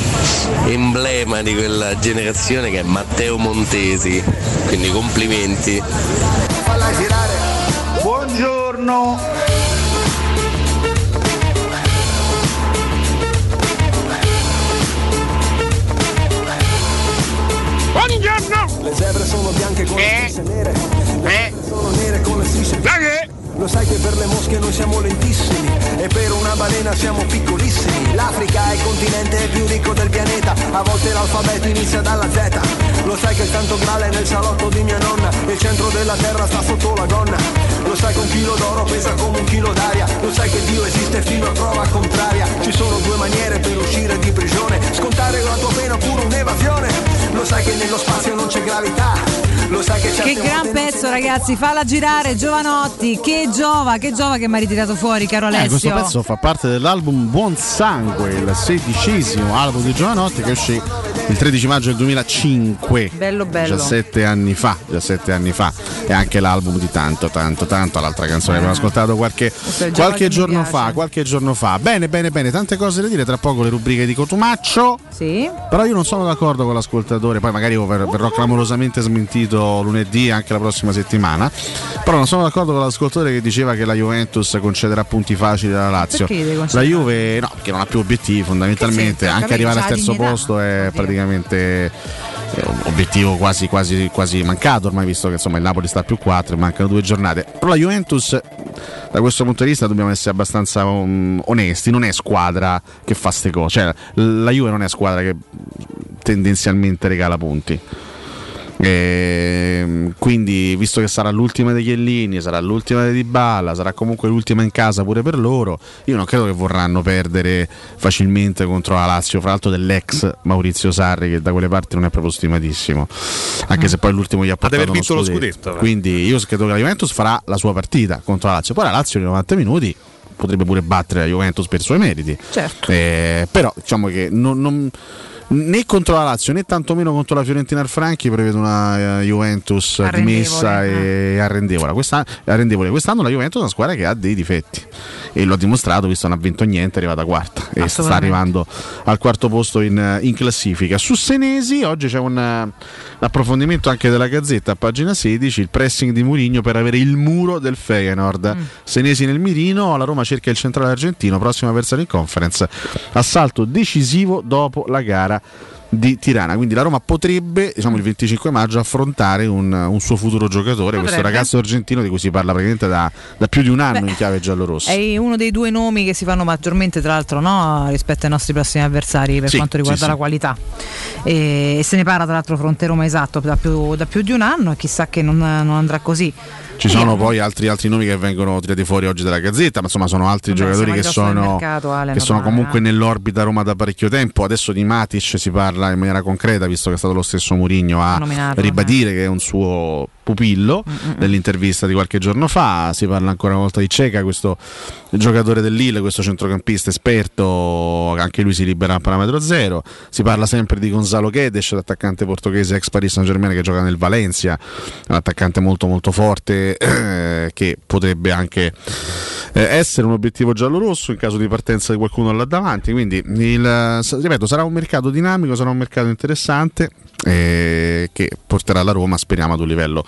emblema di quella generazione che è Matteo Montesi, quindi complimenti. falla girare buongiorno Buongiorno! Le zebre sono bianche con le strisce nere. Le sono nere con le strisce Lo sai che per le mosche noi siamo lentissimi e per una balena siamo piccolissimi. L'Africa è il continente più ricco del pianeta, a volte l'alfabeto inizia dalla Z. Lo sai che il santo grale è nel salotto di mia nonna, il centro della terra sta sotto la gonna. Lo sai che un chilo d'oro pesa come un chilo d'aria, lo sai che Dio esiste fino a prova contraria. Ci sono due maniere per uscire di prigione, scontare la tua pena oppure un'evasione. Lo sai che nello spazio non c'è gravità, lo sai che c'è Che gran pezzo ragazzi, falla girare Giovanotti, che giova, che giova che mi hai ritirato fuori caro Eh, Alessio. questo pezzo fa parte dell'album Buon Sangue, il sedicesimo album di Giovanotti che uscì il 13 maggio del 2005. Bello, bello. 17 anni fa, 17 anni fa. E anche l'album di tanto, tanto, tanto. L'altra canzone che abbiamo ascoltato qualche, qualche giorno fa. Qualche giorno fa. Bene, bene, bene. Tante cose da dire. Tra poco le rubriche di Cotumaccio. Sì. Però io non sono d'accordo con l'ascoltatore, poi magari ver- verrò clamorosamente smentito lunedì anche la prossima settimana. Però non sono d'accordo con l'ascoltatore che diceva che la Juventus concederà punti facili alla Lazio. La? Juve no, perché non ha più obiettivi fondamentalmente, anche arrivare al terzo dignità. posto è praticamente obiettivo quasi, quasi, quasi mancato ormai visto che insomma il Napoli sta a più 4 mancano due giornate. Però la Juventus da questo punto di vista dobbiamo essere abbastanza um, onesti. Non è squadra che fa ste cose. Cioè la Juve non è squadra che tendenzialmente regala punti Ehm, quindi visto che sarà l'ultima degli Ellini sarà l'ultima di Dybala sarà comunque l'ultima in casa pure per loro io non credo che vorranno perdere facilmente contro la Lazio fra l'altro dell'ex Maurizio Sarri che da quelle parti non è proprio stimatissimo anche se poi l'ultimo gli ha Ad aver portato uno vinto lo scudetto, scudetto, eh. quindi io credo che la Juventus farà la sua partita contro la Lazio poi la Lazio nei 90 minuti potrebbe pure battere la Juventus per i suoi meriti Certo. eh, però diciamo che non, non- né contro la Lazio né tantomeno contro la Fiorentina al Franchi prevedo una eh, Juventus dimessa e arrendevole. Quest'anno, arrendevole. Quest'anno la Juventus è una squadra che ha dei difetti e lo ha dimostrato visto che non ha vinto niente è arrivata quarta e sta arrivando al quarto posto in, in classifica su Senesi oggi c'è un eh, approfondimento anche della Gazzetta pagina 16 il pressing di Mourinho per avere il muro del Feyenoord. Senesi nel mirino la Roma cerca il centrale argentino prossimo avversario in conference. Assalto decisivo dopo la gara di Tirana, quindi la Roma potrebbe diciamo, il 25 maggio affrontare un, un suo futuro giocatore, questo Potrebbe. ragazzo argentino di cui si parla praticamente da, da più di un anno in chiave giallo-rossa. È uno dei due nomi che si fanno maggiormente, tra l'altro, no, rispetto ai nostri prossimi avversari per Sì, quanto riguarda sì, la sì. qualità. E, e se ne parla, tra l'altro, fronte Roma esatto da più, da più di un anno e chissà che non, non andrà così. Ci sono poi altri, altri nomi che vengono tirati fuori oggi dalla Gazzetta, ma insomma sono altri Vabbè, giocatori che sono, mercato, Ale, che sono comunque eh. nell'orbita Roma da parecchio tempo. Adesso di Matic si parla in maniera concreta, visto che è stato lo stesso Mourinho a ribadire che è un suo pupillo nell'intervista di qualche giorno fa. Si parla ancora una volta di Ceca, questo giocatore del Lille, questo centrocampista esperto, anche lui si libera a parametro zero. Si parla sempre di Gonzalo Guedes, l'attaccante portoghese ex Paris Saint Germain che gioca nel Valencia, un attaccante molto molto forte eh, che potrebbe anche eh, essere un obiettivo giallo-rosso in caso di partenza di qualcuno là davanti. Quindi, il, ripeto, sarà un mercato dinamico, sarà un mercato interessante eh, che porterà la Roma, speriamo, ad un livello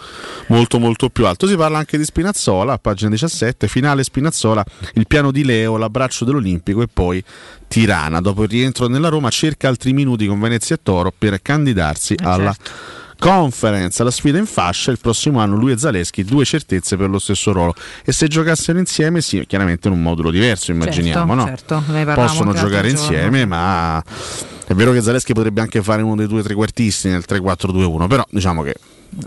molto molto più alto. Si parla anche di Spinazzola, a pagina 17, finale Spinazzola, il piano di Leo, l'abbraccio dell'Olimpico e poi Tirana. Dopo il rientro nella Roma cerca altri minuti con Venezia e Toro per candidarsi Eh, alla certo. Conference, la sfida in fascia, il prossimo anno lui e Zaleschi, due certezze per lo stesso ruolo. E se giocassero insieme, sì, chiaramente in un modulo diverso, immaginiamo, certo, no? certo, Possono giocare insieme, ma è vero che Zaleschi potrebbe anche fare uno dei due trequartisti nel 3-4-2-1, però diciamo che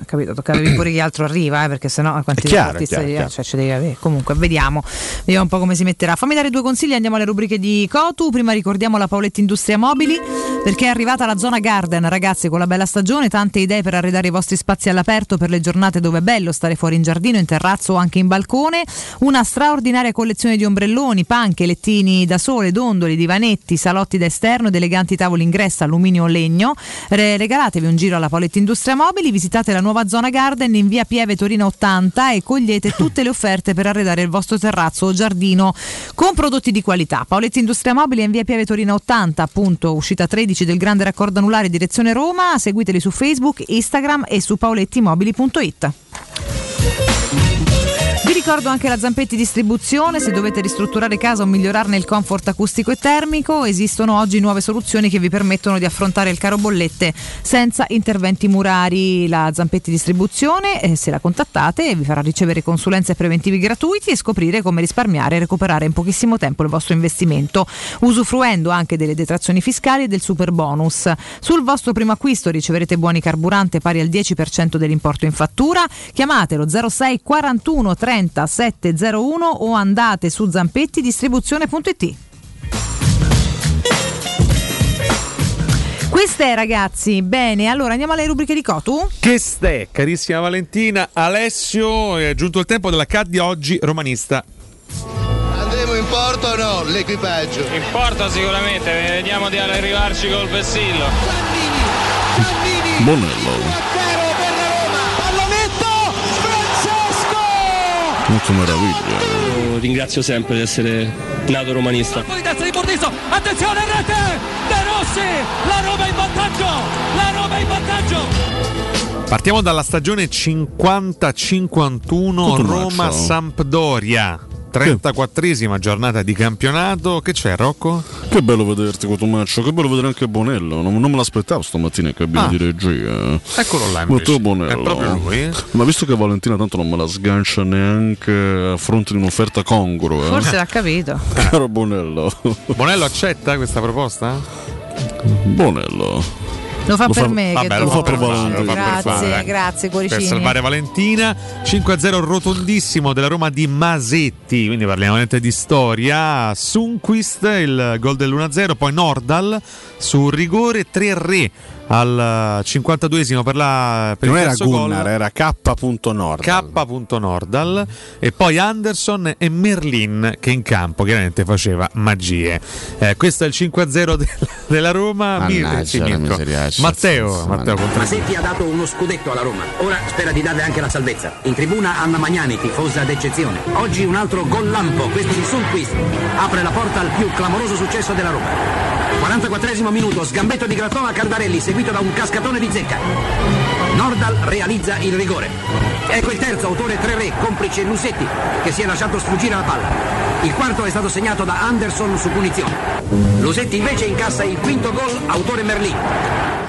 capito, tocca capire pure chi altro arriva, eh, perché sennò quanti artisti cioè, ci devi avere. Comunque, vediamo. Vediamo un po' come si metterà. Fammi dare due consigli, andiamo alle rubriche di Cotu. Prima ricordiamo la Paoletti Industria Mobili, perché è arrivata la zona Garden, ragazzi, con la bella stagione, tante idee per arredare i vostri spazi all'aperto per le giornate dove è bello stare fuori in giardino, in terrazzo o anche in balcone. Una straordinaria collezione di ombrelloni, panche, lettini da sole, dondoli, divanetti, salotti da esterno ed eleganti tavoli ingresso, alluminio o legno. Re- regalatevi un giro alla Paoletti Industria Mobili, visitate la nuova zona Garden in via Pieve Torino 80 e cogliete tutte le offerte per arredare il vostro terrazzo o giardino con prodotti di qualità. Paoletti Industria Mobili è in via Pieve Torino 80, appunto, uscita 13 del grande raccordo anulare direzione Roma. Seguiteli su Facebook, Instagram e su paolettimobili.it. Vi ricordo anche la Zampetti Distribuzione, se dovete ristrutturare casa o migliorarne il comfort acustico e termico, esistono oggi nuove soluzioni che vi permettono di affrontare il caro bollette senza interventi murari. La Zampetti Distribuzione, eh, se la contattate, vi farà ricevere consulenze preventivi gratuiti e scoprire come risparmiare e recuperare in pochissimo tempo il vostro investimento, usufruendo anche delle detrazioni fiscali e del super bonus. Sul vostro primo acquisto riceverete buoni carburante pari al 10% dell'importo in fattura. Chiamatelo 06 41 30 701 o andate su zampettidistribuzione.it. Queste è ragazzi, bene, allora andiamo alle rubriche di Cotu. Che ste, carissima Valentina, Alessio, è giunto il tempo della CAD di oggi romanista. Andremo in porto o no? L'equipaggio. In porto sicuramente, vediamo di arrivarci col vessillo. Bonello, molto meraviglia. Ringrazio sempre di essere nato romanista. di testa di Bordiso, attenzione rete, De Rossi, la Roma in vantaggio, la Roma in vantaggio. Partiamo dalla stagione 50-51 Cotumaccio. Roma-Sampdoria. 34esima giornata di campionato. Che c'è Rocco? Che bello vederti Cotumaccio, che bello vedere anche Bonello. Non, non me l'aspettavo stamattina in cabina Ah. di regia. Eccolo là invece. Bonello. È proprio lui? Ma visto che Valentina tanto non me la sgancia neanche a fronte di un'offerta congrua. eh? Forse l'ha capito. Caro Bonello. Bonello accetta questa proposta? Bonello. Lo fa Lo per fa- me. vabbè, che lo fa per Valentina. Per Grazie, grazie, Per cuoricini. salvare Valentina 5-0 rotondissimo della Roma di Masetti quindi parliamo veramente di storia Sunquist il gol dell'1-0 poi Nordal su rigore 3-3 al 52esimo per, la, per Non il era terzo gol Gunnar, era K.Nord. K. Nordal e poi Anderson e Merlin che in campo chiaramente faceva magie. Eh, questo è il 5-0 del- della Roma. Mir- Mannaggia sì, Mirko. miseriaccia. Matteo, Matteo Contreras. Masetti ha dato uno scudetto alla Roma. Ora spera di darle anche la salvezza. In tribuna Anna Magnani, tifosa d'eccezione. Oggi un altro gol lampo, questo di Sulquist. Apre la porta al più clamoroso successo della Roma. 44 minuto, sgambetto di Graton a Cardarelli, seguito da un cascatone di Zecca. Nordal realizza il rigore. Ecco il terzo, autore 3-re, complice Lusetti, che si è lasciato sfuggire la palla. Il quarto è stato segnato da Anderson su punizione. Lusetti invece incassa il quinto gol, autore Merlin.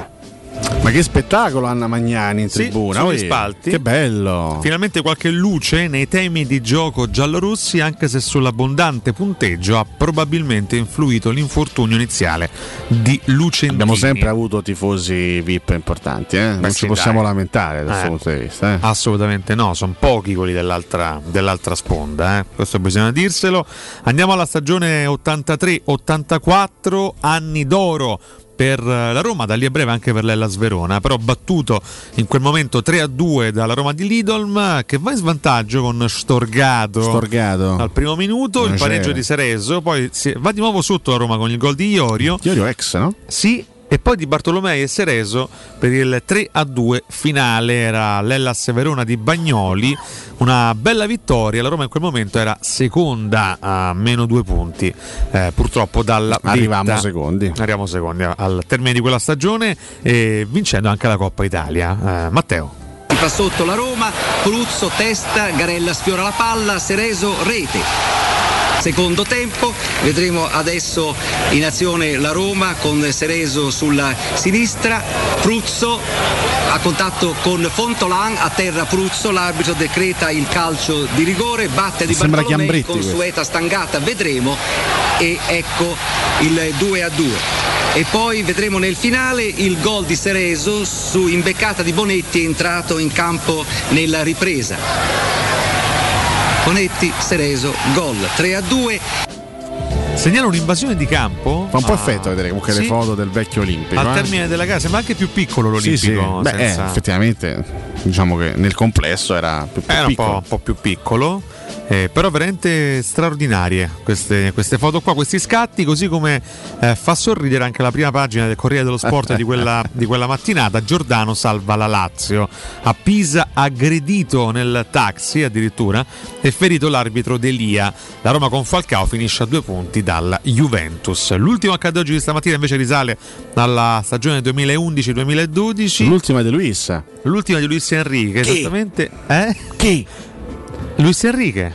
Ma che spettacolo Anna Magnani in Sì, tribuna. oi. spalti. Che bello. Finalmente qualche luce nei temi di gioco giallorossi, anche se sull'abbondante punteggio ha probabilmente influito l'infortunio iniziale di Lucentini. Abbiamo sempre avuto tifosi VIP importanti, eh? non Beh, ci sì, possiamo dai. lamentare da questo Eh. punto di vista. eh. Assolutamente no, sono pochi quelli dell'altra, dell'altra sponda, eh. questo bisogna dirselo. Andiamo alla stagione 83-84, anni d'oro per eh, la Roma, da lì a breve anche per l'Ella Sverona, però battuto in quel momento 3-2 dalla Roma di Lidolm che va in svantaggio con Storgato, Storgato. al primo minuto, il Buonasera. pareggio di Sereso, poi va di nuovo sotto la Roma con il gol di Iorio. Iorio ex, no? Sì, e poi di Bartolomei e Sereso per il 3 a 2 finale. Era l'Ellas Verona di Bagnoli, una bella vittoria. La Roma in quel momento era seconda a meno due punti, eh, purtroppo dalla Arrivamo vetta. secondi. Arriviamo secondi al termine di quella stagione e vincendo anche la Coppa Italia. Eh, Matteo. Va sotto la Roma, Pruzzo testa, Garella sfiora la palla, Sereso rete. Secondo tempo, vedremo adesso in azione la Roma con Sereso sulla sinistra, Pruzzo a contatto con Fontolan, a terra Pruzzo, l'arbitro decreta il calcio di rigore, batte di Bartolomei Chiambretti con questo. Sueta stangata, vedremo e ecco il 2 a 2. E poi vedremo nel finale il gol di Sereso su imbeccata di Bonetti entrato in campo nella ripresa. Bonetti, Sereso, gol 3 a 2. Segnala un'invasione di campo. Fa un po' Ah, effetto vedere comunque le sì. foto del vecchio olimpico. Al eh. termine della gara sembra anche più piccolo Sì, sì. l'Olimpico. Beh, eh, effettivamente, diciamo che nel complesso era più, più Era un po', piccolo. un po' più piccolo, eh, però veramente straordinarie queste, queste foto qua, questi scatti, così come eh, fa sorridere anche la prima pagina del Corriere dello Sport di, quella, di quella mattinata. Giordano salva la Lazio. A Pisa aggredito nel taxi addirittura e ferito l'arbitro Delia. La Roma con Falcao finisce a due punti dalla Juventus. L'ultimo accade oggi di stamattina invece risale alla stagione 2011-2012. L'ultima di Luis. L'ultima di Luis Enrique, esattamente. Eh? Chi? Luis Enrique.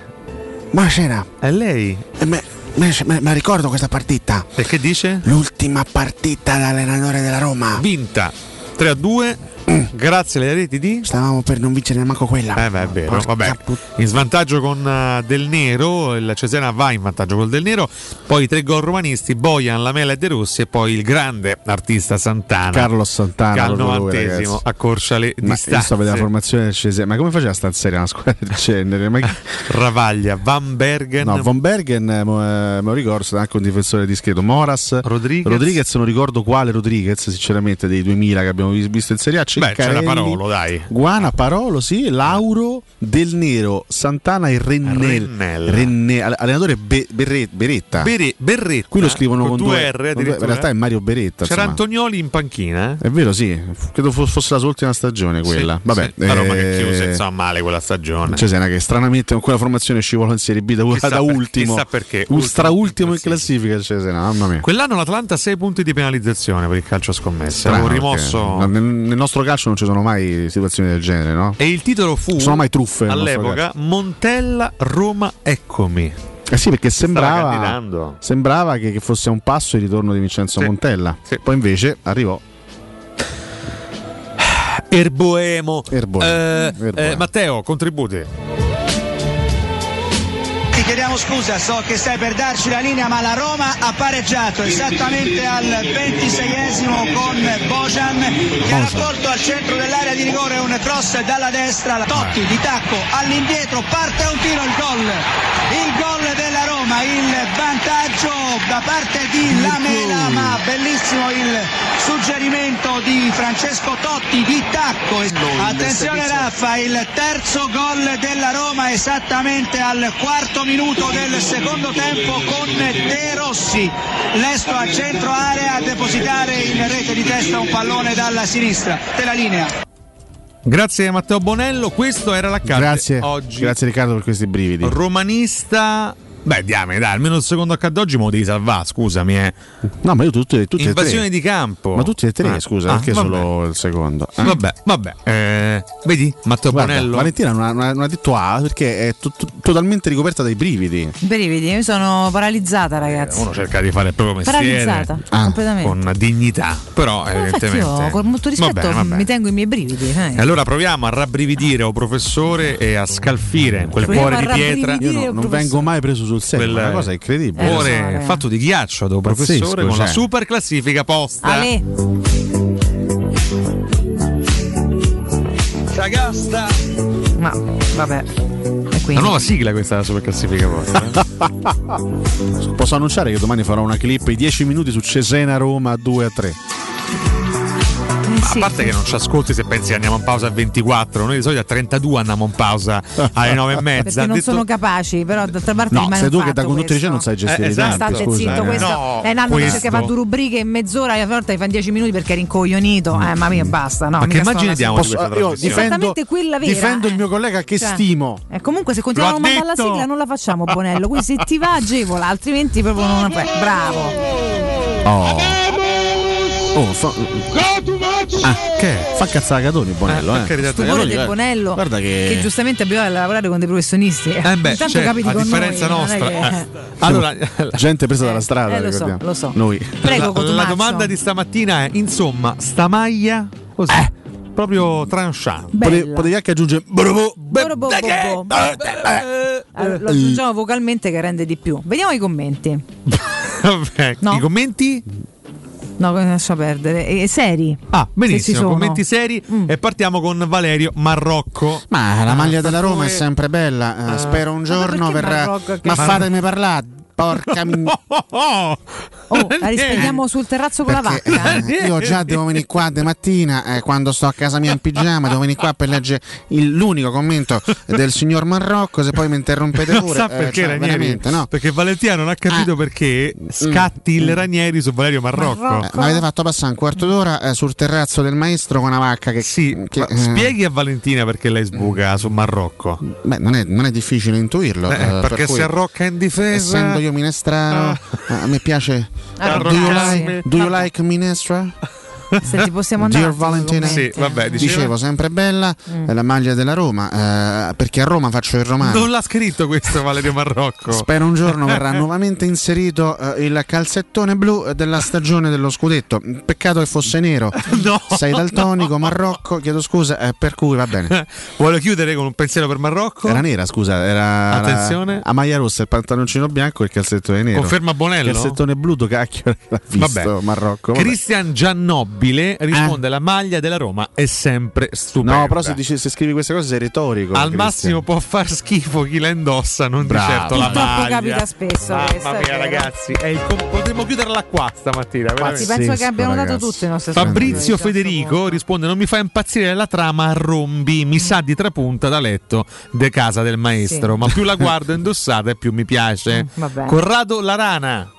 Buonasera. È lei? Ma ricordo questa partita. E che dice? L'ultima partita da allenatore della Roma. Vinta 3 a 2. Grazie alle reti di. Stavamo per non vincere neanche quella. Eh beh, è vero. Vabbè. In svantaggio con eh, Del Nero, il Cesena va in vantaggio col Del Nero, poi tre gol romanisti, Bojan, Lamela e De Rossi e poi il grande artista Santana. Carlos Santana che al novantesimo accorcia le Ma io sto la formazione del Cesena. Ma come faceva a stare in serie una squadra del genere? Ma Ravaglia, Van Bergen. No, Von Bergen, eh, eh, me lo ricordo, stato anche un difensore discreto. Moras, Rodriguez. non ricordo quale Rodriguez, sinceramente, dei 2000 che abbiamo vis- visto in Serie A. Beh, c'era Ceccarelli, Parolo, dai. Guana, Parolo, sì, Lauro, Del Nero, Santana e Rennel. Rennell. Renne- all- allenatore Be- Berre- Beretta. Bere- Berretta. Qui lo scrivono con, due R con due-. In realtà è Mario Beretta. C'era insomma. Antonioli in panchina, eh? È vero, sì. Credo fo- fosse la sua ultima stagione quella. Sì, Vabbè, sì. La Roma che eh, chiuse insomma male quella stagione. Cesena che stranamente con quella formazione scivolò in Serie B da, Chissà da per- ultimo. chissà perché. Ultra ultimo in classifica il Cesena, mamma mia. Quell'anno l'Atlanta ha 6 punti di penalizzazione per il calcio a scommesse. Strano, rimosso. Nel, nel nostro calcio non ci sono mai situazioni del genere, no? E il titolo fu sono mai truffe all'epoca Montella Roma Eccomi. Eh sì, perché sembrava, sembrava che, che fosse un passo il ritorno di Vincenzo Sì. Montella. Sì. Poi invece arrivò. Erboemo. Erboemo. Eh, Erboemo. eh, Matteo, contributi. Ti chiediamo scusa, so che stai per darci la linea, ma la Roma ha pareggiato esattamente al 26esimo con Bojan che ha raccolto al centro dell'area di rigore un cross dalla destra, Totti di tacco all'indietro, parte un tiro il gol. Il gol della Roma, il vantaggio da parte di Lamela, ma bellissimo il suggerimento di Francesco Totti di tacco. Attenzione Raffa, il terzo gol della Roma esattamente al quarto minuto del secondo tempo con De Rossi. Lesto a centro area a depositare in rete di testa un pallone dalla sinistra. Della linea. Grazie Matteo Bonello, questo era l'accadde Grazie, oggi. grazie Riccardo per questi brividi. Romanista. Beh, diamine, dai, almeno il secondo accadde oggi me lo devi salvare, scusami. Eh. No, ma io tutti, tutti e Invasione tre. di campo. Ma tutti e tre, Ah, scusa, ah, perché vabbè. solo il secondo? Eh? Vabbè, vabbè. Eh, vedi, Matteo Guarda, Bonello. Valentina non ha, non ha- non ha detto A perché è to- to- totalmente ricoperta dai brividi. Brividi, io sono paralizzata, ragazzi. Uno cerca di fare il proprio mestiere Paralizzata, completamente. con dignità, però Infatti evidentemente io con molto rispetto bene, va bene. mi tengo i miei brividi. eh. E allora proviamo a rabbrividire, o professore, e a scalfire quel Proviamo cuore di pietra. Io no- non professore. vengo mai preso sul serio, Quel è una cosa incredibile. Eh, so, eh. fatto di ghiaccio do Pazzesco, professore con la cioè. super classifica posta. Ale. Sagasta. Ma vabbè. La quindi. nuova sigla questa della super classifica posta. eh? Posso annunciare che domani farò una clip i 10 minuti su Cesena Roma 2 a 3. A sì. parte che non ci ascolti se pensi che andiamo in pausa a 24, noi di solito a 32 andiamo in pausa alle 9 e mezza. Perché non detto- sono capaci, però d'altra parte No, sei tu che da conduttore questo. non sai gestire Eh, i tempi, State scusa, zitto, eh. questo No, è un anno che questo. cerca fa due rubriche in mezz'ora, a volte fai 10 minuti perché eri incoglionito. Eh, ma mia basta. No, Ma che alla- diamo di questa Posso- io trasmissione? difendo, Esattamente quella vera, difendo il eh. mio collega che Cioè, stimo. E comunque se continuiamo a mandare la sigla non la facciamo Bonello, quindi se ti va agevola, altrimenti proprio non. Bravo. Oh. Oh, fa... Ah, che? Fa cazzare Catoni Bonello, Eh, eh. carità, Stupore del guarda- Bonello Guarda che, che giustamente abbiamo da lavorare con dei professionisti. Eh beh, Intanto cioè, capiti a con differenza noi, nostra. che- eh. Allora, gente presa dalla strada, eh, lo so, lo so. Noi. Prego, la, la domanda di stamattina è: insomma, sta maglia così, proprio tranchant. Bella. Potevi, anche aggiungere Boro bo bo bo. Allora, lo aggiungiamo vocalmente che rende di più. Vediamo i commenti. Vabbè, No. I commenti? No, lascia perdere. E, seri. Ah, Se benissimo, sono. commenti seri e partiamo con Valerio Marrocco. Ma la maglia della Roma è sempre bella. eh, spero un giorno perché verrà. Marocco che- Ma fatemi parlare. Porca mi... Oh, la rispediamo sul terrazzo con la Perché vacca. eh, io già devo venire qua de mattina eh, quando sto a casa mia in pigiama, devo venire qua per leggere il- l'unico commento del signor Marrocco, se poi mi interrompete Non pure. sa eh, perché cioè, Ranieri? no? Perché Valentina non ha capito perché scatti il Ranieri su Valerio Marrocco. Eh, mi avete fatto passare un quarto d'ora eh, sul terrazzo del maestro con una vacca che, Sì, che, ma eh, spieghi a Valentina perché lei sbuca su Marrocco. beh, non, è, non è difficile intuirlo. Eh, eh, per perché cui, si arrocca in difesa. Essendo io minestrano, eh, a me piace. Do, you like, do you like minestra? Se ti possiamo andare. Dear Valentina, Sì, vabbè, diceva- dicevo sempre bella Mm. è la maglia della Roma eh, perché a Roma faccio il romano. Non l'ha scritto questo Valerio Marrocco. Spero un giorno verrà nuovamente inserito eh, il calzettone blu della stagione dello scudetto. Peccato che fosse nero. No. Sei daltonico, Marocco, chiedo scusa, eh, per cui va bene. Vuole chiudere con un pensiero per Marrocco? Era nera, scusa, era Attenzione. la- a maglia rossa, il pantaloncino bianco e il calzettone nero. Conferma Bonello? Il calzettone blu, cacchio, l'ha visto Vabbè. Marocco. vabbè. Cristian Giannobile risponde: La maglia della Roma è sempre stupenda. No, però se, dici- se scrivi queste cose sei retorico. Al Cristian. massimo può far schifo chi la indossa, non Bravo. di certo la Purtroppo maglia. capita spesso Mamma questo, mia, vero. ragazzi, è il com- potremmo chiuderla qua stamattina. Sì, veramente. penso che abbiamo dato ragazzi. tutte le nostre Fabrizio soluzioni. Federico risponde: Non mi fa impazzire la trama a rombi, mi sa di trapunta da letto de casa del maestro. Sì. Ma più la guardo indossata e più mi piace. Mm, va bene. Corrado La Rana.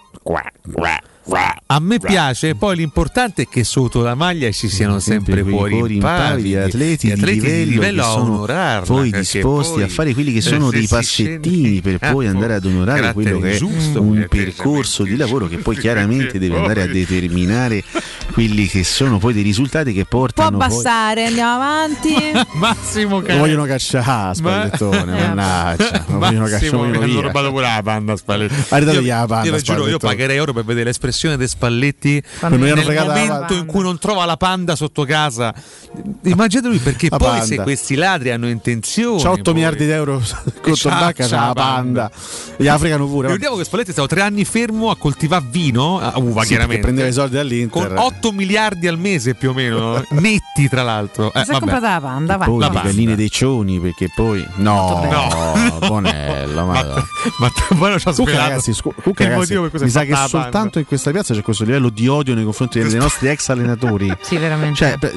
A me piace, poi l'importante è che sotto la maglia ci siano sempre cuori cuori impavidi, impavidi, atleti, di livello, che a sono onorarla, poi disposti poi, a fare quelli che eh, sono dei passettini per poi Ah, andare ad onorare quello che è giusto, un perché percorso di lavoro che poi chiaramente deve andare a determinare quelli che sono poi dei risultati che Può portano poi andiamo avanti. Massimo lo vogliono cacciare Spallettone Ma- mannaggia lo vogliono cacciare Massimo, mi vogliono hanno rubato pure la panda Spalletti. Arredategli Io- la panda, Io vi giuro, io Spallettone. pagherei oro per vedere l'espressione dei Spalletti Quando nel la momento in cui non trova la panda sotto casa. Immaginate lui perché La poi panda. se questi ladri hanno intenzioni. c'ha 8 poi- miliardi di euro c'ha- banca c'ha c'ha la la panda gli africano pure Ricordiamo che Spalletti è stato tre anni fermo a coltivare vino, a uva Sì, chiaramente. prendeva i soldi dall'Inter con 8 miliardi al mese più o meno, netti tra l'altro. Eh, Si è comprata la panda, vai. poi La galline dei cioni perché poi no No. Bonello Ma, ma ma si mi è sa che fatta la panda. soltanto in questa piazza c'è questo livello di odio nei confronti dei nostri ex allenatori. Sì, veramente. Cioè, per-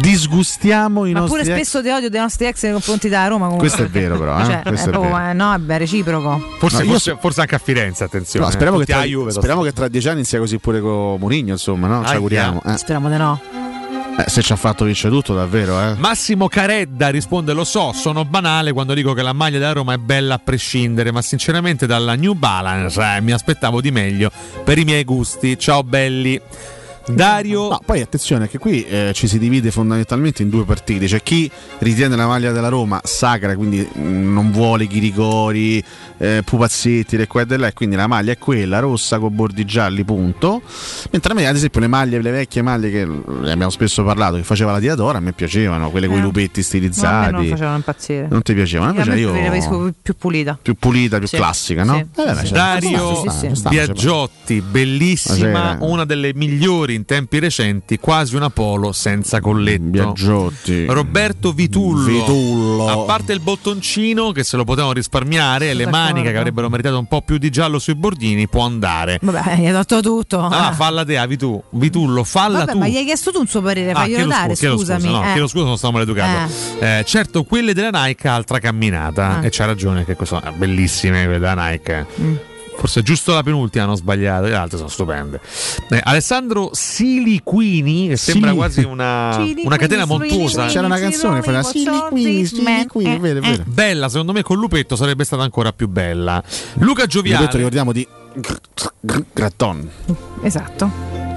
disgustiamo i Ma pure nostri ex. spesso di odio dei nostri ex nei confronti della Roma. Comunque. Questo è vero, però. Eh? Cioè, è è proprio, vero. eh, no, è reciproco. Forse, No, io forse, forse anche a Firenze, attenzione. No, speriamo, che tra, Juve, speriamo che tra dieci anni sia così pure con Mourinho, insomma, no? Ci auguriamo. eh. Speriamo di no. Eh, se ci ha fatto vincere tutto, davvero, eh. Massimo Caredda risponde: Lo so, sono banale quando dico che la maglia della Roma è bella a prescindere, ma sinceramente dalla New Balance eh, mi aspettavo di meglio per i miei gusti. Ciao belli. Dario. No, poi attenzione che qui eh, ci si divide fondamentalmente in due partite. C'è chi ritiene la maglia della Roma sacra, quindi mh, non vuole chiricori, eh, pupazzetti e qua e là, e quindi la maglia è quella rossa con bordi gialli, punto. Mentre a me, ad esempio, le maglie, le vecchie maglie che ne abbiamo spesso parlato, che faceva la Diadora, a me piacevano, quelle con i Eh. lupetti No, a me stilizzati. non facevano impazzire. non ti piacevano? Invece me io preferisco più pulita. più pulita, più Sì. classica, no? Sì. Eh, sì. cioè, Dario Biagiotti, bellissima, una delle migliori in tempi recenti quasi una polo senza colletto. Viaggiotti. Roberto Vitullo. Vitullo. A parte il bottoncino che se lo potevano risparmiare e le maniche che avrebbero meritato un po' più di giallo sui bordini, può andare. Vabbè, gli hai dato tutto. Ah, Eh. falla te, ah, Vitu- Vitullo, falla Vabbè, tu. ma gli hai chiesto tu un suo parere, Ah, faglielo chiedo dare, scusa, chiedo scusami. scusa, no, eh. chiedo scusa, non stavo maleducato. Eh, certo, quelle della Nike, altra camminata. Ah. E c'ha ragione che sono bellissime quelle della Nike. Mm. Forse giusto la penultima hanno sbagliato, le altre sono stupende. Eh, Alessandro Siliquini, che sembra Sili- quasi una, una catena montuosa. C'era una canzone, fa la Siliquini, Siliquini, Eh, vede, vede. Bella, secondo me con Lupetto sarebbe stata ancora più bella. Luca Gioviale. Detto, ricordiamo di Gratton. Esatto.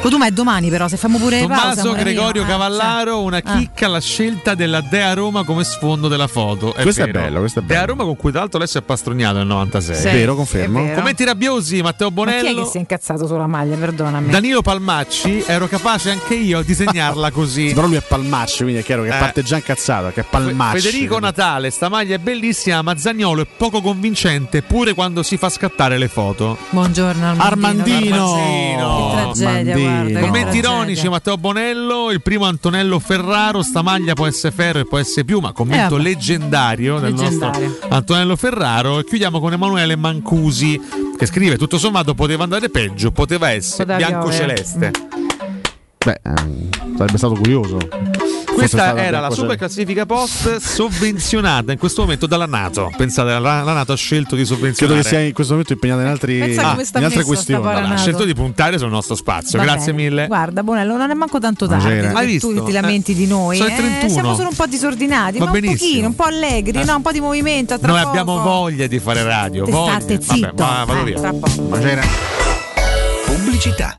Cotuma è domani però, se famo pure pausa, Tommaso amore Gregorio mio. Eh, Cavallaro, cioè, una ah. chicca alla scelta della Dea Roma come sfondo della foto. È Questo è vero. bello, questo è bello. Dea Roma con cui tra l'altro adesso è pastrognato nel 96. Sì, Vero, confermo. è vero. Commenti rabbiosi, Matteo Ma chi è che Bonello. si è incazzato sulla maglia, perdonami. Danilo Palmacci, ero capace anche io a disegnarla così. Sì, però lui è Palmacci, quindi è chiaro che Eh. parte già incazzato, che è Palmacci. Federico Natale, sta maglia è bellissima, ma Zagnolo è poco convincente pure quando si fa scattare le foto. Buongiorno Armandino. Che tragedia, Armandino. Guarda. Commenti tragedia. ironici, Matteo Bonello, il primo Antonello Ferraro, sta maglia può essere ferro e può essere piuma, commento Eh, leggendario del Leggendario. nostro Antonello Ferraro e chiudiamo con Emanuele Mancusi che scrive tutto sommato poteva andare peggio, poteva essere Poteva bianco-celeste. Beh, ehm, sarebbe stato curioso. Questa era la super classifica post sovvenzionata in questo momento dalla Nato. Pensate, la, la Nato ha scelto di Credo sovvenzionare. che sia in questo momento impegnata in, altri, sta in altre questioni. ha scelto di puntare sul nostro spazio. Va Grazie bene. mille. Guarda, Bonello, non è manco tanto tardi. Hai visto? Tu ti lamenti di noi. Eh, 31. siamo solo un po' disordinati, Va ma un pochino, un po' allegri, no? un po' di movimento. Noi poco. abbiamo voglia di fare radio. State Vabbè, zitto. ma vado Eh, via. Buonasera. Pubblicità.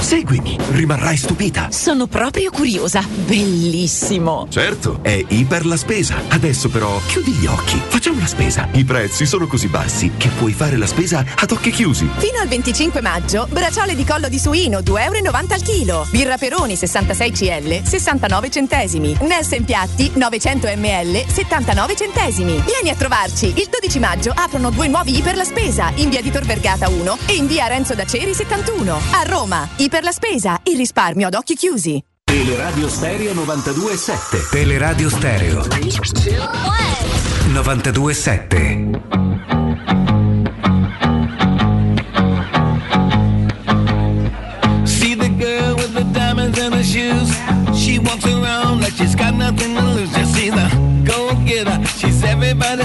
Seguimi, rimarrai stupita. Sono proprio curiosa. Bellissimo. Certo, è Iper la spesa. Adesso però chiudi gli occhi, facciamo la spesa. I prezzi sono così bassi che puoi fare la spesa ad occhi chiusi. Fino al 25 maggio, bracciole di collo di suino 2,90 euro al chilo. Birra Peroni 66 CL 69 centesimi. Nelson Piatti 900 ml 79 centesimi. Vieni a trovarci. Il 12 maggio aprono due nuovi Iper la Spesa in via di Tor Vergata 1 e in via Renzo da Ceri 71. A Roma. Iper la Spesa. Il risparmio ad occhi chiusi. Teleradio Stereo 92.7. Teleradio Stereo 92.7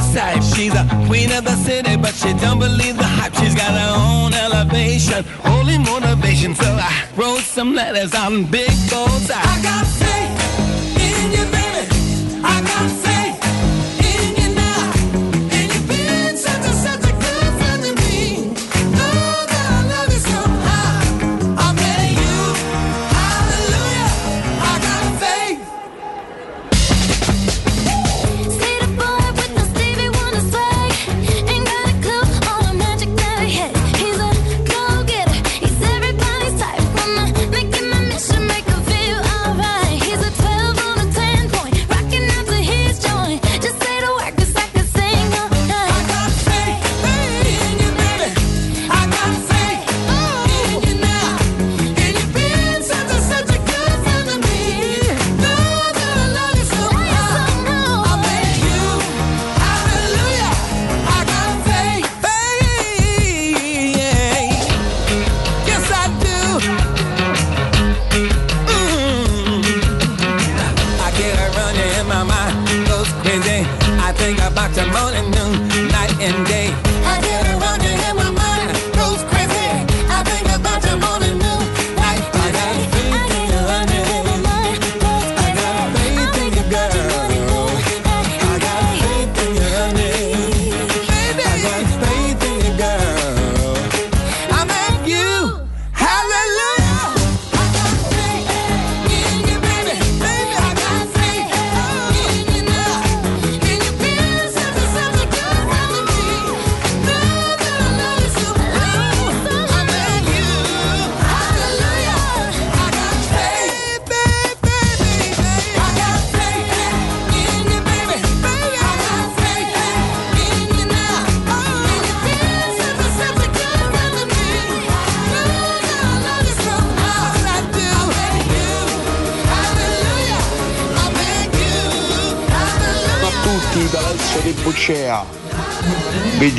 She's a queen of the city, but she don't believe the hype. She's got her own elevation, holy motivation. So I wrote some letters on big goals. I, got faith in you, baby.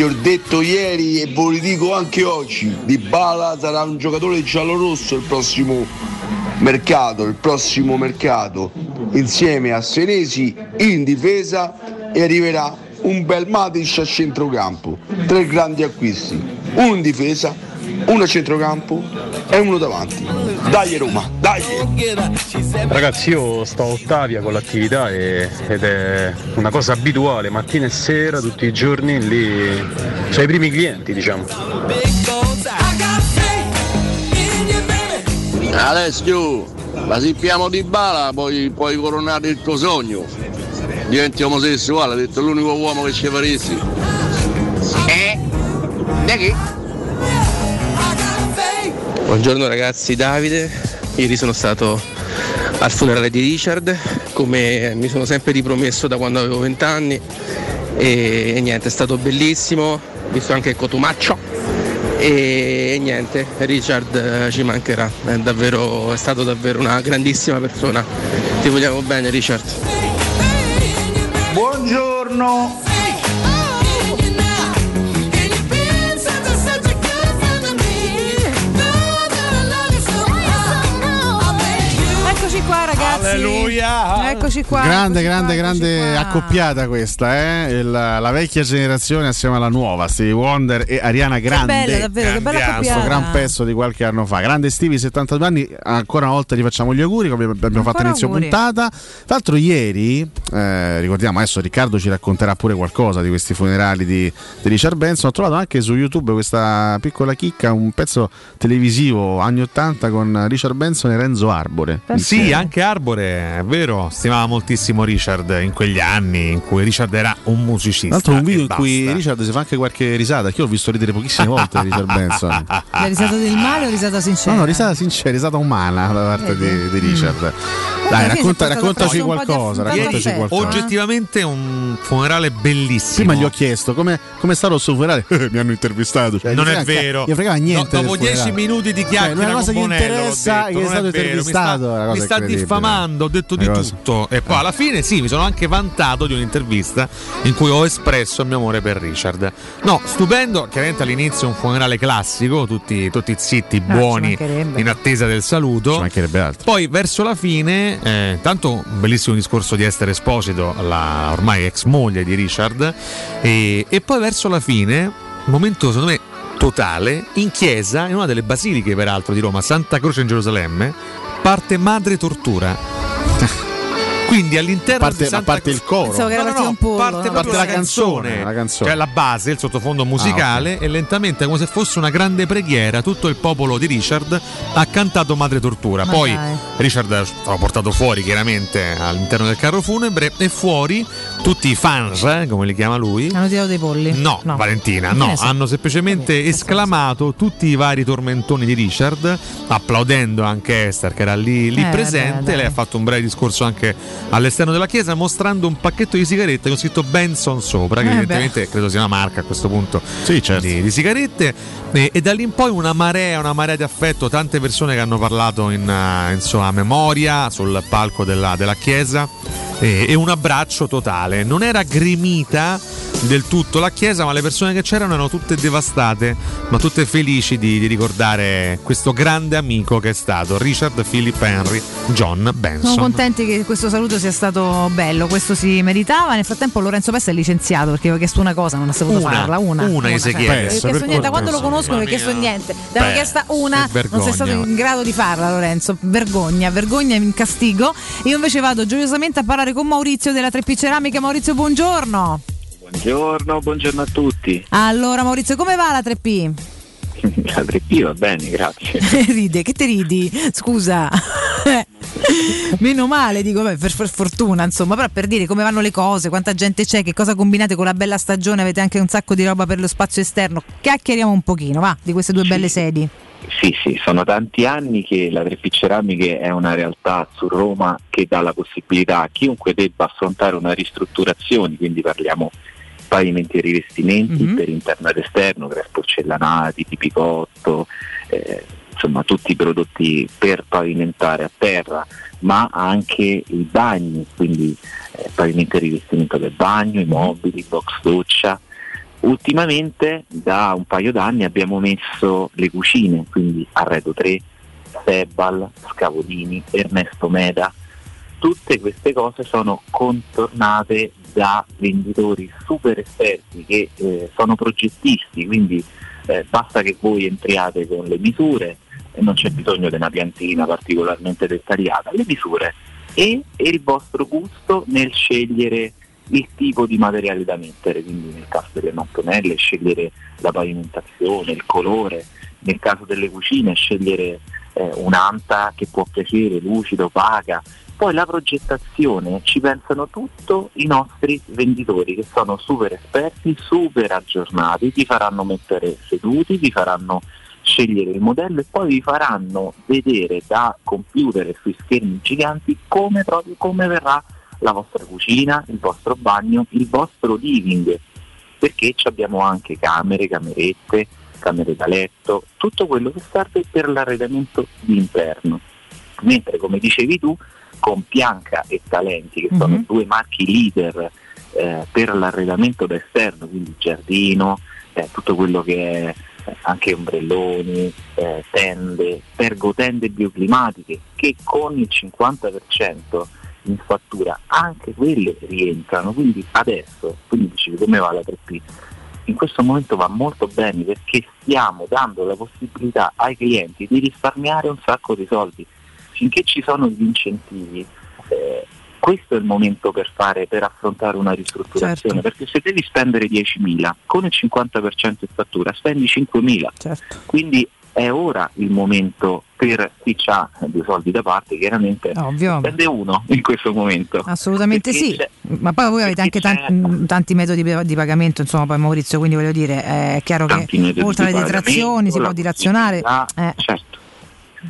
Vi ho detto ieri e ve lo dico anche oggi, Di Bala sarà un giocatore giallorosso il prossimo mercato, il prossimo mercato, insieme a Senesi in difesa e arriverà un bel Matic a centrocampo. Tre grandi acquisti, uno in difesa, uno a centrocampo e uno davanti. Dai Roma, dai! Ragazzi, io sto a Ottavia con l'attività e- ed è una cosa abituale, mattina e sera, tutti i giorni, lì sono i primi clienti, diciamo. Alessio, ma se piamo di bala poi puoi coronare il tuo sogno. Diventi omosessuale, ha detto l'unico uomo che ci faresti. Eh? Da che? Buongiorno ragazzi, Davide. Ieri sono stato al funerale di Richard, come mi sono sempre ripromesso da quando avevo 20 anni. E, e niente, è stato bellissimo, visto anche cotumaccio. E, e niente, Richard eh, ci mancherà, è, davvero, è stato davvero una grandissima persona. Ti vogliamo bene Richard. Buongiorno! Eccoci qua ragazzi. Alleluia. Eccoci qua. grande, eccoci grande, qua, grande qua. accoppiata questa, eh? Il- la vecchia generazione assieme alla nuova, Stevie Wonder e Ariana Grande. bella, davvero, che bella Questo accoppiata. gran pezzo di qualche anno fa. Grande Stevie, 72 anni, ancora una volta gli facciamo gli auguri come abbiamo fatto Ancora inizio auguri. puntata. Tra l'altro ieri, eh, ricordiamo adesso Riccardo ci racconterà pure qualcosa di questi funerali di, di Richard Benson. Ho trovato anche su YouTube questa piccola chicca, un pezzo televisivo anni 80 con Richard Benson e Renzo Arbore. Sì, anche Arbore, è vero, stimava moltissimo Richard in quegli anni in cui Richard era un musicista. Tra l'altro un video in cui basta. Richard si fa anche qualche risata, che io l'ho visto ridere pochissime volte Richard Benson. La risata del male o risata sincera? No, no, risata sincera, risata umana da parte di, di Richard. Dai, racconta- è raccontaci qualcosa, raccontaci affetto, qualcosa. Oggettivamente un funerale bellissimo. Prima gli ho chiesto come è stato il suo funerale. Mi hanno intervistato. Cioè, non è frega- vero. gli fregava niente. No, dopo dieci minuti di Cioè, chiacchiera una cosa che interessa detto, che è stato vero, intervistato. Mi sta, cosa mi sta diffamando, ho detto di tutto. E poi alla fine sì, mi sono anche vantato di un'intervista in cui ho espresso il mio amore per Richard. No, stupendo, chiaramente all'inizio un funerale classico, tutti, tutti zitti, Ah, buoni, mancherebbe. in attesa del saluto. Ci mancherebbe altro. Poi verso la fine, eh, tanto bellissimo discorso di Esther Esposito, la ormai ex moglie di Richard, e, e poi verso la fine, momento secondo me totale, in chiesa, in una delle basiliche peraltro di Roma, Santa Croce in Gerusalemme, parte Madre Tortura. Quindi all'interno Parte- di Santa a parte il coro. Pensavo che era No, no, no, un pollo, parte no? Parte la la canzone, canzone, la canzone. cioè la base, il sottofondo musicale Ah, e lentamente come se fosse una grande preghiera tutto il popolo di Richard ha cantato Madre Tortura. Ma Poi dai. Richard è stato portato fuori chiaramente all'interno del carro funebre e fuori tutti i fans, eh, come li chiama lui. Hanno tirato dei polli. No, Valentina, Che no, hanno semplicemente esclamato tutti i vari tormentoni di Richard, applaudendo anche Esther che era lì, lì Eh, presente. beh, dai. Lei ha fatto un breve discorso anche all'esterno della chiesa mostrando un pacchetto di sigarette con scritto Benson sopra, che Eh, evidentemente credo sia una marca a questo punto Sì, certo. di, di sigarette. E, e da lì in poi una marea, una marea di affetto, tante persone che hanno parlato in, eh, in sua memoria sul palco della, della chiesa. E, e un abbraccio totale. Non era gremita del tutto la chiesa, ma le persone che c'erano erano tutte devastate, ma tutte felici di, di ricordare questo grande amico che è stato Richard Philip Henry John Benson. Siamo contenti che questo saluto sia stato bello, questo si meritava. Nel frattempo Lorenzo Pessa è licenziato perché aveva chiesto una cosa, non ha saputo Una, farla. Una, una gli si cioè, chiede. non ha chiesto Per niente. Da quando lo conosco non ha chiesto niente. Beh, chiesta una, non sei stato in grado di farla, Lorenzo. Vergogna, vergogna in castigo. Io invece vado gioiosamente a parlare con Maurizio della Treppi Ceramica. Maurizio, buongiorno. Buongiorno, buongiorno a tutti. Allora, Maurizio, come va la 3P? La 3P va bene, grazie. Ride, che te ridi? Scusa. Meno male, dico, beh, per, per fortuna, insomma, però per dire come vanno le cose, quanta gente c'è, che cosa combinate con la bella stagione, avete anche un sacco di roba per lo spazio esterno. Chiacchieriamo un pochino, va, di queste due belle sedi. Sì, sì, sono tanti anni che la 3P Ceramiche è una realtà su Roma che dà la possibilità a chiunque debba affrontare una ristrutturazione, quindi parliamo pavimenti e rivestimenti Mhm. per interno ed esterno, crespo porcellanati, tipicotto, eh, insomma tutti i prodotti per pavimentare a terra, ma anche i bagni, quindi eh, pavimento e rivestimento del bagno, i mobili, box doccia. Ultimamente da un paio d'anni abbiamo messo le cucine, quindi Arredo 3, Sebal, Scavolini, Ernesto Meda. Tutte queste cose sono contornate da venditori super esperti che eh, sono progettisti, quindi eh, basta che voi entriate con le misure, non c'è bisogno di una piantina particolarmente dettagliata, le misure e, e il vostro gusto nel scegliere il tipo di materiale da mettere, quindi nel caso delle mattonelle scegliere la pavimentazione, il colore, nel caso delle cucine scegliere eh, un'anta che può piacere, lucida, opaca. Poi la progettazione ci pensano tutto i nostri venditori che sono super esperti, super aggiornati, ti faranno mettere seduti, ti faranno scegliere il modello e poi vi faranno vedere da computer sui schermi giganti come proprio come verrà la vostra cucina, il vostro bagno, il vostro living, perché ci abbiamo anche camere, camerette, camere da letto, tutto quello che serve per l'arredamento interno. Mentre come dicevi tu, con Pianca e Talenti, che sono Mhm. due marchi leader eh, per l'arredamento da esterno, quindi giardino, eh, tutto quello che è eh, anche ombrelloni, eh, tende, pergotende bioclimatiche, che con il 50% in fattura anche quelle rientrano, quindi adesso, quindi dicevi come va la 3P? In questo momento va molto bene perché stiamo dando la possibilità ai clienti di risparmiare un sacco di soldi. Finché ci sono gli incentivi, eh, questo è il momento per, fare, per affrontare una ristrutturazione, Certo. perché se devi spendere 10.000 con il 50% in fattura spendi 5.000. Certo. Quindi è ora il momento per chi ha due soldi da parte, chiaramente Ovvio. spende uno in questo momento. Assolutamente Perché sì, ma poi voi avete anche tanti, mh, tanti metodi di pagamento, insomma, poi Maurizio, quindi voglio dire, è chiaro Tanti che oltre alle detrazioni si può la dilazionare. Eh, Certo.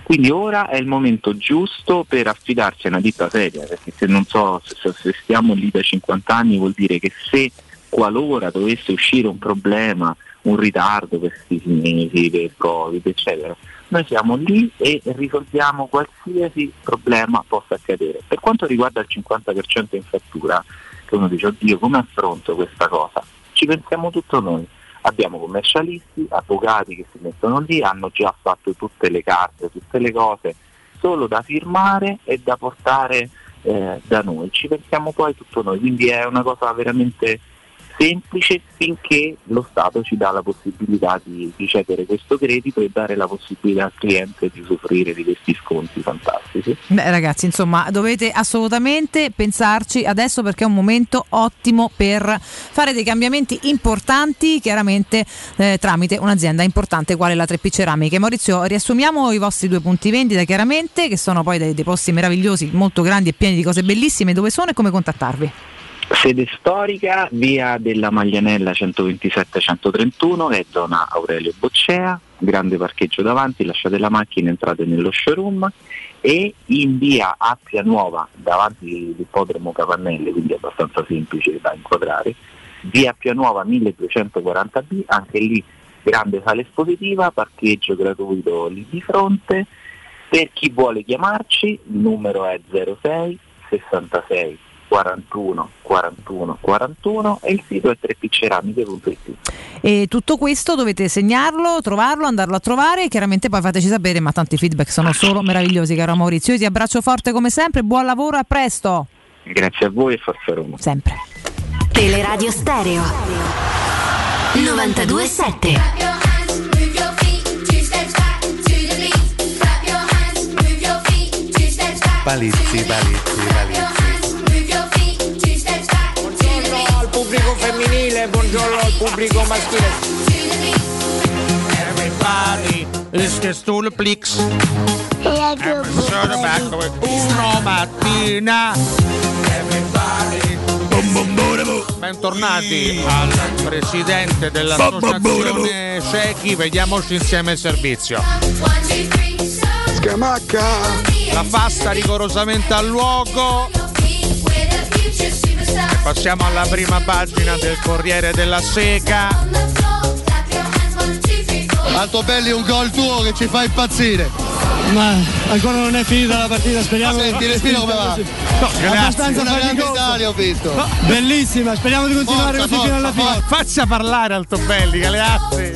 Quindi ora è il momento giusto per affidarsi a una ditta seria, perché se non so, se- se stiamo lì da 50 anni vuol dire che se qualora dovesse uscire un problema, un ritardo questi mesi, per Covid, eccetera, noi siamo lì e risolviamo qualsiasi problema possa accadere. Per quanto riguarda il 50% in fattura, che uno dice oddio come affronto questa cosa, ci pensiamo tutto noi. Abbiamo commercialisti, avvocati che si mettono lì, hanno già fatto tutte le carte, tutte le cose, solo da firmare e da portare eh, da noi. Ci pensiamo poi tutto noi, quindi è una cosa veramente semplice finché lo Stato ci dà la possibilità di, cedere questo credito e dare la possibilità al cliente di soffrire di questi sconti fantastici. Beh, ragazzi, insomma, dovete assolutamente pensarci adesso perché è un momento ottimo per fare dei cambiamenti importanti, chiaramente eh, tramite un'azienda importante quale la 3P Ceramiche. Maurizio, riassumiamo i vostri due punti vendita, chiaramente, che sono poi dei, dei posti meravigliosi, molto grandi e pieni di cose bellissime. Dove sono e come contattarvi? Sede storica, via della Maglianella 127-131, è zona Aurelio Boccea, grande parcheggio davanti, lasciate la macchina, entrate nello showroom e in via Appia Nuova, davanti all'ippodromo Capannelle, quindi abbastanza semplice da inquadrare, via Appia Nuova 1240B, anche lì grande sala espositiva, parcheggio gratuito lì di fronte. Per chi vuole chiamarci il numero è 06 66 41 41 41 e il sito è 3pceramiche.it. E tutto questo dovete segnarlo, trovarlo, andarlo a trovare e chiaramente poi fateci sapere, ma tanti feedback sono solo meravigliosi, caro Maurizio. Io ti abbraccio forte come sempre, buon lavoro e a presto! Grazie a voi e forza Roma. Sempre. Teleradio Stereo 927 Palizzi, palizzi, palizzi. Femminile, buongiorno al pubblico maschile. Everybody, to the Plix. Sono back uno mattina. Everybody. Bentornati al presidente dell'associazione Ciechi, vediamoci insieme il servizio. Scamacca! La fasta rigorosamente al luogo. Passiamo alla prima pagina del Corriere della Sega. Altobelli un gol tuo che ci fa impazzire. Ma ancora non è finita la partita, speriamo Ma senti, respiro come va? abbastanza Una grande. Italia ho visto. Bellissima, speriamo di continuare Forza, così fino alla forza, fine. Faccia parlare Altobelli, Galeazzi.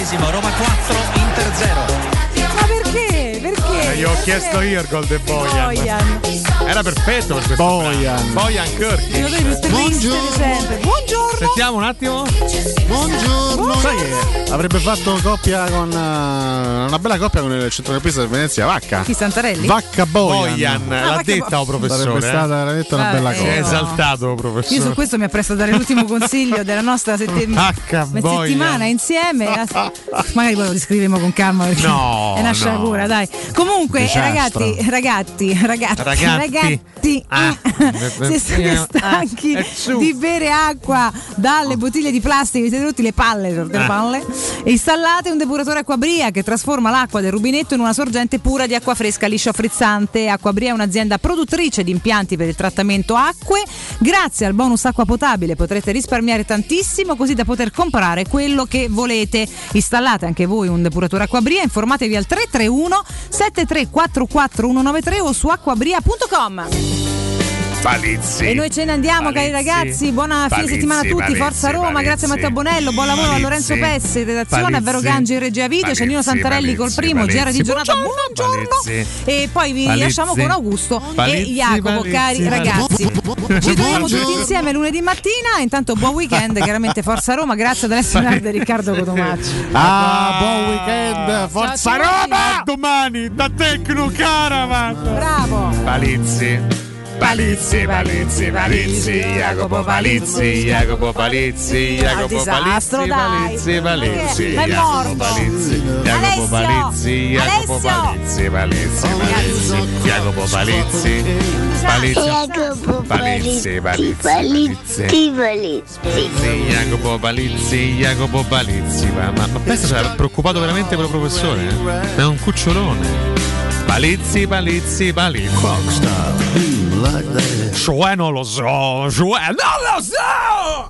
All'89esimo, Roma 4, Inter 0. Gli ho chiesto io il gol di Bojan. Bojan. Era perfetto per questo. Bojan. Bojan Kirk. Sempre. Buongiorno. Sentiamo un attimo. Buongiorno. Sai che avrebbe fatto coppia con eh, una bella coppia con il centrocampista del Venezia, Vacca. Chi Santarelli? Vacca Bojan. Bojan, l'ha Vacca detta o professore? Sarebbe stata veramente una Vabbè, bella eh, Si è cosa. esaltato, Io su professore. questo mi appresto a dare l'ultimo consiglio della nostra H. settimana insieme. Magari poi lo descriveremo con calma perché No, è una no. sciagura, dai. Comunque, Disastro. ragazzi, ragazzi, ragazzi, Ragazzi. ragazzi, Ah. se siete stanchi Eh, su. di bere acqua dalle bottiglie di plastica, vi siete rotti le palle, le Ah. palle, installate un depuratore Acquabria che trasforma l'acqua del rubinetto in una sorgente pura di acqua fresca liscia frizzante. Acquabria è un'azienda produttrice di impianti per il trattamento acque. Grazie al bonus acqua potabile potrete risparmiare tantissimo così da poter comprare quello che volete. Installate anche voi un depuratore Acquabria, informatevi al 331 7344 193 o su acquabria.com. Palizzi. E noi ce ne andiamo, cari Palizzi. ragazzi. Buona fine Palizzi, settimana a tutti. Palizzi, Forza Roma, grazie a Matteo Bonello. Buon lavoro a. Lorenzo Pessi, redazione, a. Vero Gangi in regia video, c'è Nino Santarelli col primo, GR di giornata. Buongiorno. E poi vi lasciamo con Augusto e Jacopo, cari ragazzi. Ci troviamo tutti insieme lunedì mattina. Intanto buon weekend, chiaramente Forza Roma. Grazie ad Alessio Nardi e Riccardo Cotomacci. Ah, buon weekend. Forza. Roma! A domani da Tecno Caravan. Bravo. Palizzi. Palizzi, Palizzi, Palizzi, Jacopo Palizzi, Jacopo Palizzi, Jacopo Palizzi. Palizzi, Palizzi, Jacopo. Palizzi, Jacopo. Palizzi, Jacopo. Palizzi, Palizzi, Palizzi, Jacopo Palizzi, Palizzi, Jacopo Palizzi, Palizzi, Palizzi, Jacopo Palizzi, Jacopo Palizzi, ma pensa sarà preoccupato veramente per il professore? eh? È un cucciolone. Palizzi, Palizzi, Palizzi. Cioè non lo so, cioè non lo so!